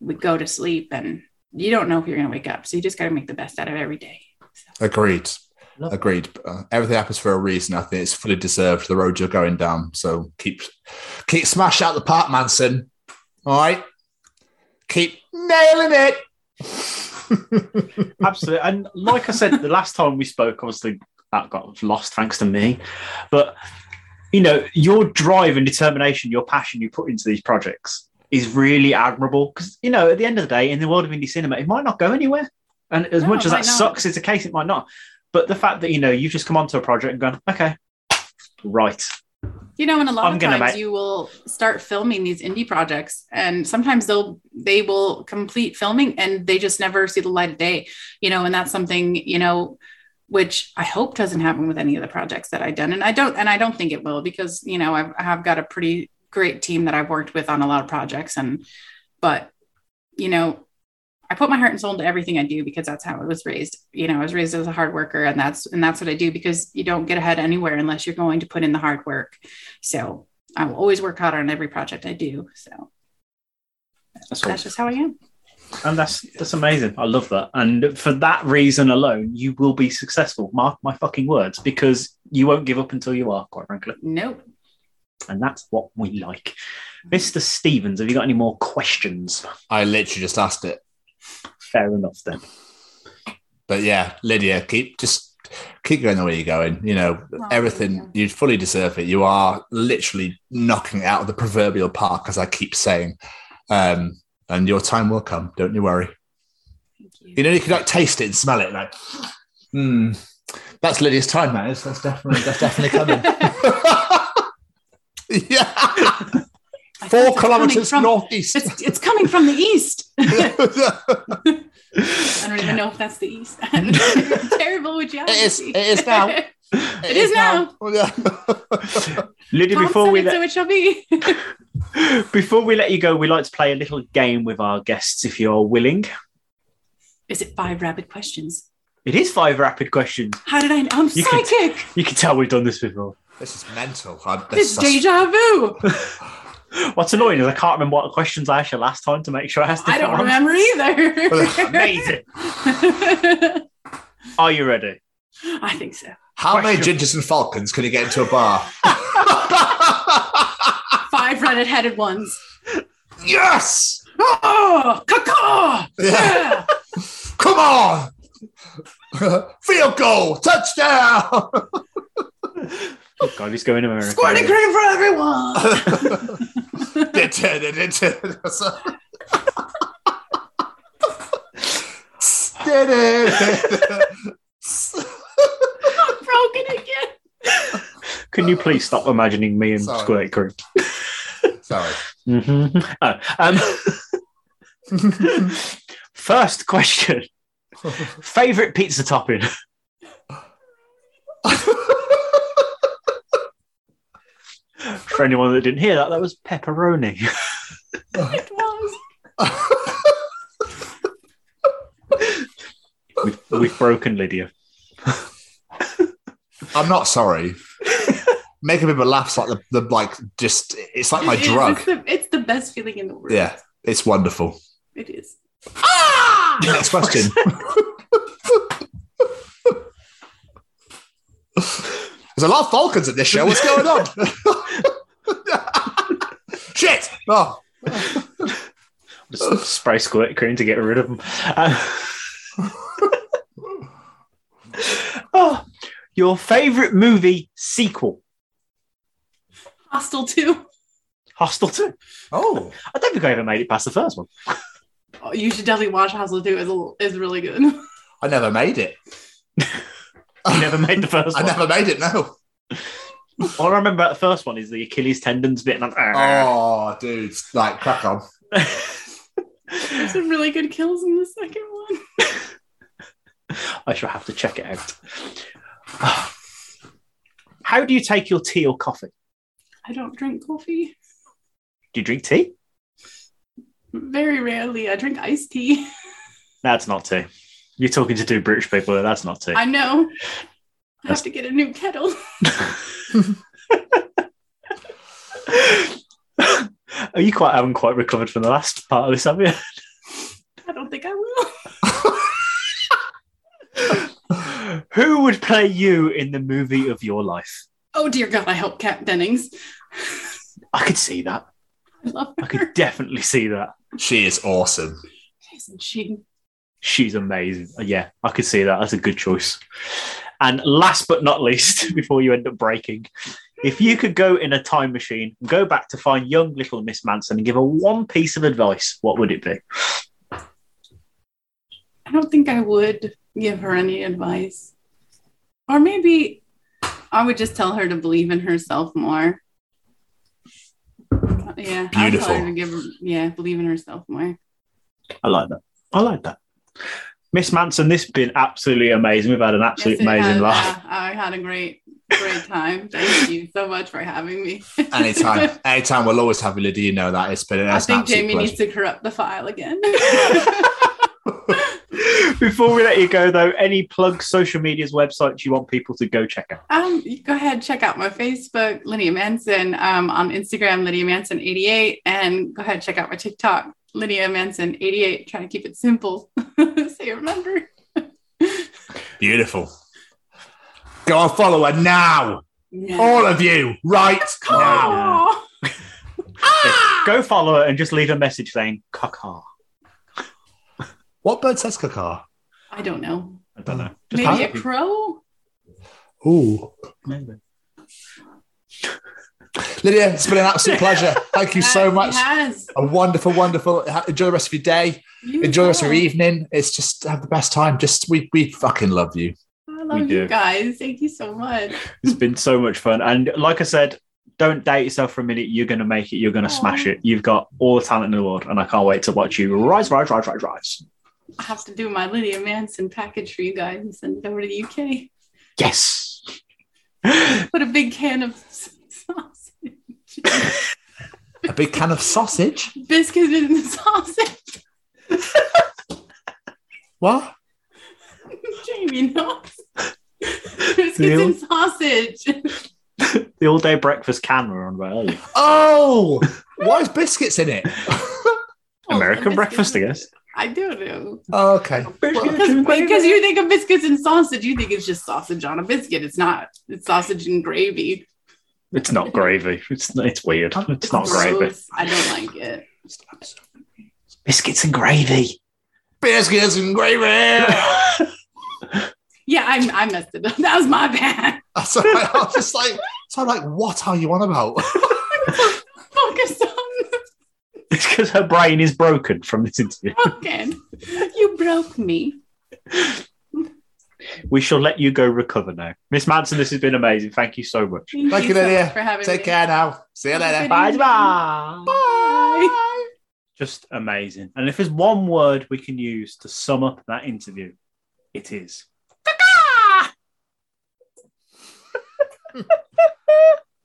we go to sleep and you don't know if you're going to wake up. So you just got to make the best out of every day. Agreed. Love Agreed. Uh, everything happens for a reason. I think it's fully deserved. The road you're going down. So keep keep smash out the park, Manson. All right. Keep nailing it. Absolutely. And like I said, the last time we spoke, obviously that got lost thanks to me. But you know, your drive and determination, your passion you put into these projects is really admirable. Because you know, at the end of the day, in the world of indie cinema, it might not go anywhere. And as No, much as that not. sucks, it's a case it might not. But the fact that you know you've just come onto a project and gone, okay, right, You know, and a lot I'm of times make- you will start filming these indie projects and sometimes they'll they will complete filming and they just never see the light of day. You know, and that's something, you know, which I hope doesn't happen with any of the projects that I've done. And I don't and I don't think it will because, you know, I've I have got a pretty great team that I've worked with on a lot of projects and but you know, I put my heart and soul into everything I do because that's how I was raised. You know, I was raised as a hard worker and that's and that's what I do because you don't get ahead anywhere unless you're going to put in the hard work. So I will always work hard on every project I do. So that's that's just how I am. and that's that's amazing. I love that. And for that reason alone, you will be successful. Mark my fucking words, because you won't give up until you are. Quite frankly. Nope. And that's what we like. Mr. Stevens, have you got any more questions? I literally just asked it. Fair enough then. But yeah, Lydia, keep just keep going the way you're going. You know, Oh, everything thank you fully deserve it. You are literally knocking it out of the proverbial park, as I keep saying. Um, and your time will come. Don't you worry. Thank you. You know, you can like taste it and smell it, like, hmm, that's Lydia's time, man. That's definitely that's definitely coming. yeah, I four kilometers from- northeast. It's, it's coming from the east. I don't even know if that's the east. I'm terrible with geography. It is. It is now. It is now. Lydia, before we let, so be. before we let you go, we like to play a little game with our guests, if you're willing. is it five rapid questions? It is five rapid questions. How did I know? I'm You can- psychic. You can tell we've done this before. this is mental. I'm, This this, is deja vu. What's annoying is I can't remember what questions I asked you last time to make sure I asked the. I don't different remember either. Amazing. Are you ready? I think so. How many gingers and falcons can you get into a bar? Five red-headed ones. yes! Oh, caca! Yeah. Come on! Field goal! Touchdown! Oh God, he's going to America. Squirting cream for everyone. Did it, did it, did it. Did it. I'm broken again. Can you please stop imagining me and Sorry. Squirt Cream? Sorry. Mm-hmm. Oh, um, first question: Favorite pizza topping? For anyone that didn't hear that, that was pepperoni. It was. we've, we've broken Lydia. I'm not sorry. Making people laugh like the, the like just it's like my It is. drug. It's the, it's the best feeling in the world. Yeah, it's wonderful. It is. Next question. There's a lot of falcons in this show. What's going on? Shit! Oh, Just spray Squirt Cream to get rid of them. Uh, oh, your favorite movie sequel? Hostel 2. Hostel 2. oh, I don't think I ever made it past the first one. Oh, you should definitely watch Hostel 2. is a- is really good. I never made it. You never made the first I one. never made it. No. All I remember about the first one is the Achilles tendons bit. And I'm, ah. Oh, dude, like crack on. There's some really good kills in the second one. I shall have to check it out. How do you take your tea or coffee? I don't drink coffee. Do you drink tea? Very rarely. I drink iced tea. That's not tea. You're talking to two British people. That's not tea. I know. I have to get a new kettle. Are you quite haven't quite recovered from the last part of this, have you? I don't think I will. Who would play you in the movie of your life? Oh dear God, I hope Kat Dennings. I could see that. I love I could definitely see that. She is awesome. Isn't she? She's amazing. Yeah, I could see that. That's a good choice. And last but not least, before you end up breaking, if you could go in a time machine, and go back to find young little Miss Manson and give her one piece of advice, what would it be? I don't think I would give her any advice. Or maybe I would just tell her to believe in herself more. Yeah. I would tell her Beautiful. to give her, yeah, believe in herself more. I like that. I like that. Miss Manson, this has been absolutely amazing. We've had an absolute Yes, amazing has. laugh. I had a great, great time. Thank you so much for having me. Anytime, anytime, we'll always have you, Lydia. You know that it's been I it's an think Jamie pleasure. needs to corrupt the file again. Before we let you go, though, any plugs, social medias, websites you want people to go check out? Um, go ahead, check out my Facebook, Lydia Manson, um, on Instagram, Lydia Manson88, and go ahead, check out my TikTok, Lydia Manson88. Trying to keep it simple, so you remember. Beautiful. Go and follow her now, all of you, right now. Aw. Ah! Go follow her and just leave a message saying "caca." What bird says caca? I don't know. I don't know. Just Maybe a crow? Ooh, Maybe. Lydia, it's been an absolute pleasure. Thank you so much. It has. A wonderful, wonderful. Enjoy the rest of your day. You Enjoy the rest of your evening. It's just have the best time. Just we we fucking love you. I love We do. you guys. Thank you so much. It's been so much fun. And like I said, don't doubt yourself for a minute. You're going to make it. You're going to Aw. smash it. You've got all the talent in the world. And I can't wait to watch you rise, rise, rise, rise, rise. I have to do my Lydia Manson package for you guys and send it over to the UK. Yes. Put a big can of sausage, A big can of sausage. biscuits in the sausage. What? Jamie knows. Biscuits and sausage. the all day breakfast can we were on about earlier. Oh, why is biscuits in it? American Oh, breakfast, I guess. I don't know. Oh, okay. Because because you think of biscuits and sausage, you think it's just sausage on a biscuit. It's not. It's sausage and gravy. It's not gravy. It's it's weird. It's not gravy. I don't like it. Biscuits and gravy. Biscuits and gravy. Yeah, I, I messed it up. That was my bad. That's all right. I was just like, so I'm like, what are you on about? Focus on It's because her brain is broken from this interview. broken. You broke me. We shall let you go recover now. Miss Manson, this has been amazing. Thank you so much. Thank, Thank you, so much Lydia. for having Take me. care now. See you later. Bye bye. Bye. Just amazing. And if there's one word we can use to sum up that interview, it is.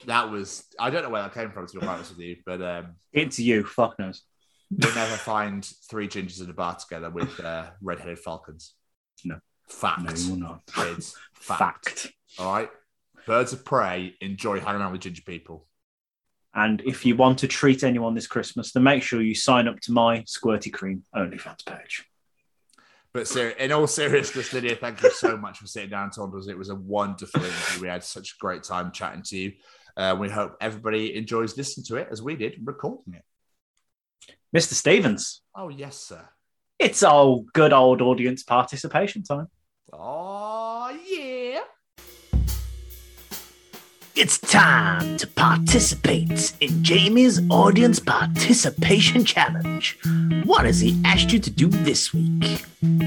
That was, I don't know where that came from, to be honest with you, but um, It's you. Fuck knows. you'll never find three gingers in a bar together with uh, red-headed falcons. No. Fact. No, you're not. Kids. Fact. Fact. All right. Birds of prey enjoy hanging around with ginger people. And if you want to treat anyone this Christmas, then make sure you sign up to my Squirty Cream OnlyFans page. But ser- in all seriousness, Lydia, thank you so much for sitting down to us. It was a wonderful interview. We had such a great time chatting to you. Uh, we hope everybody enjoys listening to it as we did recording it. Mr. Stevens, Oh, yes, sir. it's all good old audience participation time. Oh, yeah. It's time to participate in Jamie's Audience Participation Challenge. What has he asked you to do this week?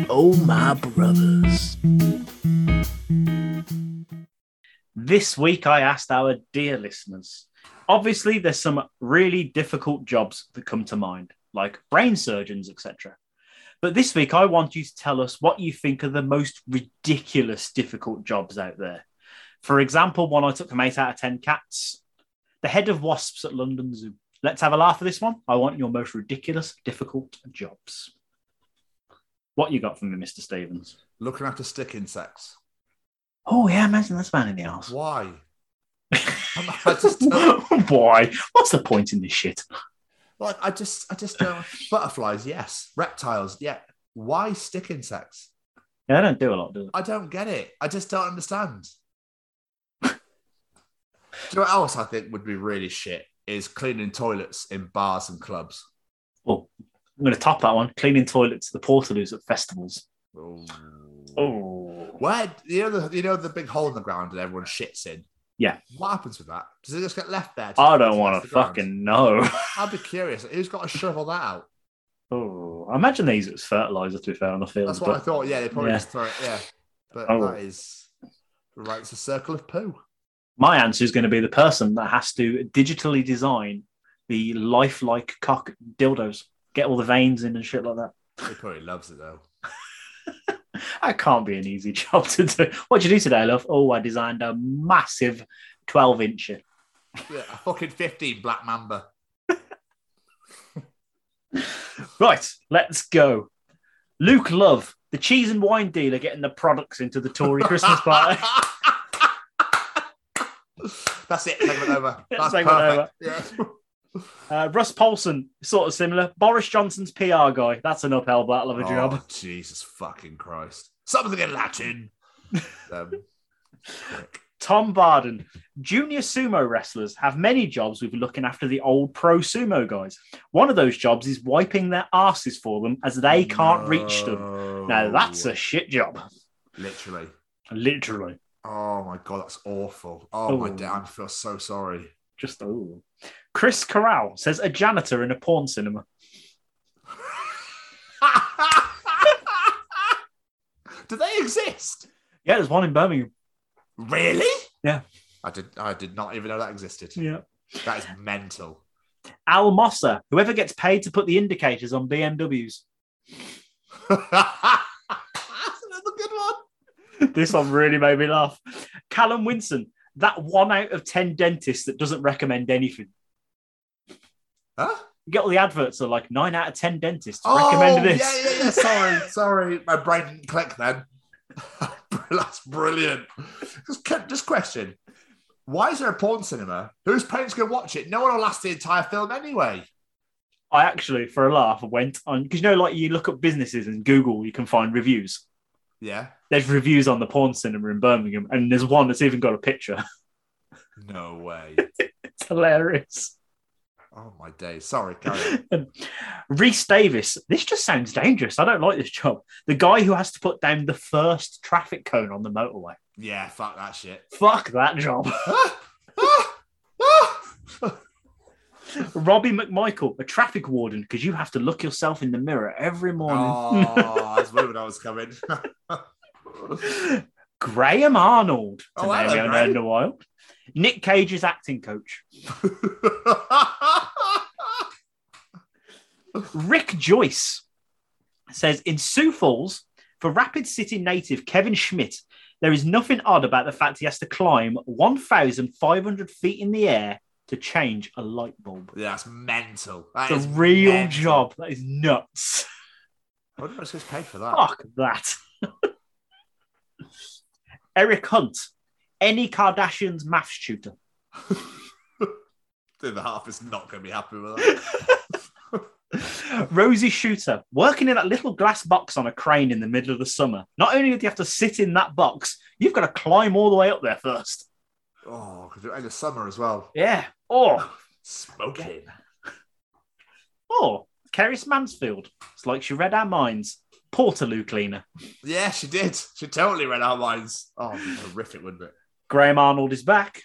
Oh, my brothers. This week, I asked our dear listeners. Obviously, there's some really difficult jobs that come to mind, like brain surgeons, etc. But this week, I want you to tell us what you think are the most ridiculous, difficult jobs out there. For example, one I took from 8 out of 10 cats, the head of wasps at London Zoo. Let's have a laugh at this one. I want your most ridiculous, difficult jobs. What you got from me, Mr. Stevens? Looking after stick insects. Oh, yeah, imagine that's man in the ass. Why? I just don't, Why? What's the point in this shit? Like, I just, I just don't. Butterflies, yes. Reptiles, yeah. Why stick insects? Yeah, they don't do a lot, do they? I don't get it. I just don't understand. do you know what else I think would be really shit? Is cleaning toilets in bars and clubs. Oh, I'm going to top that one. Cleaning toilets, the portaloos at festivals. Oh. Oh. Where you know the you know the big hole in the ground that everyone shits in? Yeah. What happens with that? Does it just get left there? I don't want to fucking know. I'd be curious. Who's got to shovel that out? Oh, I imagine they use it as fertilizer to be fair on the field. That's what I thought. Yeah, they probably Yeah. just throw it. Yeah, but Oh. that is right. It's a circle of poo. my answer is going to be the person that has to digitally design the lifelike cock dildos, get all the veins in and shit like that. He probably loves it though. That can't be an easy job to do. What'd you do today, love? Oh, I designed a massive 12 incher. Yeah, a fucking fifteen black mamba. Right, let's go. Luke Love, the cheese and wine dealer, getting the products into the Tory Christmas party. That's it. Segment over. That's segment perfect. over. Yeah. Uh, Russ Paulson, sort of similar. Boris Johnson's PR guy. That's an uphill battle of a job. Oh, Jesus fucking Christ. Something in Latin. um. Tom Barden, junior sumo wrestlers have many jobs with looking after the old pro sumo guys. One of those jobs is wiping their asses for them as they can't reach them. Now that's a shit job, Literally. literally. Oh my god, that's awful. Oh my Oh. damn, I feel so sorry. Just oh. Chris Corral says a janitor in a porn cinema. Do they exist? Yeah, there's one in Birmingham. Really? Yeah. I did I did not even know that existed. Yeah. That is mental. Al Mosser, whoever gets paid to put the indicators on BMWs. That's another good one. this one really made me laugh. Callum Winson, that one out of 10 dentists that doesn't recommend anything. Huh? You get all the adverts are like nine out of 10 dentists Oh, recommend this. yeah, yeah, yeah. Sorry, sorry. My brain didn't click then. That's brilliant. Just, just question. Why is there a porn cinema? Whose parents going to watch it? No one will last the entire film anyway. I actually, for a laugh, went on because you know, like you look up businesses and Google, you can find reviews. Yeah. There's reviews on the porn cinema in Birmingham, and there's one that's even got a picture. No way. it's hilarious. Oh my days. Sorry, on. Reese Davis, this just sounds dangerous. I don't like this job. The guy who has to put down the first traffic cone on the motorway. Yeah, fuck that shit. Fuck that job. Ah! Ah! Ah! Robbie McMichael, a traffic warden, because you have to look yourself in the mirror every morning. Oh, I was moving. I was coming. Graham Arnold, to Oh, name haven't heard in a while. Nick Cage's acting coach. Rick Joyce says in Sioux Falls, for Rapid City native Kevin Schmidt, there is nothing odd about the fact he has to climb 1,500 feet in the air to change a light bulb. yeah, that's mental. That It's a real mental. job. That is nuts. I wonder what's paid for that. Fuck that. Eric Hunt, any Kardashian's maths tutor. The half is not going to be happy with that. Rosie Shooter, working in that little glass box on a crane in the middle of the summer. Not only do you have to sit in that box, you've got to climb all the way up there first. Oh, because you're in the summer as well. Yeah. Oh, Smoking. oh, Keris Mansfield. It's like she read our minds. Portaloo cleaner. Yeah, she did. She totally read our minds. Oh, horrific, wouldn't it? Graham Arnold is back.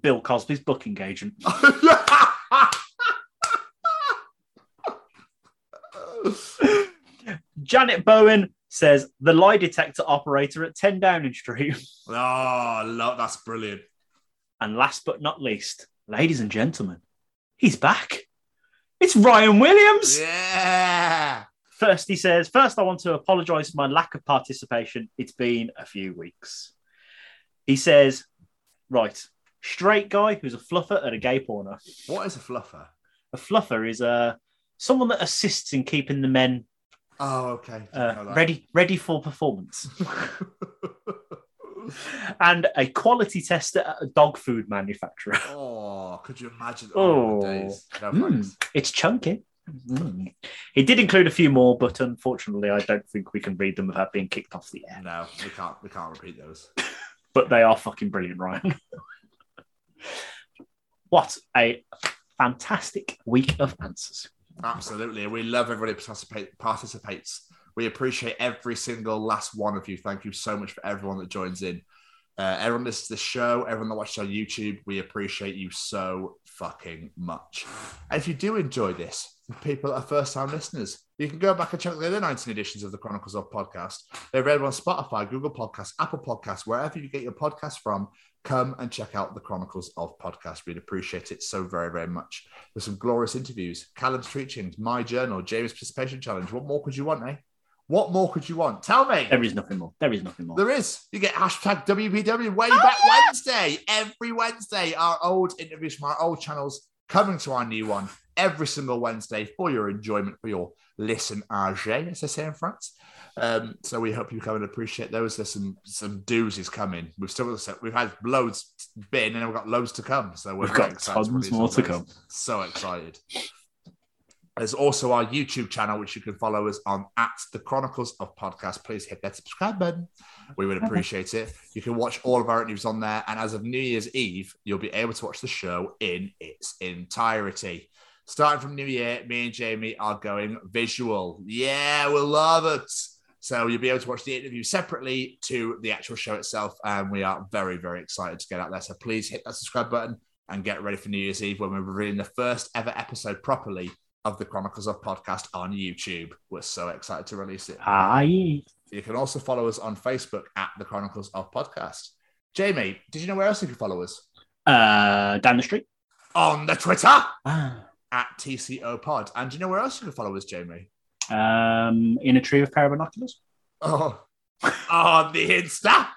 Bill Cosby's booking agent. Janet Bowen says the lie detector operator at 10 Downing Street. oh, love, that's brilliant. And last but not least, ladies and gentlemen, he's back. It's Ryan Williams. Yeah. First, he says, First, I want to apologize for my lack of participation. It's been a few weeks. He says, Right, straight guy who's a fluffer at a gay porno. What is a fluffer? A fluffer is uh, someone that assists in keeping the men Oh, okay. Uh, ready ready for performance. and a quality tester at a dog food manufacturer. oh, could you imagine? Oh, days. No Mm, it's chunky. Mm. He did include a few more, but unfortunately, I don't think we can read them without being kicked off the air. No, we can't. We can't repeat those. But they are fucking brilliant, Ryan. what a fantastic week of answers. Absolutely. We love everybody participates. We appreciate every single last one of you. Thank you so much for everyone that joins in. Uh, everyone listens to the show, everyone that watches on YouTube, we appreciate you so fucking much. And if you do enjoy this, people that are first time listeners, you can go back and check the other 19 editions of the Chronicles of Podcast. They're available on Spotify, Google Podcasts, Apple Podcasts, wherever you get your podcast from. Come and check out the Chronicles of Podcast. We'd appreciate it so very, very much. There's some glorious interviews, Callum's Treachings, My Journal, James Participation Challenge. What more could you want, eh? What more could you want? Tell me. There is nothing more. There is nothing more. There is. You get hashtag WPW way back Wednesday. Every Wednesday, our old interviews from our old channels coming to our new one every single Wednesday for your enjoyment, for your listen age, as they say in France. Um, so we hope you come and appreciate those. There's some some doozies coming. We've still got we've had loads been and we've got loads to come. So we're We've got excited tons release more to come. So excited. There's also our YouTube channel, which you can follow us on at the Chronicles of Podcast. Please hit that subscribe button. We would appreciate it. You can watch all of our interviews on there. And as of New Year's Eve, you'll be able to watch the show in its entirety. Starting from New Year, me and Jamie are going visual. Yeah, we'll love it. So you'll be able to watch the interview separately to the actual show itself. And we are very, very excited to get out there. So please hit that subscribe button and get ready for New Year's Eve when we're revealing the first ever episode properly of the Chronicles of Podcast on YouTube. We're so excited to release it. Aye. You can also follow us on Facebook at the Chronicles of Podcast. Jamie, did you know where else you can follow us? Uh, down the street. On the Twitter Ah. at TCO Pod. And do you know where else you can follow us, Jamie? Um, in a tree with pair of binoculars. Oh, on the Insta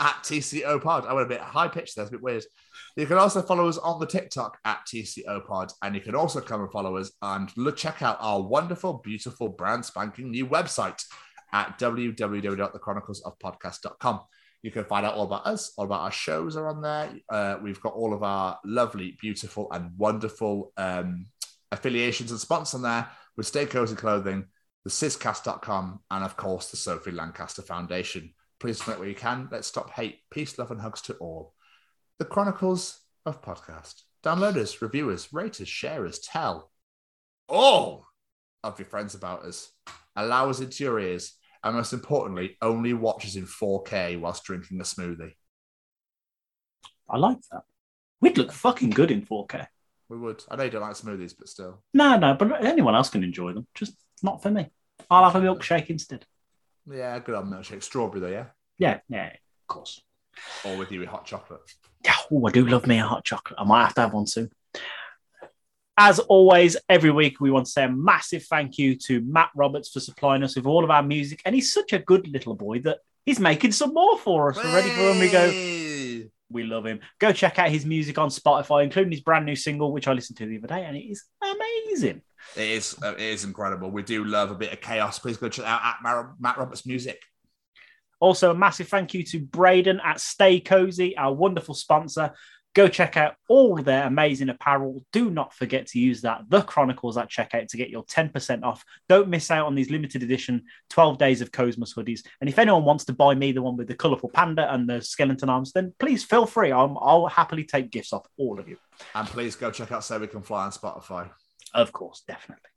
at TCO Pod. I went a bit high pitched there, it's a bit weird. You can also follow us on the TikTok at TCO Pod, and you can also come and follow us and look, check out our wonderful, beautiful, brand spanking new website at www.thechroniclesofpodcast.com. You can find out all about us, all about our shows are on there. Uh, we've got all of our lovely, beautiful, and wonderful um, affiliations and sponsors on there with Stay Cozy Clothing, the Siscast.com, and of course the Sophie Lancaster Foundation. Please donate where you can. Let's stop hate. Peace, love, and hugs to all. The Chronicles of Podcast. Downloaders, reviewers, raters, sharers, tell all of your friends about us. Allow us into your ears. And most importantly, only watch us in 4K whilst drinking a smoothie. I like that. We'd look fucking good in 4K. We would. I know you don't like smoothies, but still. No, no, but anyone else can enjoy them. Just not for me. I'll have a milkshake instead. Yeah, good old milkshake. Strawberry, though, yeah? Yeah, yeah, of course. Or with you with hot chocolate. Yeah, oh, I do love me a hot chocolate. I might have to have one soon. As always, every week we want to say a massive thank you to Matt Roberts for supplying us with all of our music. And he's such a good little boy that he's making some more for us. We're ready for when we go. We love him. Go check out his music on Spotify, including his brand new single, which I listened to the other day, and it is amazing. It is, uh, it is incredible. We do love a bit of chaos. Please go check out at Mar- Matt Roberts Music. Also, a massive thank you to Braden at Stay Cozy, our wonderful sponsor. Go check out all their amazing apparel. Do not forget to use that, The Chronicles, at checkout to get your 10% off. Don't miss out on these limited edition 12 Days of Cosmos hoodies. And if anyone wants to buy me the one with the colourful panda and the skeleton arms, then please feel free. I'll, I'll happily take gifts off all of you. And please go check out So We Can Fly on Spotify. Of course, definitely.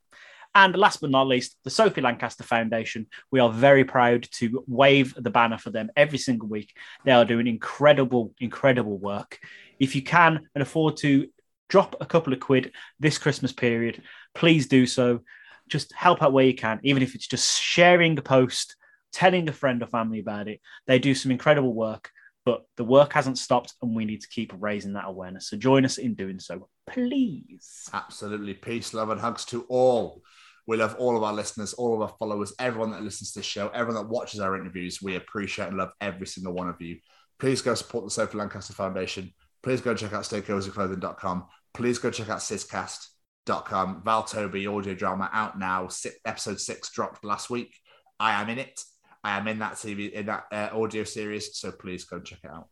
And last but not least, the Sophie Lancaster Foundation. We are very proud to wave the banner for them every single week. They are doing incredible, incredible work. If you can and afford to drop a couple of quid this Christmas period, please do so. Just help out where you can, even if it's just sharing a post, telling a friend or family about it. They do some incredible work, but the work hasn't stopped and we need to keep raising that awareness. So join us in doing so, please. Absolutely. Peace, love, and hugs to all. We love all of our listeners, all of our followers, everyone that listens to the show, everyone that watches our interviews. We appreciate and love every single one of you. Please go support the Sophie Lancaster Foundation. Please go check out staycozyclothing.com. Please go check out siscast.com. Val Toby audio drama out now. Episode six dropped last week. I am in it. I am in that TV in that uh, audio series. So please go and check it out.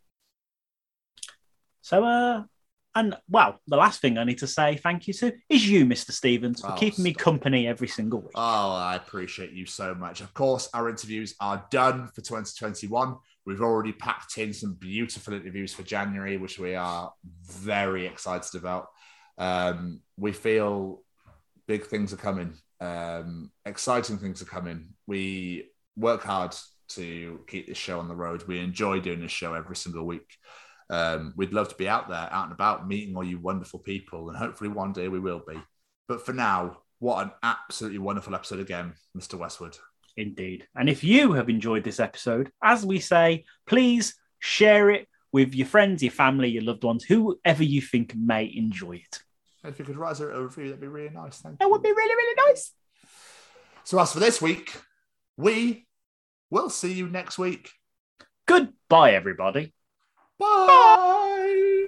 So, uh, and well, the last thing I need to say thank you to is you, Mr. Stevens, for Oh, keeping me company every single week. Oh, I appreciate you so much. Of course, our interviews are done for 2021. We've already packed in some beautiful interviews for January, which we are very excited about. Um, we feel big things are coming, um, exciting things are coming. We work hard to keep this show on the road. We enjoy doing this show every single week. Um, we'd love to be out there, out and about, meeting all you wonderful people, and hopefully one day we will be. But for now, what an absolutely wonderful episode again, Mr. Westwood. Indeed. And if you have enjoyed this episode, as we say, please share it with your friends, your family, your loved ones, whoever you think may enjoy it. If you could write us a review, that'd be really nice. Thank That you. would be really, really nice. So, as for this week, we will see you next week. Goodbye, everybody. Bye.